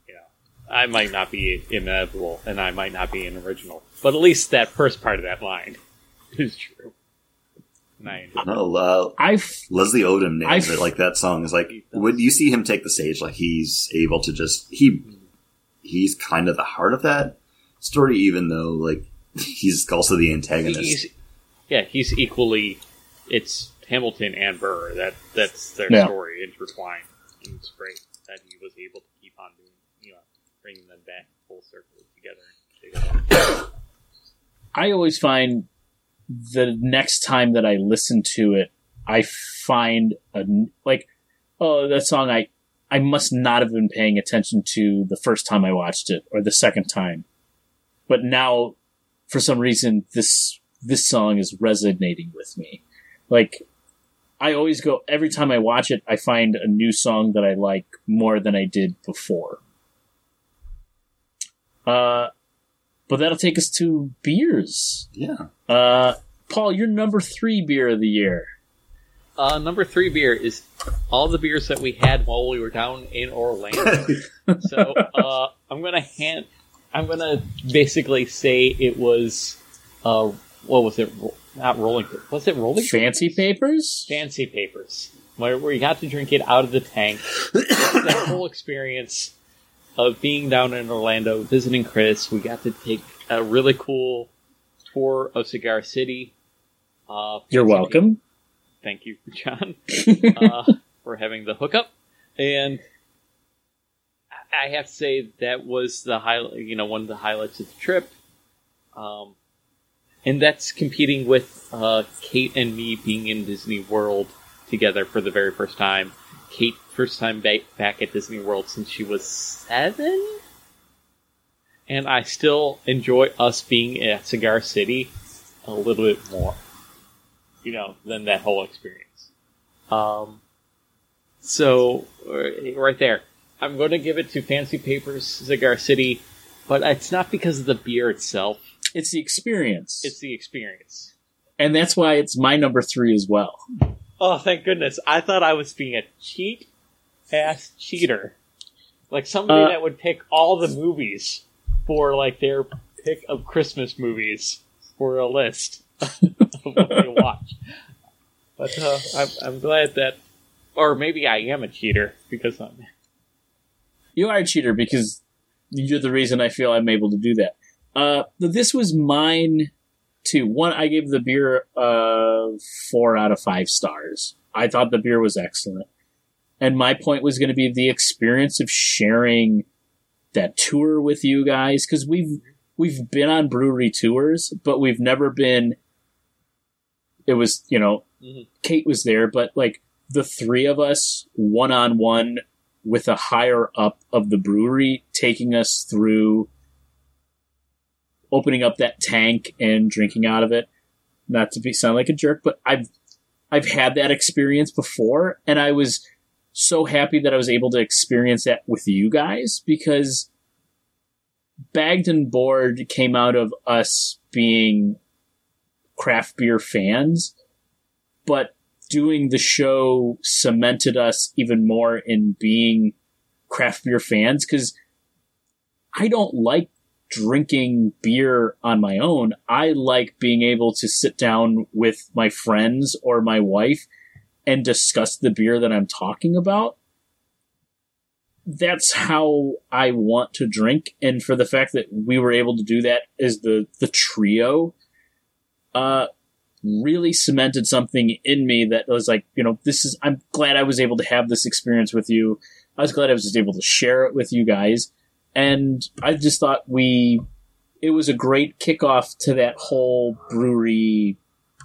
You know, I might not be inevitable, and I might not be an original, but at least that first part of that line (laughs) is true. And I enjoy. No, uh, I Leslie Odom names I- it. Like that song is like when you see him take the stage, like he's able to just he he's kind of the heart of that story, even though like (laughs) he's also the antagonist. He's, yeah, he's equally. It's Hamilton and Burr. That that's their Yeah. story intertwined. And it's great that he was able to keep on doing, you know, bringing them back full circle together. together. I always find the next time that I listen to it, I find a like, oh, that song I I must not have been paying attention to the first time I watched it or the second time, but now for some reason this this song is resonating with me. Like I always go every time I watch it, I find a new song that I like more than I did before. Uh, but that'll take us to beers. Yeah. Uh, Paul, your number three beer of the year. Uh, number three beer is all the beers that we had while we were down in Orlando. (laughs) so uh, I'm gonna hand, I'm gonna basically say it was, uh, what was it? Not rolling. Was it rolling? Fancy papers? Fancy papers, where, where you got to drink it out of the tank. (coughs) that whole experience of being down in Orlando, visiting Chris. We got to take a really cool tour of Cigar City. Uh, You're welcome. thank you, John, (laughs) uh, for having the hookup. And I I have to say that was the highlight, you know, one of the highlights of the trip. Um, and that's competing with uh, Kate and me being in Disney World together for the very first time. Kate, first time ba- back at Disney World since she was seven. And I still enjoy us being at Cigar City a little bit more you know, than that whole experience. Um, so uh, right there, I'm going to give it to Fancy Papers Cigar City, but it's not because of the beer itself; It's the experience. it's the experience. and that's why it's my number three as well. Oh, thank goodness! I thought I was being a cheat ass cheater, like somebody Uh, that would pick all the movies for like their pick of Christmas movies for a list (laughs) of what they watch. But uh, I'm, I'm glad that, or maybe I am a cheater because I'm. You are a cheater because you're the reason I feel I'm able to do that. Uh, this was mine too. One, I gave the beer uh, four out of five stars. I thought the beer was excellent. And my point was going to be the experience of sharing that tour with you guys because we've we've been on brewery tours, but we've never been. It was you know, Mhm. Kate was there, but like the three of us one on one with a higher up of the brewery taking us through opening up that tank and drinking out of it. Not to be sound like a jerk, but I've I've had that experience before and I was so happy that I was able to experience that with you guys because Bagged and Board came out of us being craft beer fans, but doing the show cemented us even more in being craft beer fans because I don't like drinking beer on my own. I like being able to sit down with my friends or my wife and discuss the beer that I'm talking about. That's how I want to drink. And for the fact that we were able to do that as the, the trio, uh, really cemented something in me that was like, you know, this is, I'm glad I was able to have this experience with you. I was glad I was able to share it with you guys. And I just thought we, it was a great kickoff to that whole brewery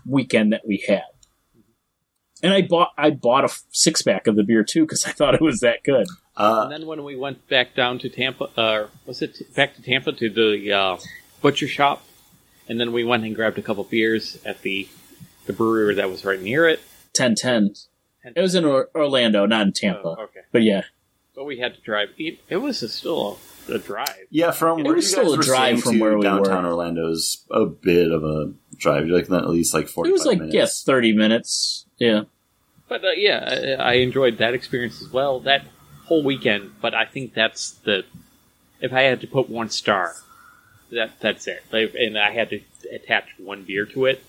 weekend that we had. And I bought, I bought a six pack of the beer too because I thought it was that good. Uh, And then when we went back down to Tampa, uh, was it t- back to Tampa to the uh, butcher shop? And then we went and grabbed a couple beers at the the brewery that was right near it. 1010. It was in or- Orlando, not in Tampa. Oh, okay. But yeah, But we had to drive. It, it was a, still a, a drive. yeah, from It where was you still a were drive from where we downtown were. Orlando is a bit of a drive. You're like at least like forty. it was like, minutes. yeah, 30 minutes. Yeah. But uh, yeah, I, I enjoyed that experience as well. That whole weekend. But I think that's the. If I had to put one star, that that's it. Like, and I had to attach one beer to it,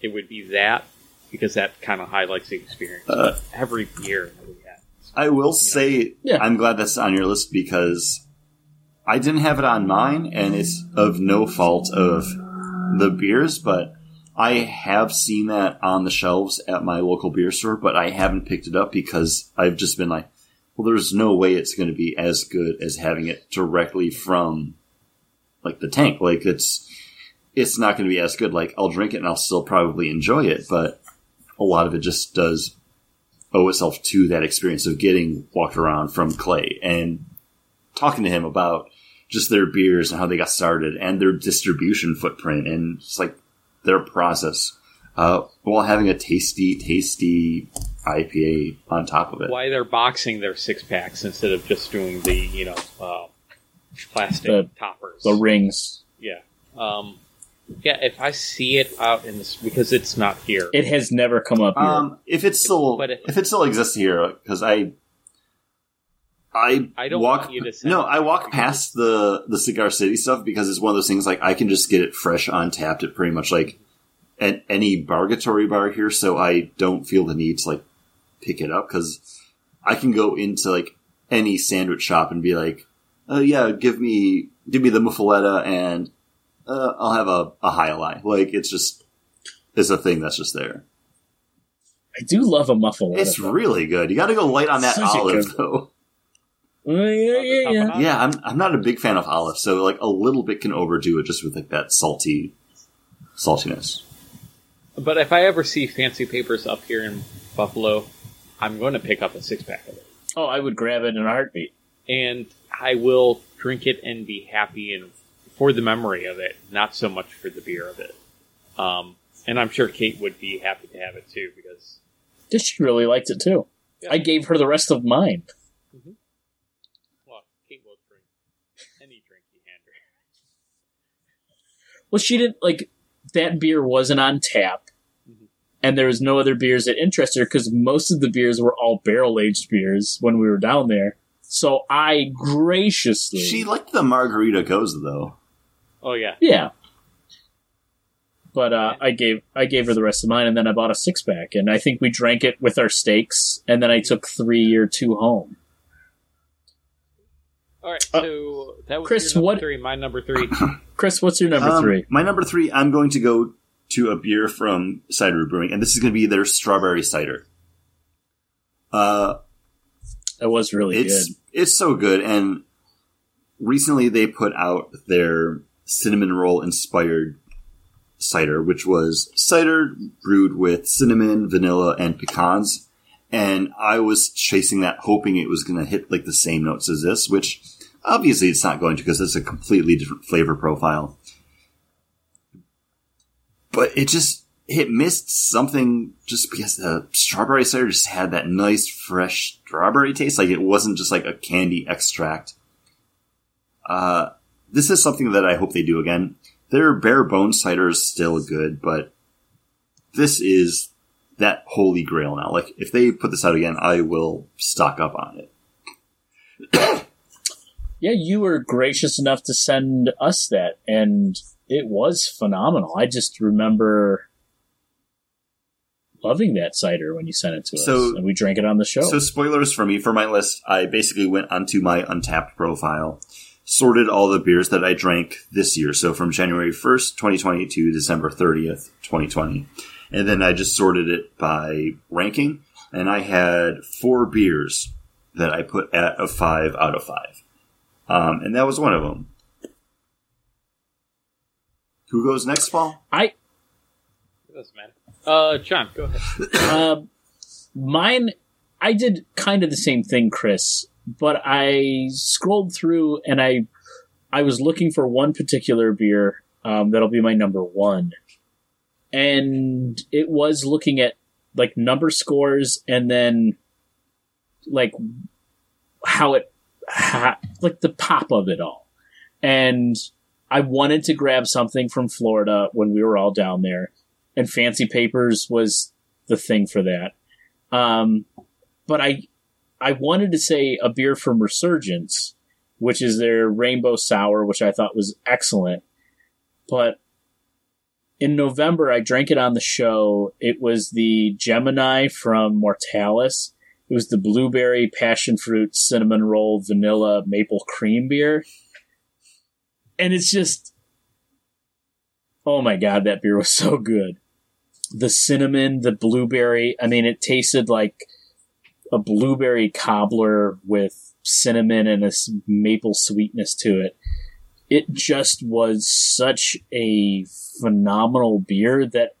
it would be that because that kind of highlights the experience. Uh, Every beer that we had. I will say Yeah. I'm glad that's on your list because I didn't have it on mine, and it's of no fault of the beers, but I have seen that on the shelves at my local beer store, but I haven't picked it up because I've just been like, well, there's no way it's going to be as good as having it directly from like the tank. Like it's it's not going to be as good. Like I'll drink it and I'll still probably enjoy it, but a lot of it just does owe itself to that experience of getting walked around from Clay and talking to him about just their beers and how they got started and their distribution footprint and just like their process, uh, while having a tasty, tasty IPA on top of it. Why they're boxing their six packs instead of just doing the you know uh, plastic The- toppers. The rings. yeah. Um, yeah, if I see it out in this because it's not here. It has never come up here. Um, if it's still, But it- if it still exists here, because I, I, I don't walk. want you to send no. I walk past the the Cigar City stuff because it's one of those things like I can just get it fresh on tapped at pretty much like at any bargatory bar here, so I don't feel the need to like pick it up because I can go into like any sandwich shop and be like, "Oh yeah, give me give me the muffaletta and uh, I'll have a a Jai Alai." Like it's just it's a thing that's just there. I do love a muffle. It's really good. You got to go light on that Such olive, though. Oh, yeah, yeah, yeah. Yeah, I'm I'm not a big fan of olive, so like a little bit can overdo it just with like that salty saltiness. But if I ever see fancy papers up here in Buffalo, I'm going to pick up a six pack of it, Oh, I would grab it in a heartbeat. and I will drink it and be happy and for the memory of it, not so much for the beer of it. Um, and I'm sure Kate would be happy to have it too because She really liked it too. Yeah. I gave her the rest of mine. well, Kate will drink any drink you hand her. Well, she didn't like that beer wasn't on tap, Mhm. and there was no other beers that interested her because most of the beers were all barrel aged beers when we were down there. So I graciously, She liked the margarita Gose though. Oh yeah, yeah. But uh, I gave I gave her the rest of mine, and then I bought a six pack, and I think we drank it with our steaks, and then I took three or two home. All right. Uh, that was Chris, your what- three. My number three. (clears throat) Chris, what's your number Um, three? My number three, I'm going to go to a beer from Cider Brewing, and this is going to be their strawberry cider. Uh, That was really it's good. it's so good, and recently they put out their cinnamon roll inspired cider, which was cider brewed with cinnamon, vanilla, and pecans. And I was chasing that, hoping it was going to hit like the same notes as this, which obviously it's not going to because it's a completely different flavor profile. But it just it missed something just because the strawberry cider just had that nice fresh strawberry taste. Like it wasn't just like a candy extract. Uh, this is something that I hope they do again. Their bare bones cider is still good, but this is that holy grail now. Like if they put this out again, I will stock up on it. (coughs) Yeah, you were gracious enough to send us that, and it was phenomenal. I just remember loving that cider when you sent it to So- us, and we drank it on the show. So spoilers for me for my list. I basically went onto my Untappd profile, sorted all the beers that I drank this year. So from January 1st, 2020 to December 30th, 2020. And then I just sorted it by ranking. And I had four beers that I put at a five out of five. Um, and that was one of them. Who goes next, Paul? I It doesn't matter. Uh, John, go ahead. uh, (coughs) mine, I did kind of the same thing, Chris, but I scrolled through and I I was looking for one particular beer um, that'll be my number one, and it was looking at like number scores and then like how it ha- like the pop of it all, and I wanted to grab something from Florida when we were all down there, and Fancy Papers was the thing for that. Um, but I, I wanted to say a beer from Resurgence, which is their Rainbow Sour, which I thought was excellent. But in November, I drank it on the show. It was the Gemini from Mortalis. It was the blueberry, passion fruit, cinnamon roll, vanilla, maple cream beer. And it's just, oh my god, that beer was (laughs) so good the cinnamon, the blueberry. I mean, it tasted like a blueberry cobbler with cinnamon and a maple sweetness to it. It just was such a phenomenal beer that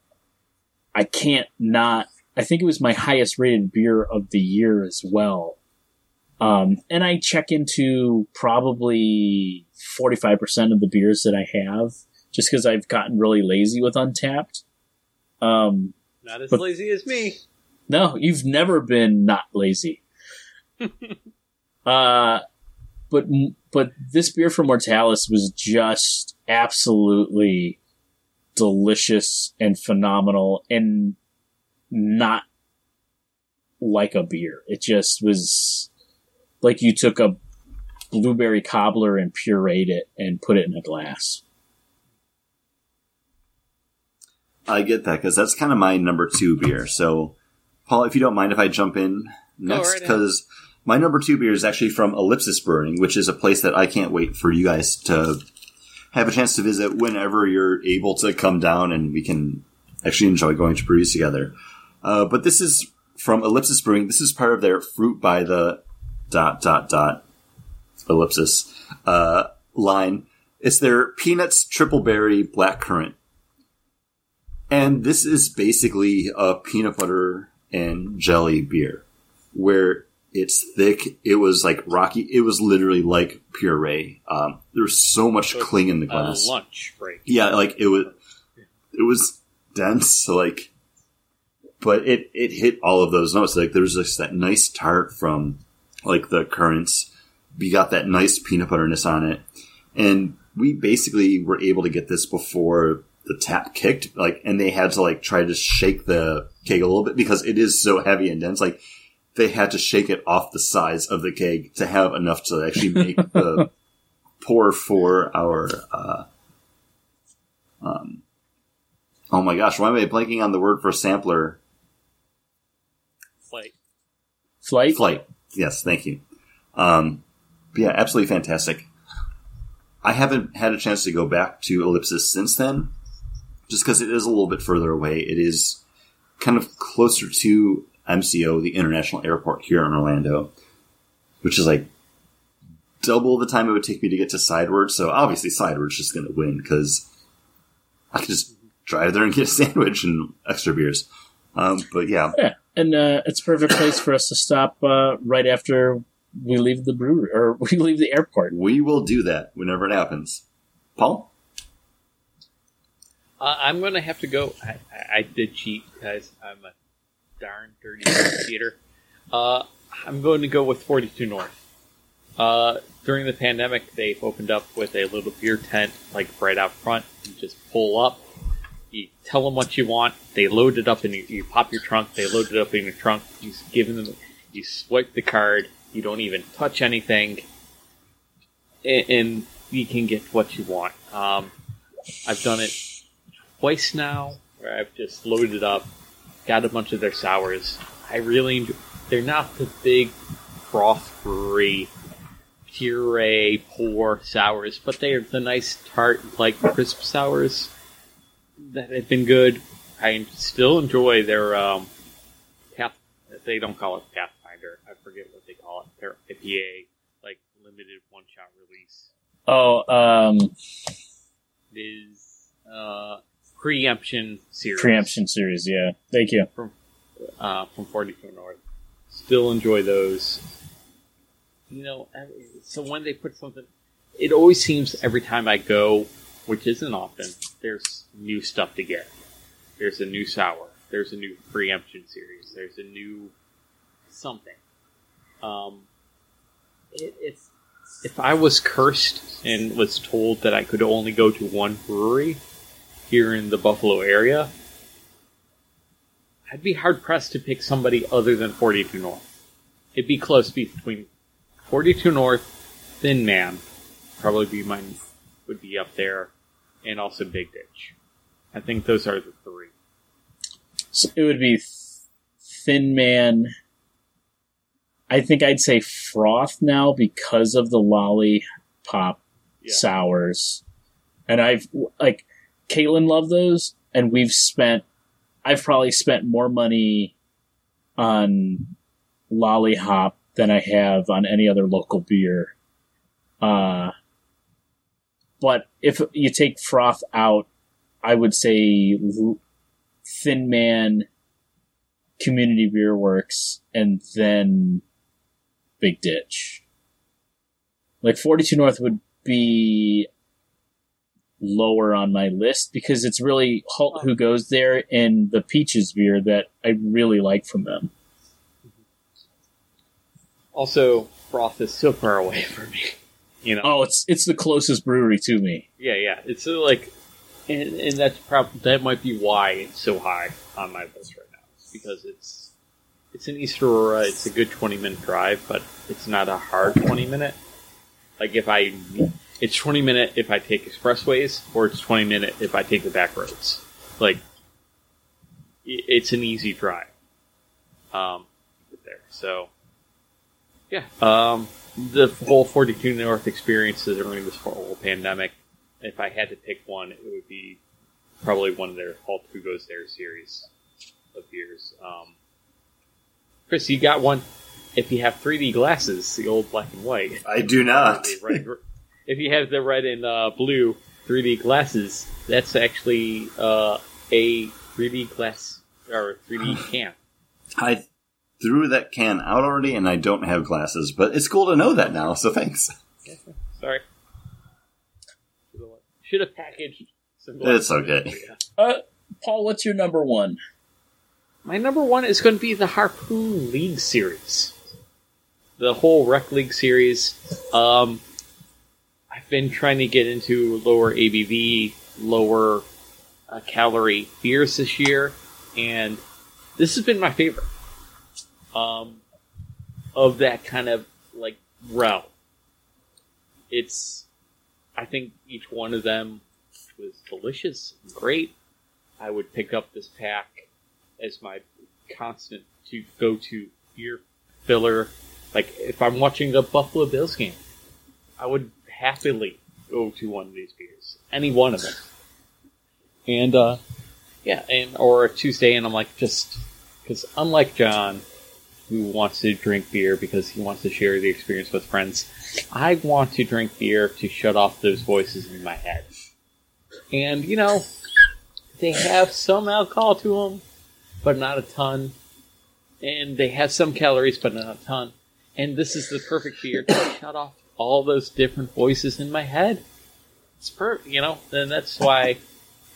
I can't not. I think it was my highest rated beer of the year as well. Um, and I check into probably 45% of the beers that I have just because I've gotten really lazy with Untappd. Um, Not as But- lazy as me. no, you've never been not lazy. (laughs) uh, but but this beer from Mortalis was just absolutely delicious and phenomenal, and not like a beer. It just was like you took a blueberry cobbler and pureed it and put it in a glass. I get that because that's kind of my number two beer. So, Paul, if you don't mind if I jump in next, right because my number two beer is actually from Ellipsis Brewing, which is a place that I can't wait for you guys to have a chance to visit whenever you're able to come down and we can actually enjoy going to breweries together. Uh, but this is from Ellipsis Brewing. This is part of their fruit by the dot dot dot ellipsis uh, line. It's their peanuts triple berry black currant. And this is basically a peanut butter and jelly beer where it's thick. It was like rocky. It was literally like puree. Um, there was so much So cling in the glass. lunch break. Yeah, like it was, it was dense. Like, but it it hit all of those notes. Like there was just that nice tart from like the currants. We got that nice peanut butterness on it, and we basically were able to get this before the tap kicked. Like, and they had to like try to shake the keg a little bit because it is so heavy and dense. Like. They had to shake it off the sides of the keg to have enough to actually make (laughs) the pour for our uh, um, oh my gosh, why am I blanking on the word for sampler? Like Flight? Flight. Yes, thank you. Um, but yeah, absolutely fantastic. I haven't had a chance to go back to Ellipsis since then, just because it is a little bit further away. It is kind of closer to MCO, the international airport here in Orlando, which is like double the time it would take me to get to Sideward. So obviously Sideward's just going to win because I can just drive there and get a (laughs) sandwich and extra beers. Um, but yeah, Yeah, and uh, it's a perfect place for us to stop uh, right after we leave the brewery or (laughs) we leave the airport. we will do that whenever it happens. Paul? Uh, I'm going to have to go. I, I, I did cheat, guys. I'm a darn dirty (laughs) cheater. Uh, I'm going to go with 42 North. Uh, during the pandemic, they've opened up with a little beer tent, like right out front. You just pull up, you tell them what you want, they load it up, and you, you pop your trunk. They load it up in your trunk. You give them, you swipe the card. You don't even touch anything, and, and you can get what you want. Um, I've done it twice now, where I've just loaded up, got a bunch of their sours. I really enjoy. They're not the big froth brewery puree pour sours, but they are the nice tart like crisp sours that have been good. I still enjoy their um, path. They don't call it Pathfinder. I forget what they call it. Their IPA, like limited one shot release, Oh, um, is uh, preemption series. preemption series. Yeah, thank you. uh, from 42 North. Still enjoy those. You know, so when they put something, it always seems every time I go, which isn't often, there's new stuff to get. There's a new sour. There's a new preemption series. There's a new something. Um, it, it's if I was cursed and was told that I could only go to one brewery here in the Buffalo area, I'd be hard pressed to pick somebody other than 42 North. It'd be close between 42 North, Thin Man, probably be mine, would be up there, and also Big Ditch. I think those are the three. So it would be Thin Man. I think I'd say Froth now because of the lollipop Yeah. sours, and I've like Caitlin loved those, and we've spent. I've probably spent more money on lollihop than I have on any other local beer. Uh, but if you take froth out, I would say Thin Man, Community Beer Works, and then Big Ditch. Like 42 North would be lower on my list because it's really Halt who goes there and the Peaches beer that I really like from them. Also, Froth is so far away from me. You know. Oh, it's it's the closest brewery to me. Yeah, yeah. It's like, and, and that's probably that might be why it's so high on my list right now. It's because it's it's an East Aurora. It's a good twenty minute drive, but it's not a hard twenty minute. Like if I, it's twenty minute if I take expressways, or it's twenty minute if I take the back roads. Like, it's an easy drive. Um, there. So, yeah. Um, the whole 42 North experience during this whole pandemic, if I had to pick one, it would be probably one of their Halt Who Goes There series of beers. Um, Chris, you got one. If you have 3D glasses, the old black and white. I do not. (laughs) red, if you have the red and uh, blue 3D glasses, that's actually uh, a 3D glass or 3D (sighs) can. I threw that can out already, and I don't have glasses, but it's cool to know that now. So thanks. Sorry. Should have packaged some It's okay. Uh, Paul, what's your number one? My number one is going to be the Harpoon League series. The whole Rec League series. Um, I've been trying to get into lower ABV, lower uh, calorie beers this year, and this has been my favorite. Um, of that kind of like realm. It's, I think each one of them was delicious, and great. I would pick up this pack as my constant to go to beer filler. Like if I'm watching the Buffalo Bills game, I would happily go to one of these beers, any one of them. And uh, yeah, and or a Tuesday, and I'm like just because unlike John, who wants to drink beer because he wants to share the experience with friends, I want to drink beer to shut off those voices in my head. And you know, they have some alcohol to them, but not a ton. And they have some calories, but not a ton. And this is the perfect beer to (coughs) shut off all those different voices in my head. It's per, you know, and that's why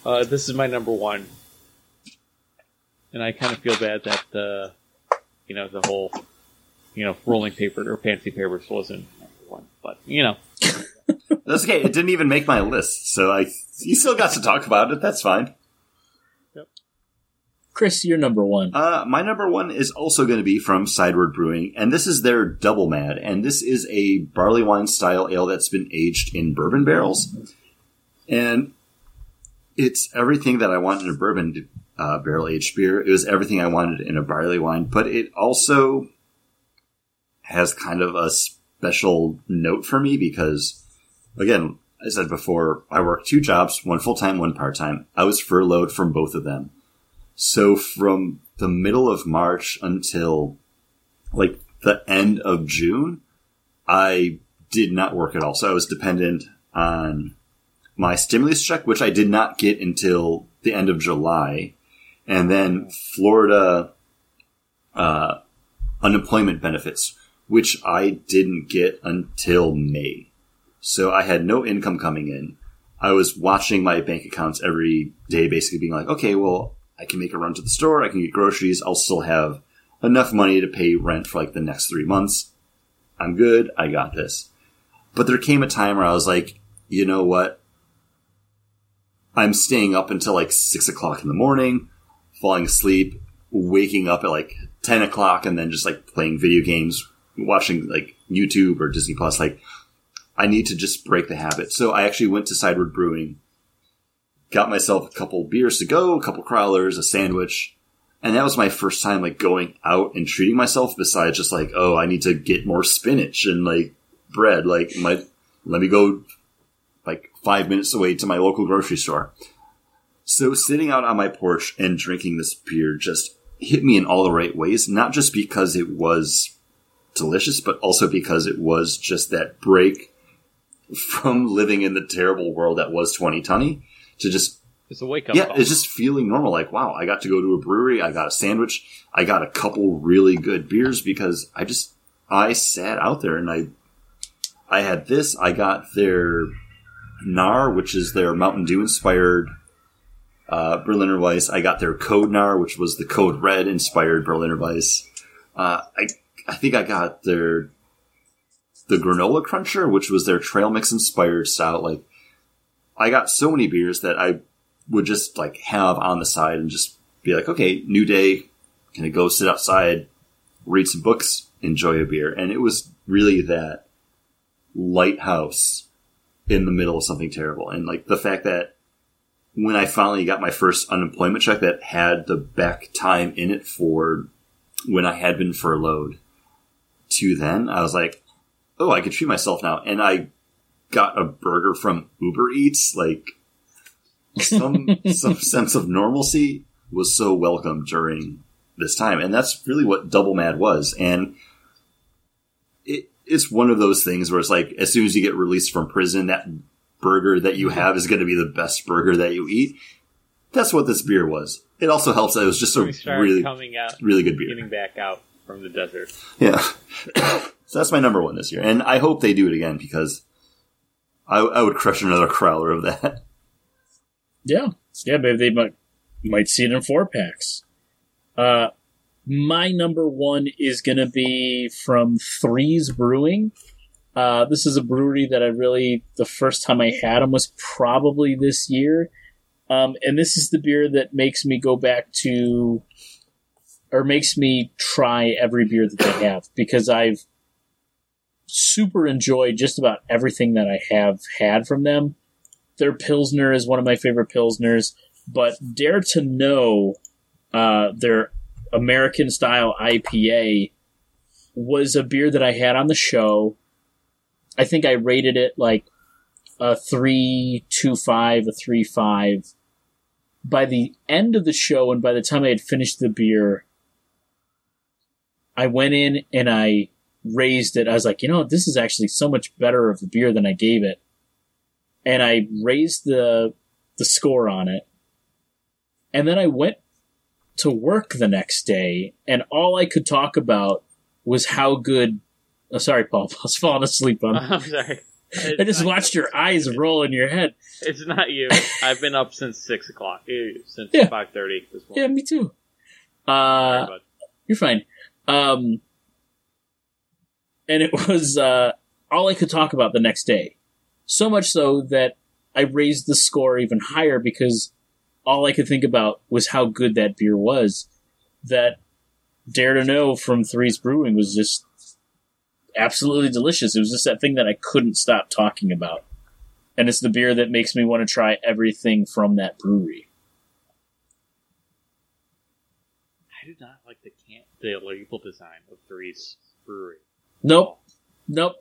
uh, this is my number one. And I kind of feel bad that uh, you know the whole, you know, rolling paper or fancy papers wasn't number one, but you know, (laughs) That's okay. It didn't even make my list, so I you still got to talk about it. That's fine. Yep. Chris, your number one. Uh, my number one is also going to be from Sideward Brewing, and this is their Double Mad, and this is a barley wine style ale that's been aged in bourbon barrels, and it's everything that I want in a bourbon uh, barrel aged beer. It was everything I wanted in a barley wine, but it also has kind of a special note for me because, again, I said before, I worked two jobs, one full time, one part time. I was furloughed from both of them. So from the middle of March until like the end of June, I did not work at all. So I was dependent on my stimulus check, which I did not get until the end of July. And then Florida, uh, unemployment benefits, which I didn't get until May. So I had no income coming in. I was watching my bank accounts every day, basically being like, okay, well, I can make a run to the store. I can get groceries. I'll still have enough money to pay rent for like the next three months. I'm good. I got this. But there came a time where I was like, you know what? I'm staying up until like six o'clock in the morning, falling asleep, waking up at like 10 o'clock and then just like playing video games, watching like YouTube or Disney Plus. Like, I need to just break the habit. So I actually went to Sideward Brewing got myself a couple beers to go, a couple crawlers, a sandwich. And that was my first time like going out and treating myself besides just like, oh, I need to get more spinach and like bread. Like my, let me go like five minutes away to my local grocery store. So sitting out on my porch and drinking this beer just hit me in all the right ways, not just because it was delicious, but also because it was just that break from living in the terrible world that was 2020 to just it's a wake up. yeah, call. it's just feeling normal. Like, wow, I got to go to a brewery. I got a sandwich. I got a couple really good beers because I just, I sat out there and I I had this. I got their Nar, which is their Mountain Dew inspired uh, Berliner Weisse. I got their Code Nar, which was the Code Red inspired Berliner Weisse. Uh, I I think I got their the Granola Cruncher, which was their Trail Mix inspired stout. Like I got so many beers that I would just like have on the side and just be like, okay, new day, gonna go sit outside, read some books, enjoy a beer, and it was really that lighthouse in the middle of something terrible. And like the fact that when I finally got my first unemployment check that had the back time in it for when I had been furloughed to then, I was like, oh, I can treat myself now. And I got a burger from Uber Eats, like some (laughs) some sense of normalcy was so welcome during this time. And that's really what Double Mad was. And it, it's one of those things where it's like, as soon as you get released from prison, that burger that you have is going to be the best burger that you eat. That's what this beer was. It also helps that it was just a really, coming out, really good beer. getting back out from the desert. Yeah. (coughs) so that's my number one this year. And I hope they do it again because I, I would crush another crowler of that. Yeah, yeah, maybe they might might see it in four packs. Uh, my number one is going to be from Threes Brewing. Uh, this is a brewery that I really the first time I had them was probably this year, um, and this is the beer that makes me go back to or makes me try every beer that they have because I've super enjoyed just about everything that I have had from them. Their Pilsner is one of my favorite Pilsners, but Dare to Know, uh, their American style IPA, was a beer that I had on the show. I think I rated it like a 3.25, a three five. By the end of the show, and by the time I had finished the beer, I went in and I raised it. I was like, you know, this is actually so much better of a beer than I gave it. And I raised the the score on it. And then I went to work the next day and all I could talk about was how good oh, sorry, Paul, (laughs) I was falling asleep on (laughs) I'm sorry. I just watched your eyes roll in your head. It's not you. (laughs) I've been up since six o'clock. eh, Since Yeah. five thirty this morning. Yeah, me too. Uh, But You're fine. Um, and it was uh, all I could talk about the next day. So much so that I raised the score even higher because all I could think about was how good that beer was. That Dare to Know from Threes Brewing was just absolutely delicious. It was just that thing that I couldn't stop talking about. And it's the beer that makes me want to try everything from that brewery. I do not like the can the label design of Three's Brewery. Nope. Nope.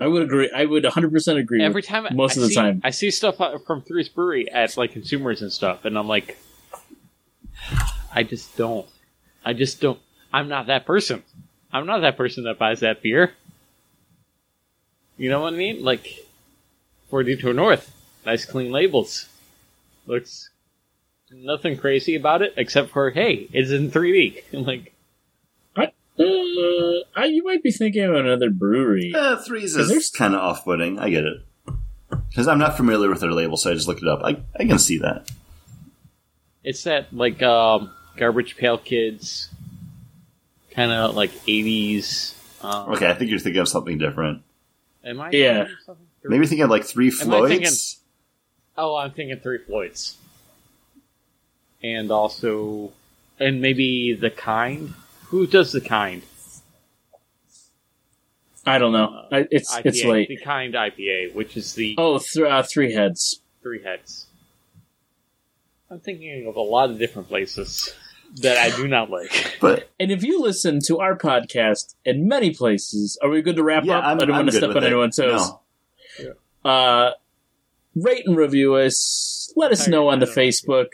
I would agree. I would 100% agree. Every time, most I of the see- time. I see stuff from Three's Brewery at like consumers and stuff, and I'm like, (sighs) I just don't. I just don't. I'm not that person. I'm not that person that buys that beer. You know what I mean? Like, 42 North, nice clean labels. Looks nothing crazy about it except for hey, it's in 3D. I'm (laughs) like, Uh, I, you might be thinking of another brewery. Uh, threes Is is kind of off putting. I get it. Because I'm not familiar with their label, so I just looked it up. I, I can see that. it's that like um, garbage pail kids, kind of like 80s. Um, Okay, I think you're thinking of something different. Am I? Yeah. thinking? Maybe thinking of like Three Am I thinking- Floyds. Oh, I'm thinking Three Floyds, and also, and maybe the kind. Who does the kind? I don't know. I, it's IPA, it's late. The kind IPA, which is the Oh, th- uh, three heads. three heads. I'm thinking of a lot of different places that I do not like. (laughs) But And if you listen to our podcast in many places, are we good to wrap yeah, up? I'm, I don't want to step on it. anyone's toes. No. Uh, rate and review us. Let us Sorry, know on I the don't know. Facebook.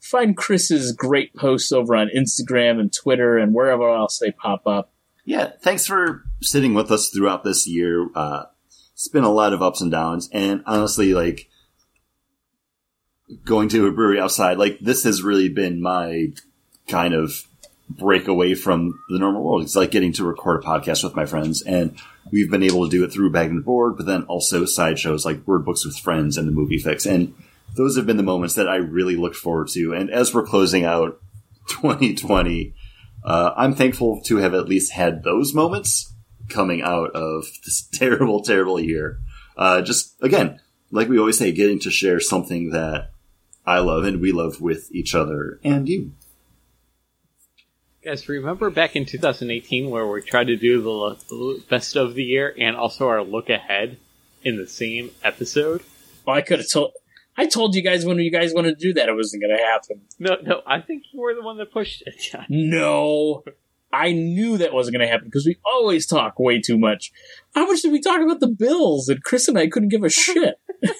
Find Chris's great posts over on Instagram and Twitter and wherever else they pop up. Yeah, thanks for sitting with us throughout this year. Uh, it's been a lot of ups and downs, and honestly, like going to a brewery outside, like this has really been my kind of break away from the normal world. It's like getting to record a podcast with my friends, and we've been able to do it through Bag and Board, but then also side shows like Word Books with Friends and the Movie Fix. And those have been the moments that I really look forward to. And as we're closing out (laughs) 2020, uh, I'm thankful to have at least had those moments coming out of this (laughs) terrible, terrible year. Uh, just again, like we always say, getting to share something that I love and we love with each other and you. Guys, remember back in 2018 where we tried to do the, best of the year and also our look ahead in the same episode? Well, I could have told. I told you guys when you guys wanted to do that, it wasn't going to happen. No, no, I think you were the one that pushed it. No, I knew that wasn't going to happen because we always talk way too much. How much did we talk about the Bills? And Chris and I couldn't give a shit. (laughs)